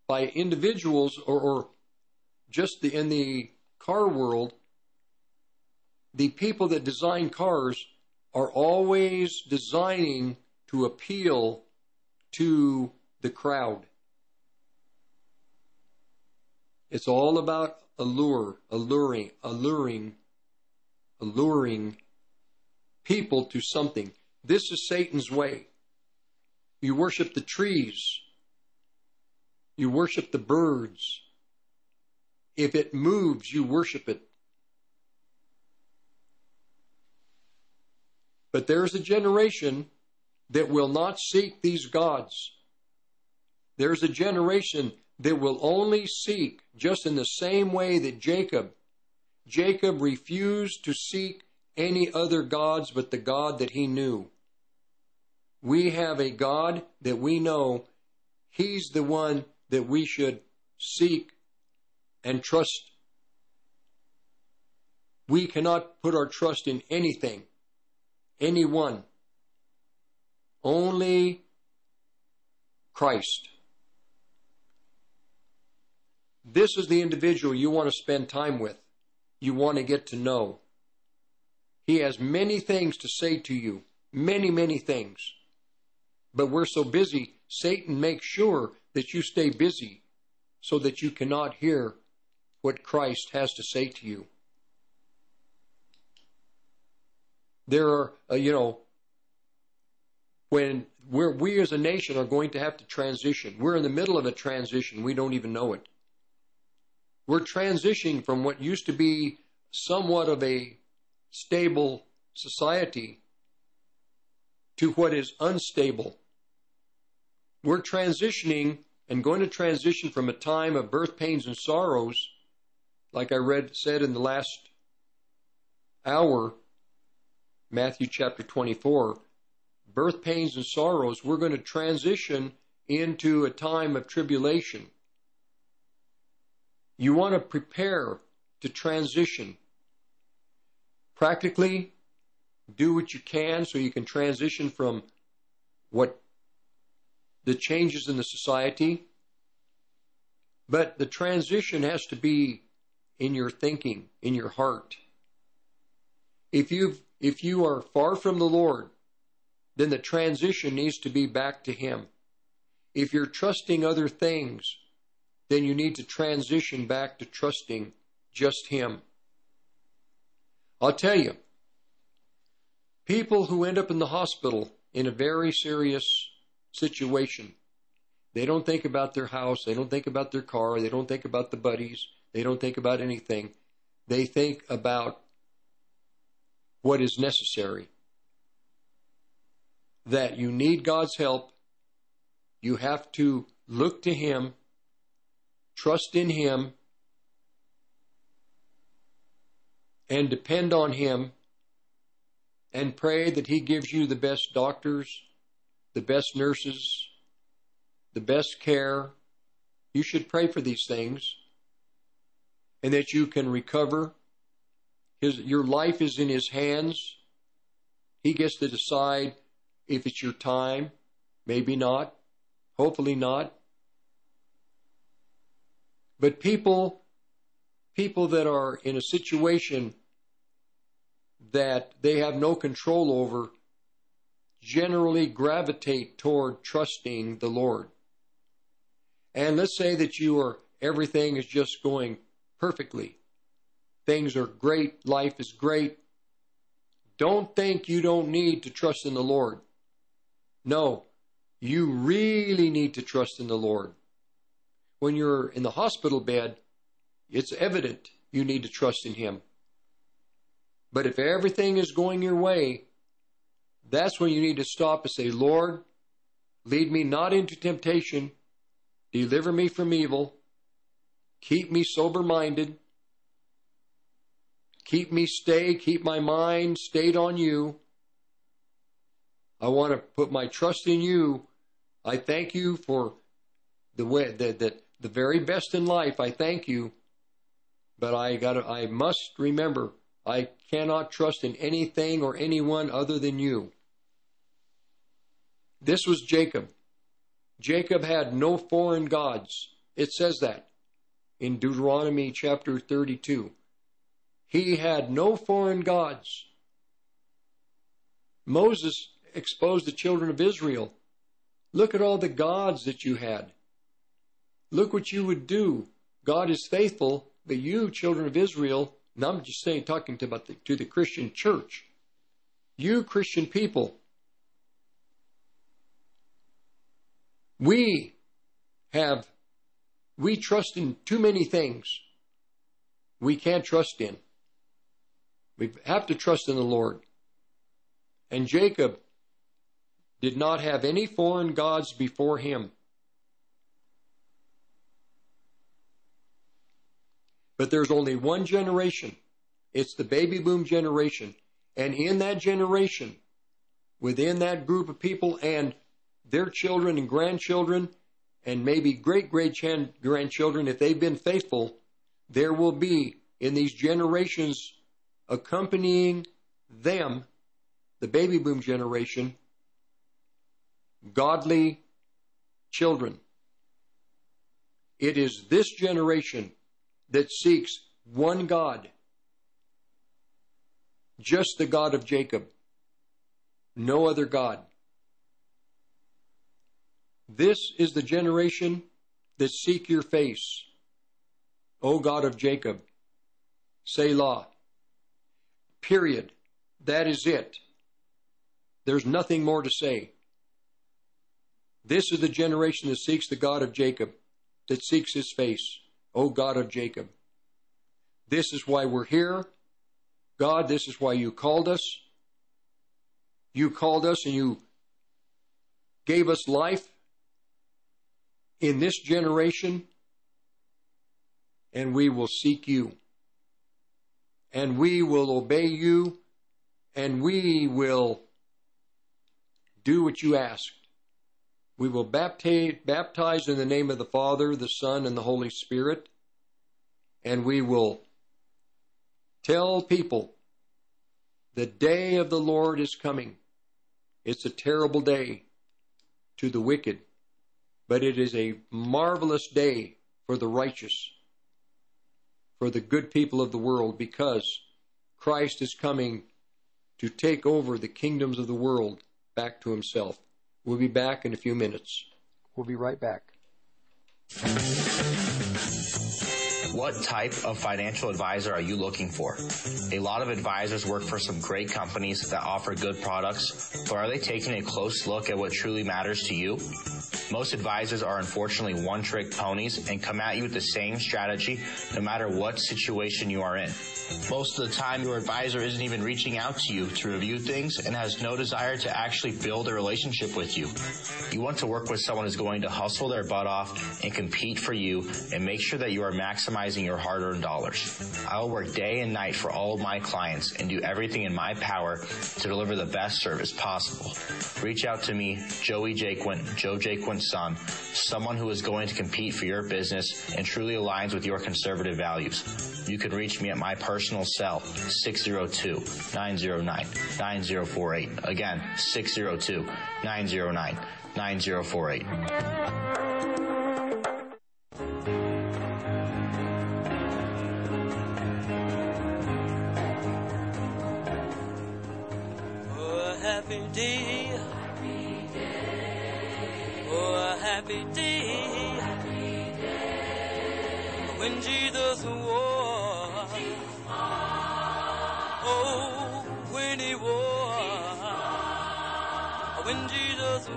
by individuals or, or just the, in the car world, the people that design cars are always designing to appeal to the crowd. It's all about allure, alluring, alluring, alluring people to something. This is Satan's way. You worship the trees. You worship the birds. If it moves, you worship it. But there's a generation that will not seek these gods. There's a generation that will only seek, just in the same way that Jacob, Jacob refused to seek any other gods but the God that he knew. We have a God that we know He's the one that we should seek and trust. We cannot put our trust in anything, anyone, only Christ. This is the individual you want to spend time with, you want to get to know. He has many things to say to you, many, many things. But we're so busy, Satan makes sure that you stay busy so that you cannot hear what Christ has to say to you. There are, uh, you know, when we as a nation are going to have to transition. We're in the middle of a transition. We don't even know it. We're transitioning from what used to be somewhat of a stable society to what is unstable. We're transitioning and going to transition from a time of birth pains and sorrows, like I read said in the last hour, Matthew chapter 24, birth pains and sorrows, we're going to transition into a time of tribulation. You want to prepare to transition. Practically, do what you can so you can transition from what the changes in the society. But the transition has to be in your thinking, in your heart. If you if you are far from the Lord, then the transition needs to be back to Him. If you're trusting other things, then you need to transition back to trusting just Him. I'll tell you, people who end up in the hospital in a very serious situation, they don't think about their house, they don't think about their car, they don't think about the buddies, they don't think about anything. They think about what is necessary. That you need God's help, you have to look to Him, trust in Him, and depend on Him and pray that He gives you the best doctors, the best nurses, the best care. You should pray for these things and that you can recover. His, your life is in His hands. He gets to decide if it's your time, maybe not, hopefully not. But people, people that are in a situation that they have no control over generally gravitate toward trusting the Lord. And let's say that you are everything is just going perfectly. Things are great, life is great. Don't think you don't need to trust in the Lord. No, you really need to trust in the Lord. When you're in the hospital bed, it's evident you need to trust in Him. But if everything is going your way, that's when you need to stop and say, Lord, lead me not into temptation, deliver me from evil, keep me sober minded, keep me stay, keep my mind stayed on you. I want to put my trust in you. I thank you for the way that, that the very best in life. I thank you, but I got I must remember I cannot trust in anything or anyone other than you. This was Jacob. Jacob had no foreign gods. It says that in Deuteronomy chapter 32. He had no foreign gods. Moses exposed the children of Israel. Look at all the gods that you had. Look what you would do. God is faithful, but you, children of Israel, and I'm just saying, talking to, about the, to the Christian church. You Christian people, we have, we trust in too many things we can't trust in. We have to trust in the Lord. And Jacob did not have any foreign gods before him. But there's only one generation. It's the baby boom generation. And in that generation, within that group of people and their children and grandchildren, and maybe great great grandchildren, if they've been faithful, there will be in these generations accompanying them, the baby boom generation, godly children. It is this generation that seeks one God, just the God of Jacob, no other God. This is the generation that seek your face, O God of Jacob. Selah. Period. That is it. There's nothing more to say. This is the generation that seeks the God of Jacob, that seeks his face. O God of Jacob. This is why we're here. God, this is why you called us. You called us and you gave us life in this generation, and we will seek you. And we will obey you, and we will do what you asked. We will baptize, in the name of the Father, the Son, and the Holy Spirit, and we will tell people the day of the Lord is coming. It's a terrible day to the wicked, but it is a marvelous day for the righteous, for the good people of the world, because Christ is coming to take over the kingdoms of the world back to himself. We'll be back in a few minutes. We'll be right back. What type of financial advisor are you looking for? A lot of advisors work for some great companies that offer good products, but are they taking a close look at what truly matters to you? Most advisors are unfortunately one trick ponies and come at you with the same strategy no matter what situation you are in. Most of the time, your advisor isn't even reaching out to you to review things and has no desire to actually build a relationship with you. You want to work with someone who's going to hustle their butt off and compete for you and make sure that you are maximizing your hard earned dollars. I will work day and night for all of my clients and do everything in my power to deliver the best service possible. Reach out to me, Joey Jaquint, Joe Jaquint's son, someone who is going to compete for your business and truly aligns with your conservative values. You can reach me at my personal cell, 602-909-9048. Again, 602-909-9048. Oh, a happy day. Oh, happy day. When Jesus. Oh, when he. When Jesus.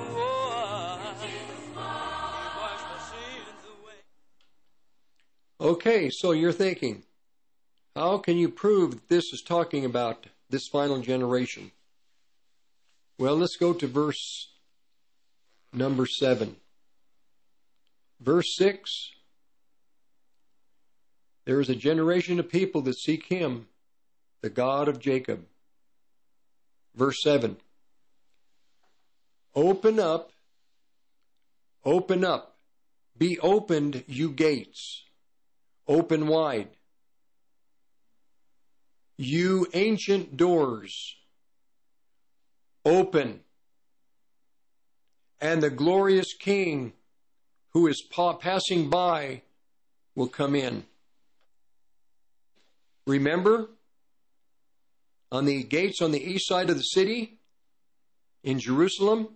Okay, so you're thinking, how can you prove this is talking about this final generation? Well, let's go to verse number 7. Verse 6 There is a generation of people that seek him, the God of Jacob. Verse 7 Open up, open up, be opened, you gates, open wide. You ancient doors, open, and the glorious King who is pa- passing by will come in. Remember, on the gates on the east side of the city in Jerusalem,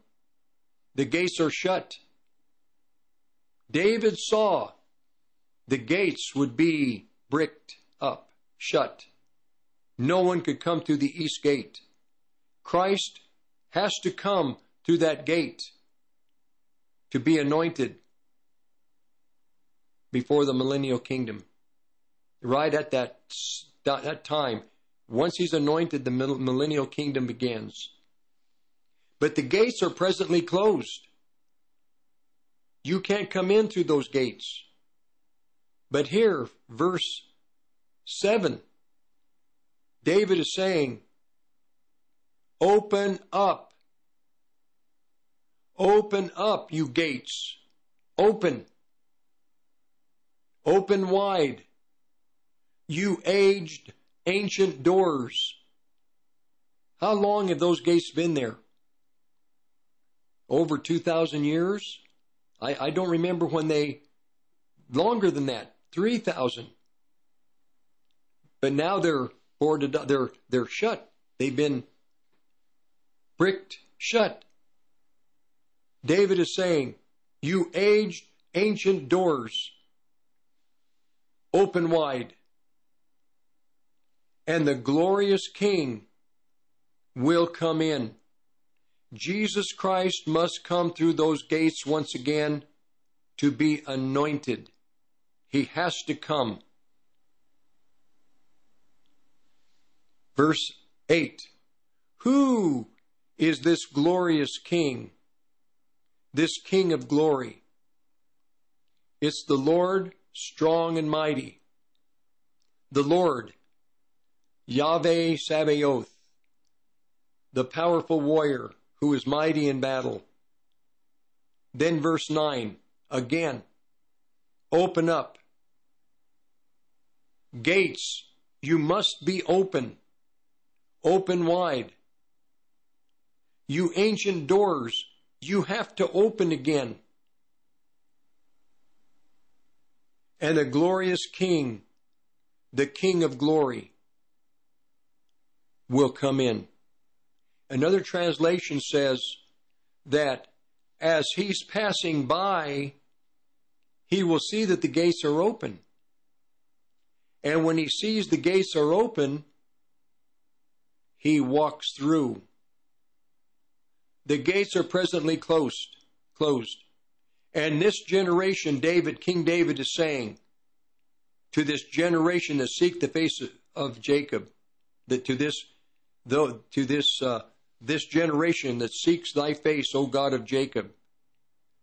the gates are shut. David saw the gates would be bricked up, shut. No one could come through the east gate. Christ has to come through that gate to be anointed before the millennial kingdom. Right at that, that time, once he's anointed, the millennial kingdom begins. But the gates are presently closed. You can't come in through those gates. But here, verse 7, David is saying, Open up. Open up, you gates. Open. Open wide. You aged, ancient doors. How long have those gates been there? Over 2,000 years? I, I don't remember when they, longer than that, 3,000. But now they're boarded up, they're, they're shut. They've been bricked shut. David is saying, You aged ancient doors. open wide. And the glorious King will come in. Jesus Christ must come through those gates once again to be anointed. He has to come. Verse 8 Who is this glorious King? This King of glory? It's the Lord strong and mighty. The Lord, Yahweh Sabaoth, the powerful warrior who is mighty in battle. Then verse 9, again, open up. Gates, you must be open, open wide. You ancient doors, you have to open again. And the glorious King, the King of glory, will come in. Another translation says that as he's passing by, he will see that the gates are open. And when he sees the gates are open, he walks through. The gates are presently closed, closed. And this generation, David, King David is saying to this generation that seek the face of Jacob, that to this, though, to this, uh, this generation that seeks thy face, O God of Jacob,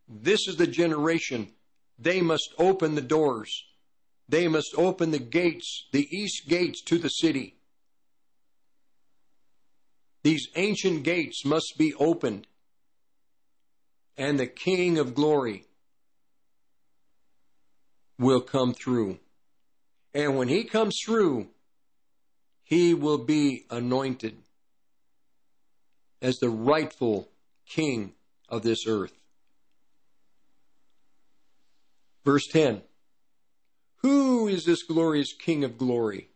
this is the generation. They must open the doors. They must open the gates, the east gates to the city. These ancient gates must be opened and the King of glory will come through. And when he comes through, he will be anointed as the rightful king of this earth. Verse 10 Who is this glorious king of glory?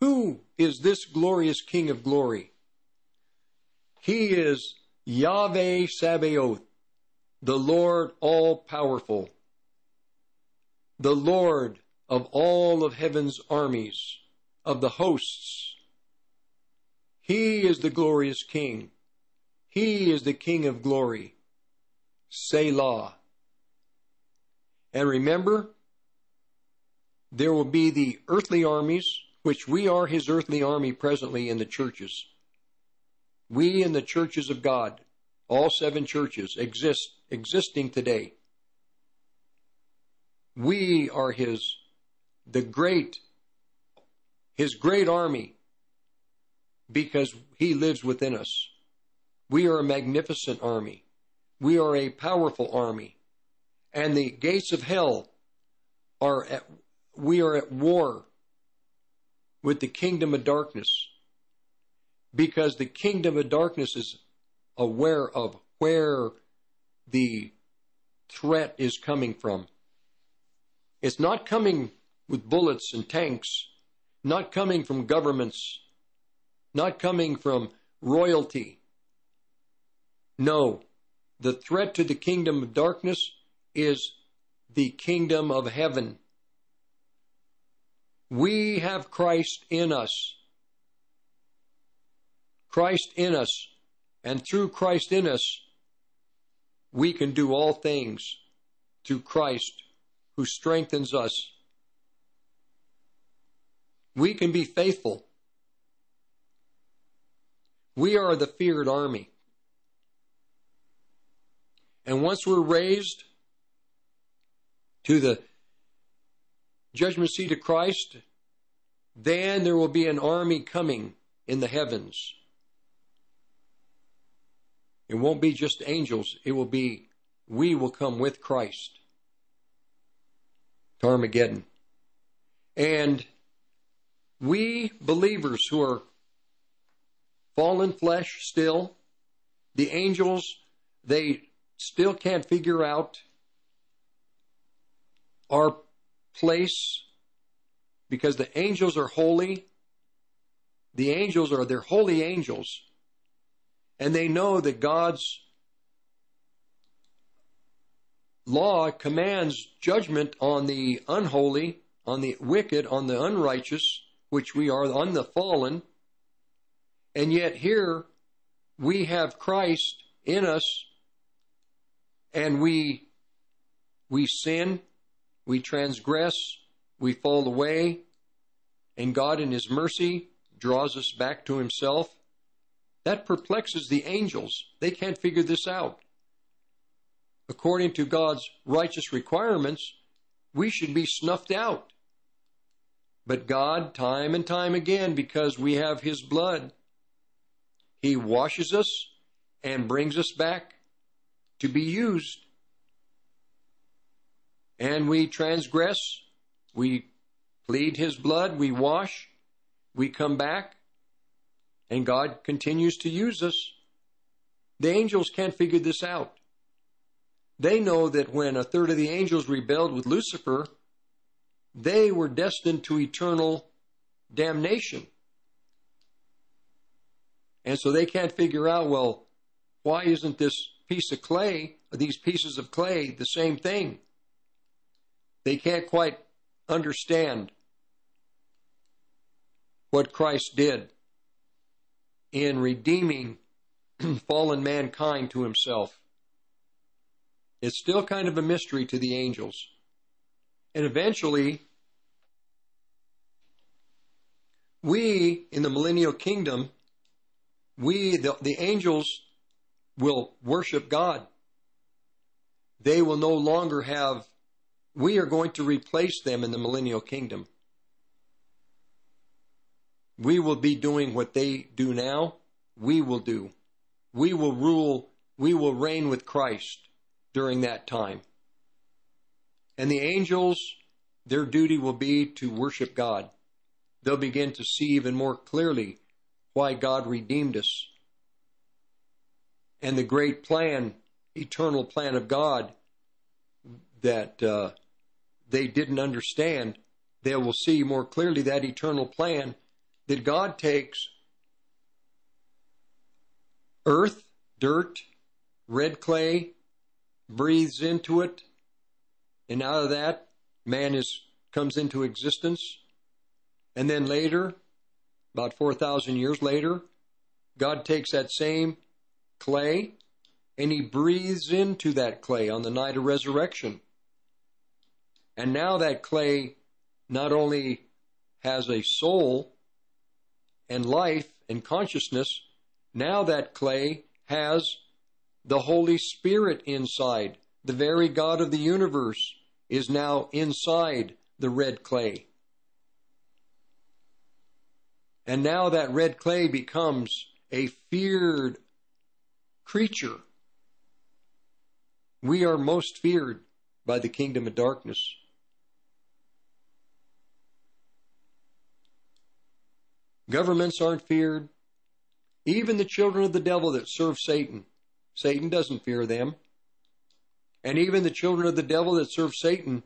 Who is this glorious king of glory? He is Yahweh Sabaoth, the Lord all powerful, the Lord of all of heaven's armies, of the hosts. He is the glorious King. He is the King of glory. Selah. And remember, there will be the earthly armies, which we are his earthly army presently in the churches. We in the churches of God, all seven churches, exist existing today. We are his, the great, his great army because he lives within us. We are a magnificent army. We are a powerful army. And the gates of hell are at, we are at war with the kingdom of darkness because the kingdom of darkness is aware of where the threat is coming from. It's not coming with bullets and tanks, not coming from governments, not coming from royalty. No, the threat to the kingdom of darkness is the kingdom of heaven. We have Christ in us. Christ in us. And through Christ in us, we can do all things through Christ who strengthens us. We can be faithful. We are the feared army. And once we're raised to the judgment seat of Christ, then there will be an army coming in the heavens. It won't be just angels, it will be we will come with Christ to Armageddon. And we believers who are fallen flesh still, the angels, they still can't figure out our place because the angels are holy. The angels are, they're holy angels and they know that God's law commands judgment on the unholy on the wicked, on the unrighteous, which we are, on the fallen. And yet here we have Christ in us and we we sin, we transgress, we fall away, and God in his mercy draws us back to himself. That perplexes the angels. They can't figure this out. According to God's righteous requirements, we should be snuffed out. But God, time and time again, because we have His blood, He washes us and brings us back to be used. And we transgress, we plead His blood, we wash, we come back, and God continues to use us. The angels can't figure this out. They know that when a third of the angels rebelled with Lucifer, they were destined to eternal damnation. And so they can't figure out, well, why isn't this piece of clay, or these pieces of clay, the same thing? They can't quite understand what Christ did in redeeming fallen mankind to himself. It's still kind of a mystery to the angels. And eventually, we in the millennial kingdom, we, the, the angels, will worship God. They will no longer have, we are going to replace them in the millennial kingdom. We will be doing what they do now. We will do. We will rule, we will reign with Christ during that time. And the angels, their duty will be to worship God. They'll begin to see even more clearly why God redeemed us. And the great plan, eternal plan of God that uh, they didn't understand, they will see more clearly that eternal plan that God takes earth, dirt, red clay, breathes into it, and out of that, man is comes into existence. And then later, about 4,000 years later, God takes that same clay and he breathes into that clay on the night of resurrection. And now that clay not only has a soul and life and consciousness, now that clay has the Holy Spirit inside. The very God of the universe is now inside the red clay. And now that red clay becomes a feared creature. We are most feared by the kingdom of darkness. Governments aren't feared. Even the children of the devil that serve Satan Satan doesn't fear them. And even the children of the devil that serve Satan,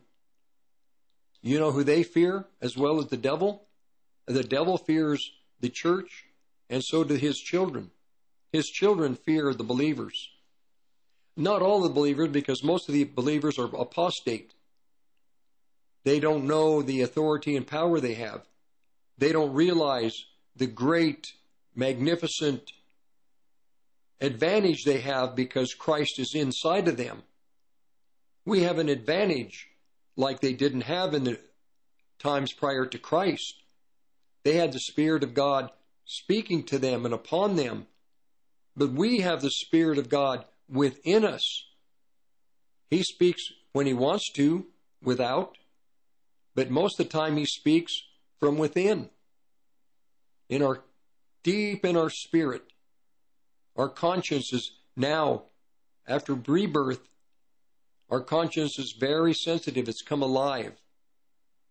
you know who they fear as well as the devil? The devil fears the church, and so do his children. His children fear the believers. Not all the believers, because most of the believers are apostate. They don't know the authority and power they have. They don't realize the great, magnificent advantage they have because Christ is inside of them. We have an advantage like they didn't have in the times prior to Christ. They had the Spirit of God speaking to them and upon them. But we have the Spirit of God within us. He speaks when He wants to, without, but most of the time He speaks from within, in our deep in our spirit. Our conscience is now, after rebirth, our conscience is very sensitive. It's come alive.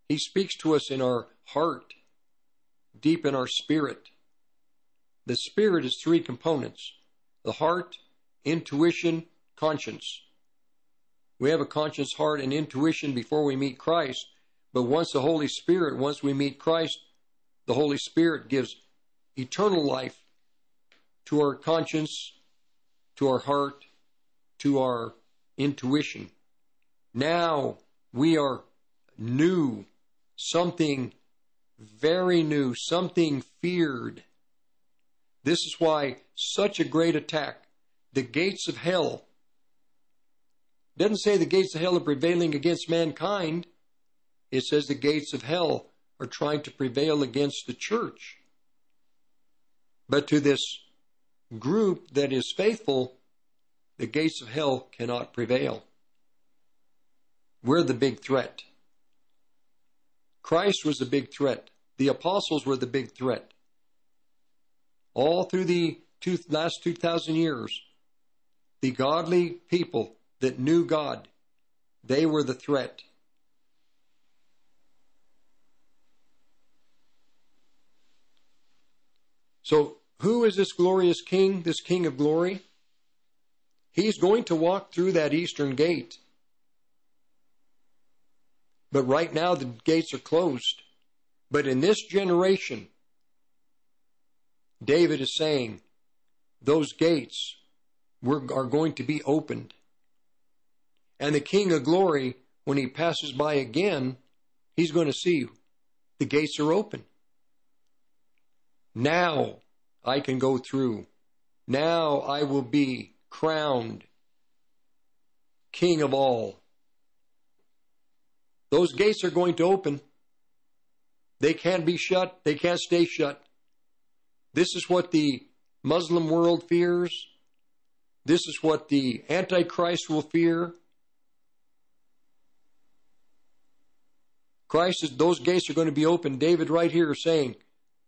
He speaks to us in our heart, deep in our spirit. The spirit is three components the heart, intuition, conscience. We have a conscience, heart, and intuition before we meet Christ, but once the Holy Spirit, once we meet Christ, the Holy Spirit gives eternal life to our conscience, to our heart, to our intuition. Now we are new something very new, something feared. This is why such a great attack. The gates of hell doesn't say the gates of hell are prevailing against mankind. It says the gates of hell are trying to prevail against the church. But to this group that is faithful, the gates of hell cannot prevail. We're the big threat. Christ was the big threat. The apostles were the big threat. All through the two, last 2,000 years, the godly people that knew God, they were the threat. So, who is this glorious king, this king of glory? He's going to walk through that eastern gate. But right now, the gates are closed. But in this generation, David is saying, those gates are going to be opened. And the King of Glory, when he passes by again, he's going to see the gates are open. Now I can go through. Now I will be crowned King of all. Those gates are going to open. They can't be shut. They can't stay shut. This is what the Muslim world fears. This is what the Antichrist will fear. Christ is, those gates are going to be open. David right here saying,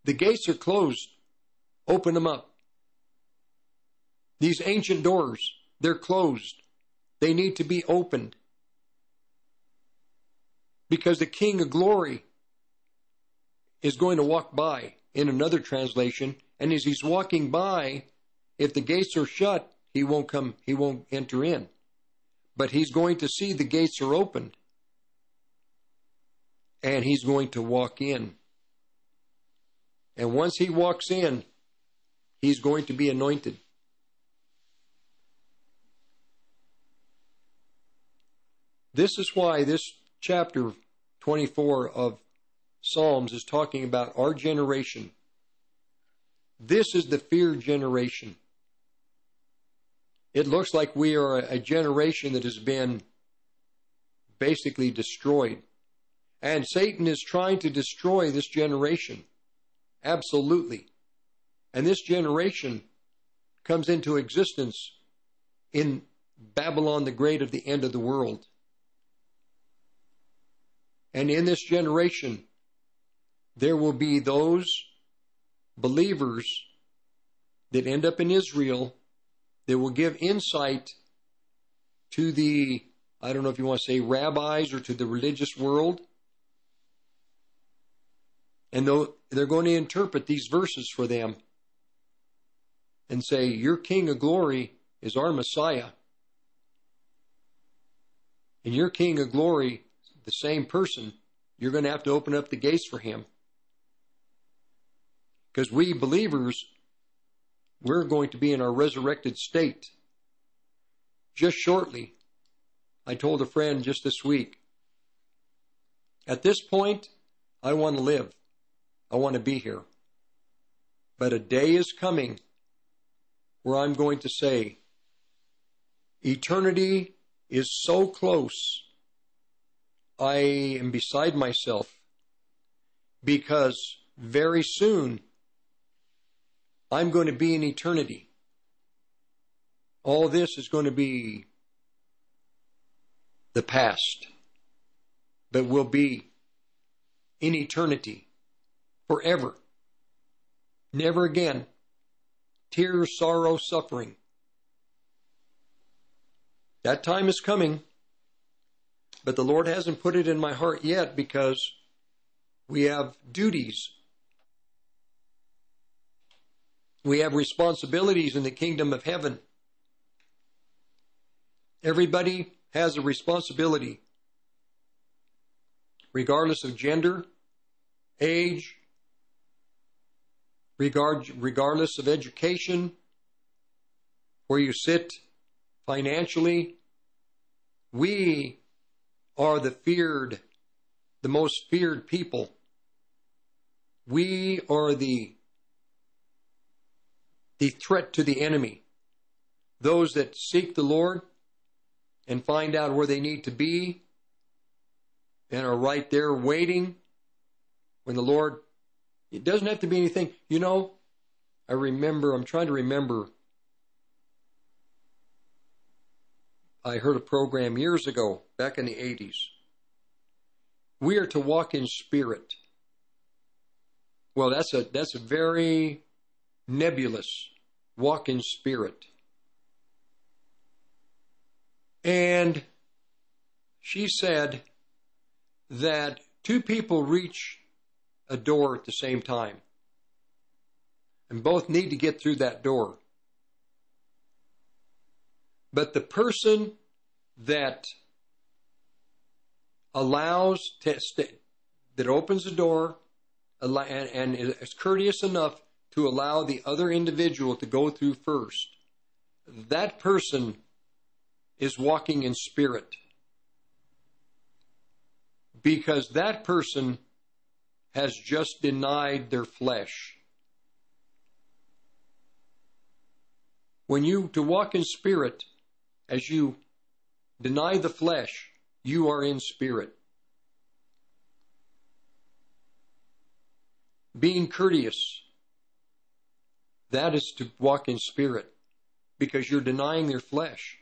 the gates are closed. Open them up. These ancient doors, they're closed. They need to be opened. Because the King of glory is going to walk by in another translation, and as he's walking by, if the gates are shut, he won't come, he won't enter in. But he's going to see the gates are opened and he's going to walk in. And once he walks in, he's going to be anointed. This is why this chapter 24 of Psalms is talking about our generation. This is the fear generation. It looks like we are a generation that has been basically destroyed. And Satan is trying to destroy this generation. Absolutely. And this generation comes into existence in Babylon the Great of the end of the world. And in this generation, there will be those believers that end up in Israel that will give insight to the, I don't know if you want to say rabbis or to the religious world, and they're going to interpret these verses for them and say, Your King of glory is our Messiah. And your King of glory, the same person, you're going to have to open up the gates for him. Because we believers, we're going to be in our resurrected state. Just shortly, I told a friend just this week, at this point, I want to live. I want to be here. But a day is coming where I'm going to say, eternity is so close, I am beside myself because very soon I'm going to be in eternity. All this is going to be the past, but will be in eternity forever. Never again. Tears, sorrow, suffering. That time is coming, but the Lord hasn't put it in my heart yet because we have duties. We have responsibilities in the kingdom of heaven. Everybody has a responsibility, regardless of gender, age, regard, regardless of education, where you sit financially. We are the feared the most feared people. We are the the threat to the enemy. Those that seek the Lord and find out where they need to be and are right there waiting when the Lord it doesn't have to be anything. You know, I remember I'm trying to remember I heard a program years ago, back in the 80s. We are to walk in spirit. Well, that's a that's a very nebulous walk in spirit. And she said that two people reach a door at the same time. And both need to get through that door. But the person that allows, to, that opens the door and, and is courteous enough to allow the other individual to go through first, that person is walking in spirit. Because that person has just denied their flesh. When you to walk in spirit, as you deny the flesh, you are in spirit. Being courteous, that is to walk in spirit because you're denying your flesh.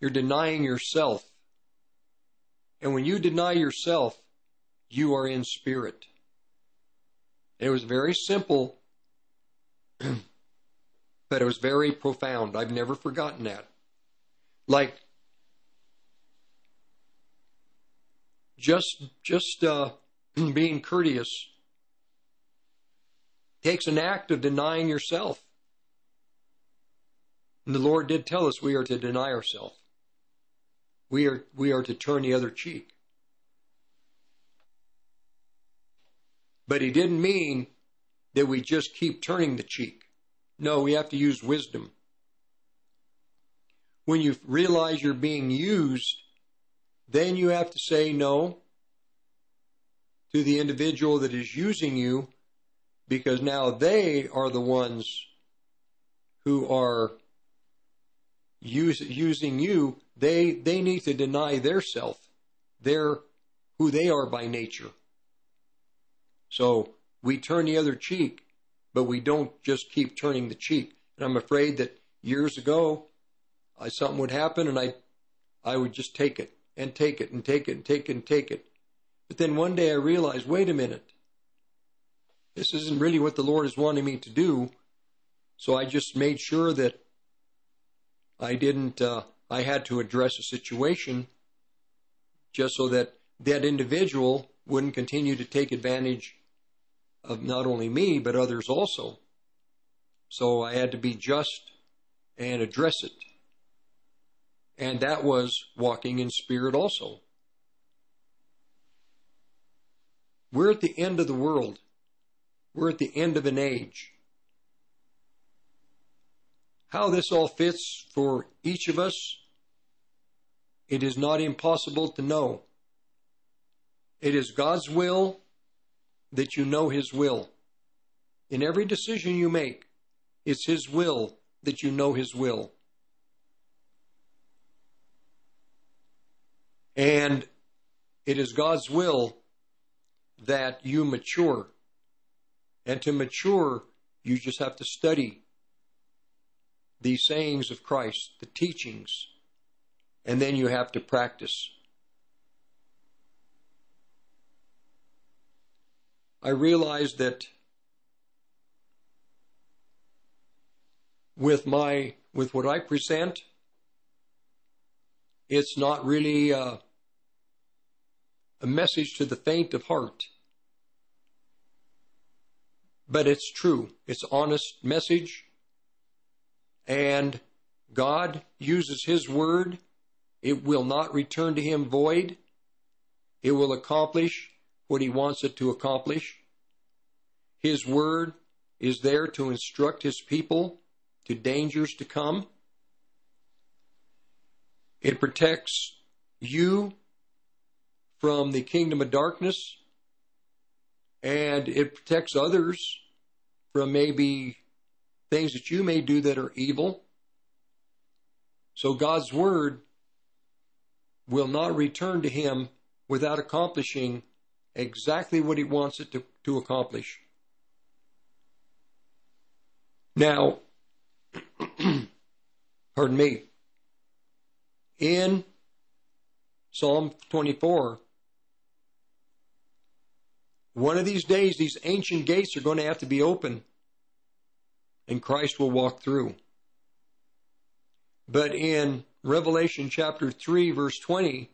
You're denying yourself. And when you deny yourself, you are in spirit. It was very simple, but it was very profound. I've never forgotten that. Like, just just uh, being courteous takes an act of denying yourself. And the Lord did tell us we are to deny ourselves. We are we are to turn the other cheek. But he didn't mean that we just keep turning the cheek. No, we have to use wisdom. When you realize you're being used, then you have to say no to the individual that is using you because now they are the ones who are use, using you. They, they need to deny their self, their, who they are by nature. So we turn the other cheek, but we don't just keep turning the cheek. And I'm afraid that years ago, I, something would happen and I, I would just take it and take it and take it and take it and take it. But then one day I realized, wait a minute, this isn't really what the Lord is wanting me to do. So I just made sure that I didn't, uh, I had to address a situation just so that that individual wouldn't continue to take advantage of not only me, but others also. So I had to be just and address it. And that was walking in spirit also. We're at the end of the world. We're at the end of an age. How this all fits for each of us, it is not impossible to know. It is God's will that you know His will. In every decision you make, it's His will that you know His will. And it is God's will that you mature. And to mature, you just have to study these sayings of Christ, the teachings, and then you have to practice. I realized that with my with what I present, it's not really a message to the faint of heart, but it's true. It's honest message, and God uses His word. It will not return to Him void. It will accomplish what he wants it to accomplish. His word is there to instruct his people to dangers to come. It protects you from the kingdom of darkness and it protects others from maybe things that you may do that are evil. So God's word will not return to him without accomplishing exactly what he wants it to, to accomplish. Now, pardon me, in Psalm 24, one of these days, these ancient gates are going to have to be open, and Christ will walk through. But in Revelation chapter 3, verse 20,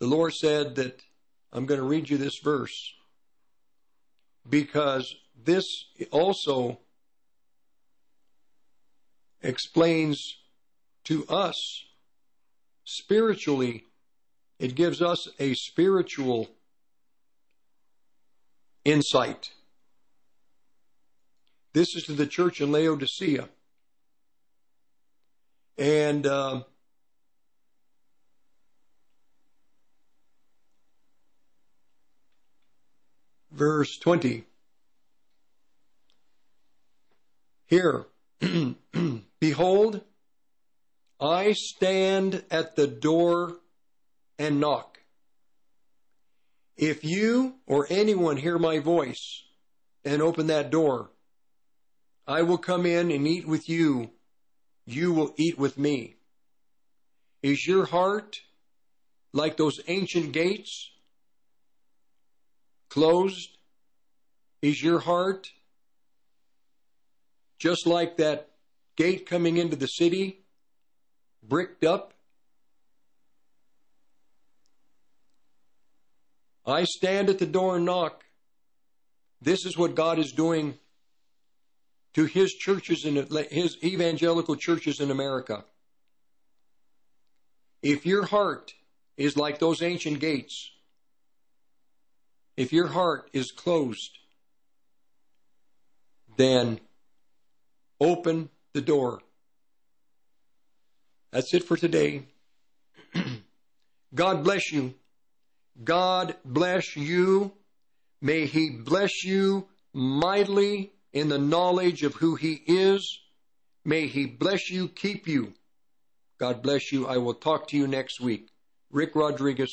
the Lord said that I'm going to read you this verse because this also explains to us spiritually, it gives us a spiritual insight. This is to the church in Laodicea. And uh, verse 20. Here, behold, I stand at the door and knock. If you or anyone hear my voice and open that door, I will come in and eat with you. You will eat with me. Is your heart like those ancient gates? Closed? Is your heart just like that gate coming into the city? Bricked up? I stand at the door and knock. This is what God is doing to his churches and his evangelical churches in America. If your heart is like those ancient gates, if your heart is closed, then open the door. That's it for today. God bless you. God bless you. May He bless you mightily in the knowledge of who He is. May He bless you, keep you. God bless you. I will talk to you next week. Rick Rodriguez,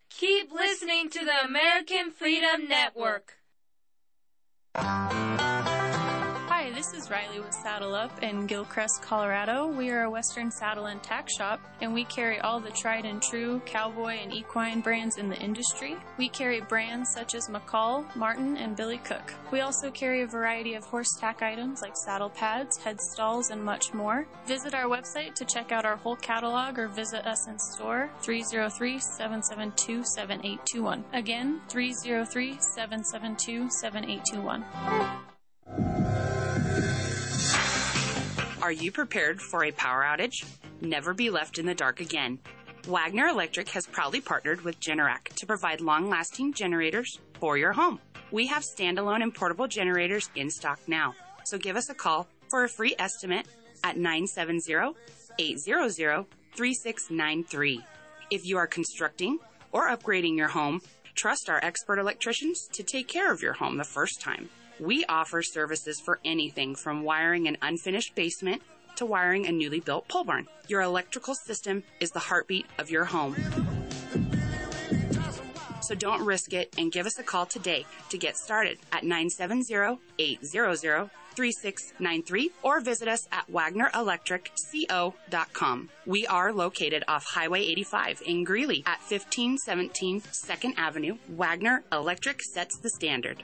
Keep listening to the American Freedom Network. Hi, this is Riley with Saddle Up in Gilcrest, Colorado. We are a Western saddle and tack shop, and we carry all the tried and true cowboy and equine brands in the industry. We carry brands such as McCall, Martin, and Billy Cook. We also carry a variety of horse tack items like saddle pads, head stalls, and much more. Visit our website to check out our whole catalog or visit us in store 303 772 7821. Again, 303 772 7821. Are you prepared for a power outage? Never be left in the dark again. Wagner Electric has proudly partnered with Generac to provide long lasting generators for your home. We have standalone and portable generators in stock now, so give us a call for a free estimate at 970 800 3693. If you are constructing or upgrading your home, trust our expert electricians to take care of your home the first time. We offer services for anything from wiring an unfinished basement to wiring a newly built pole barn. Your electrical system is the heartbeat of your home. So don't risk it and give us a call today to get started at 970-800-3693 or visit us at wagnerelectricco.com. We are located off Highway 85 in Greeley at 1517 2nd Avenue. Wagner Electric sets the standard.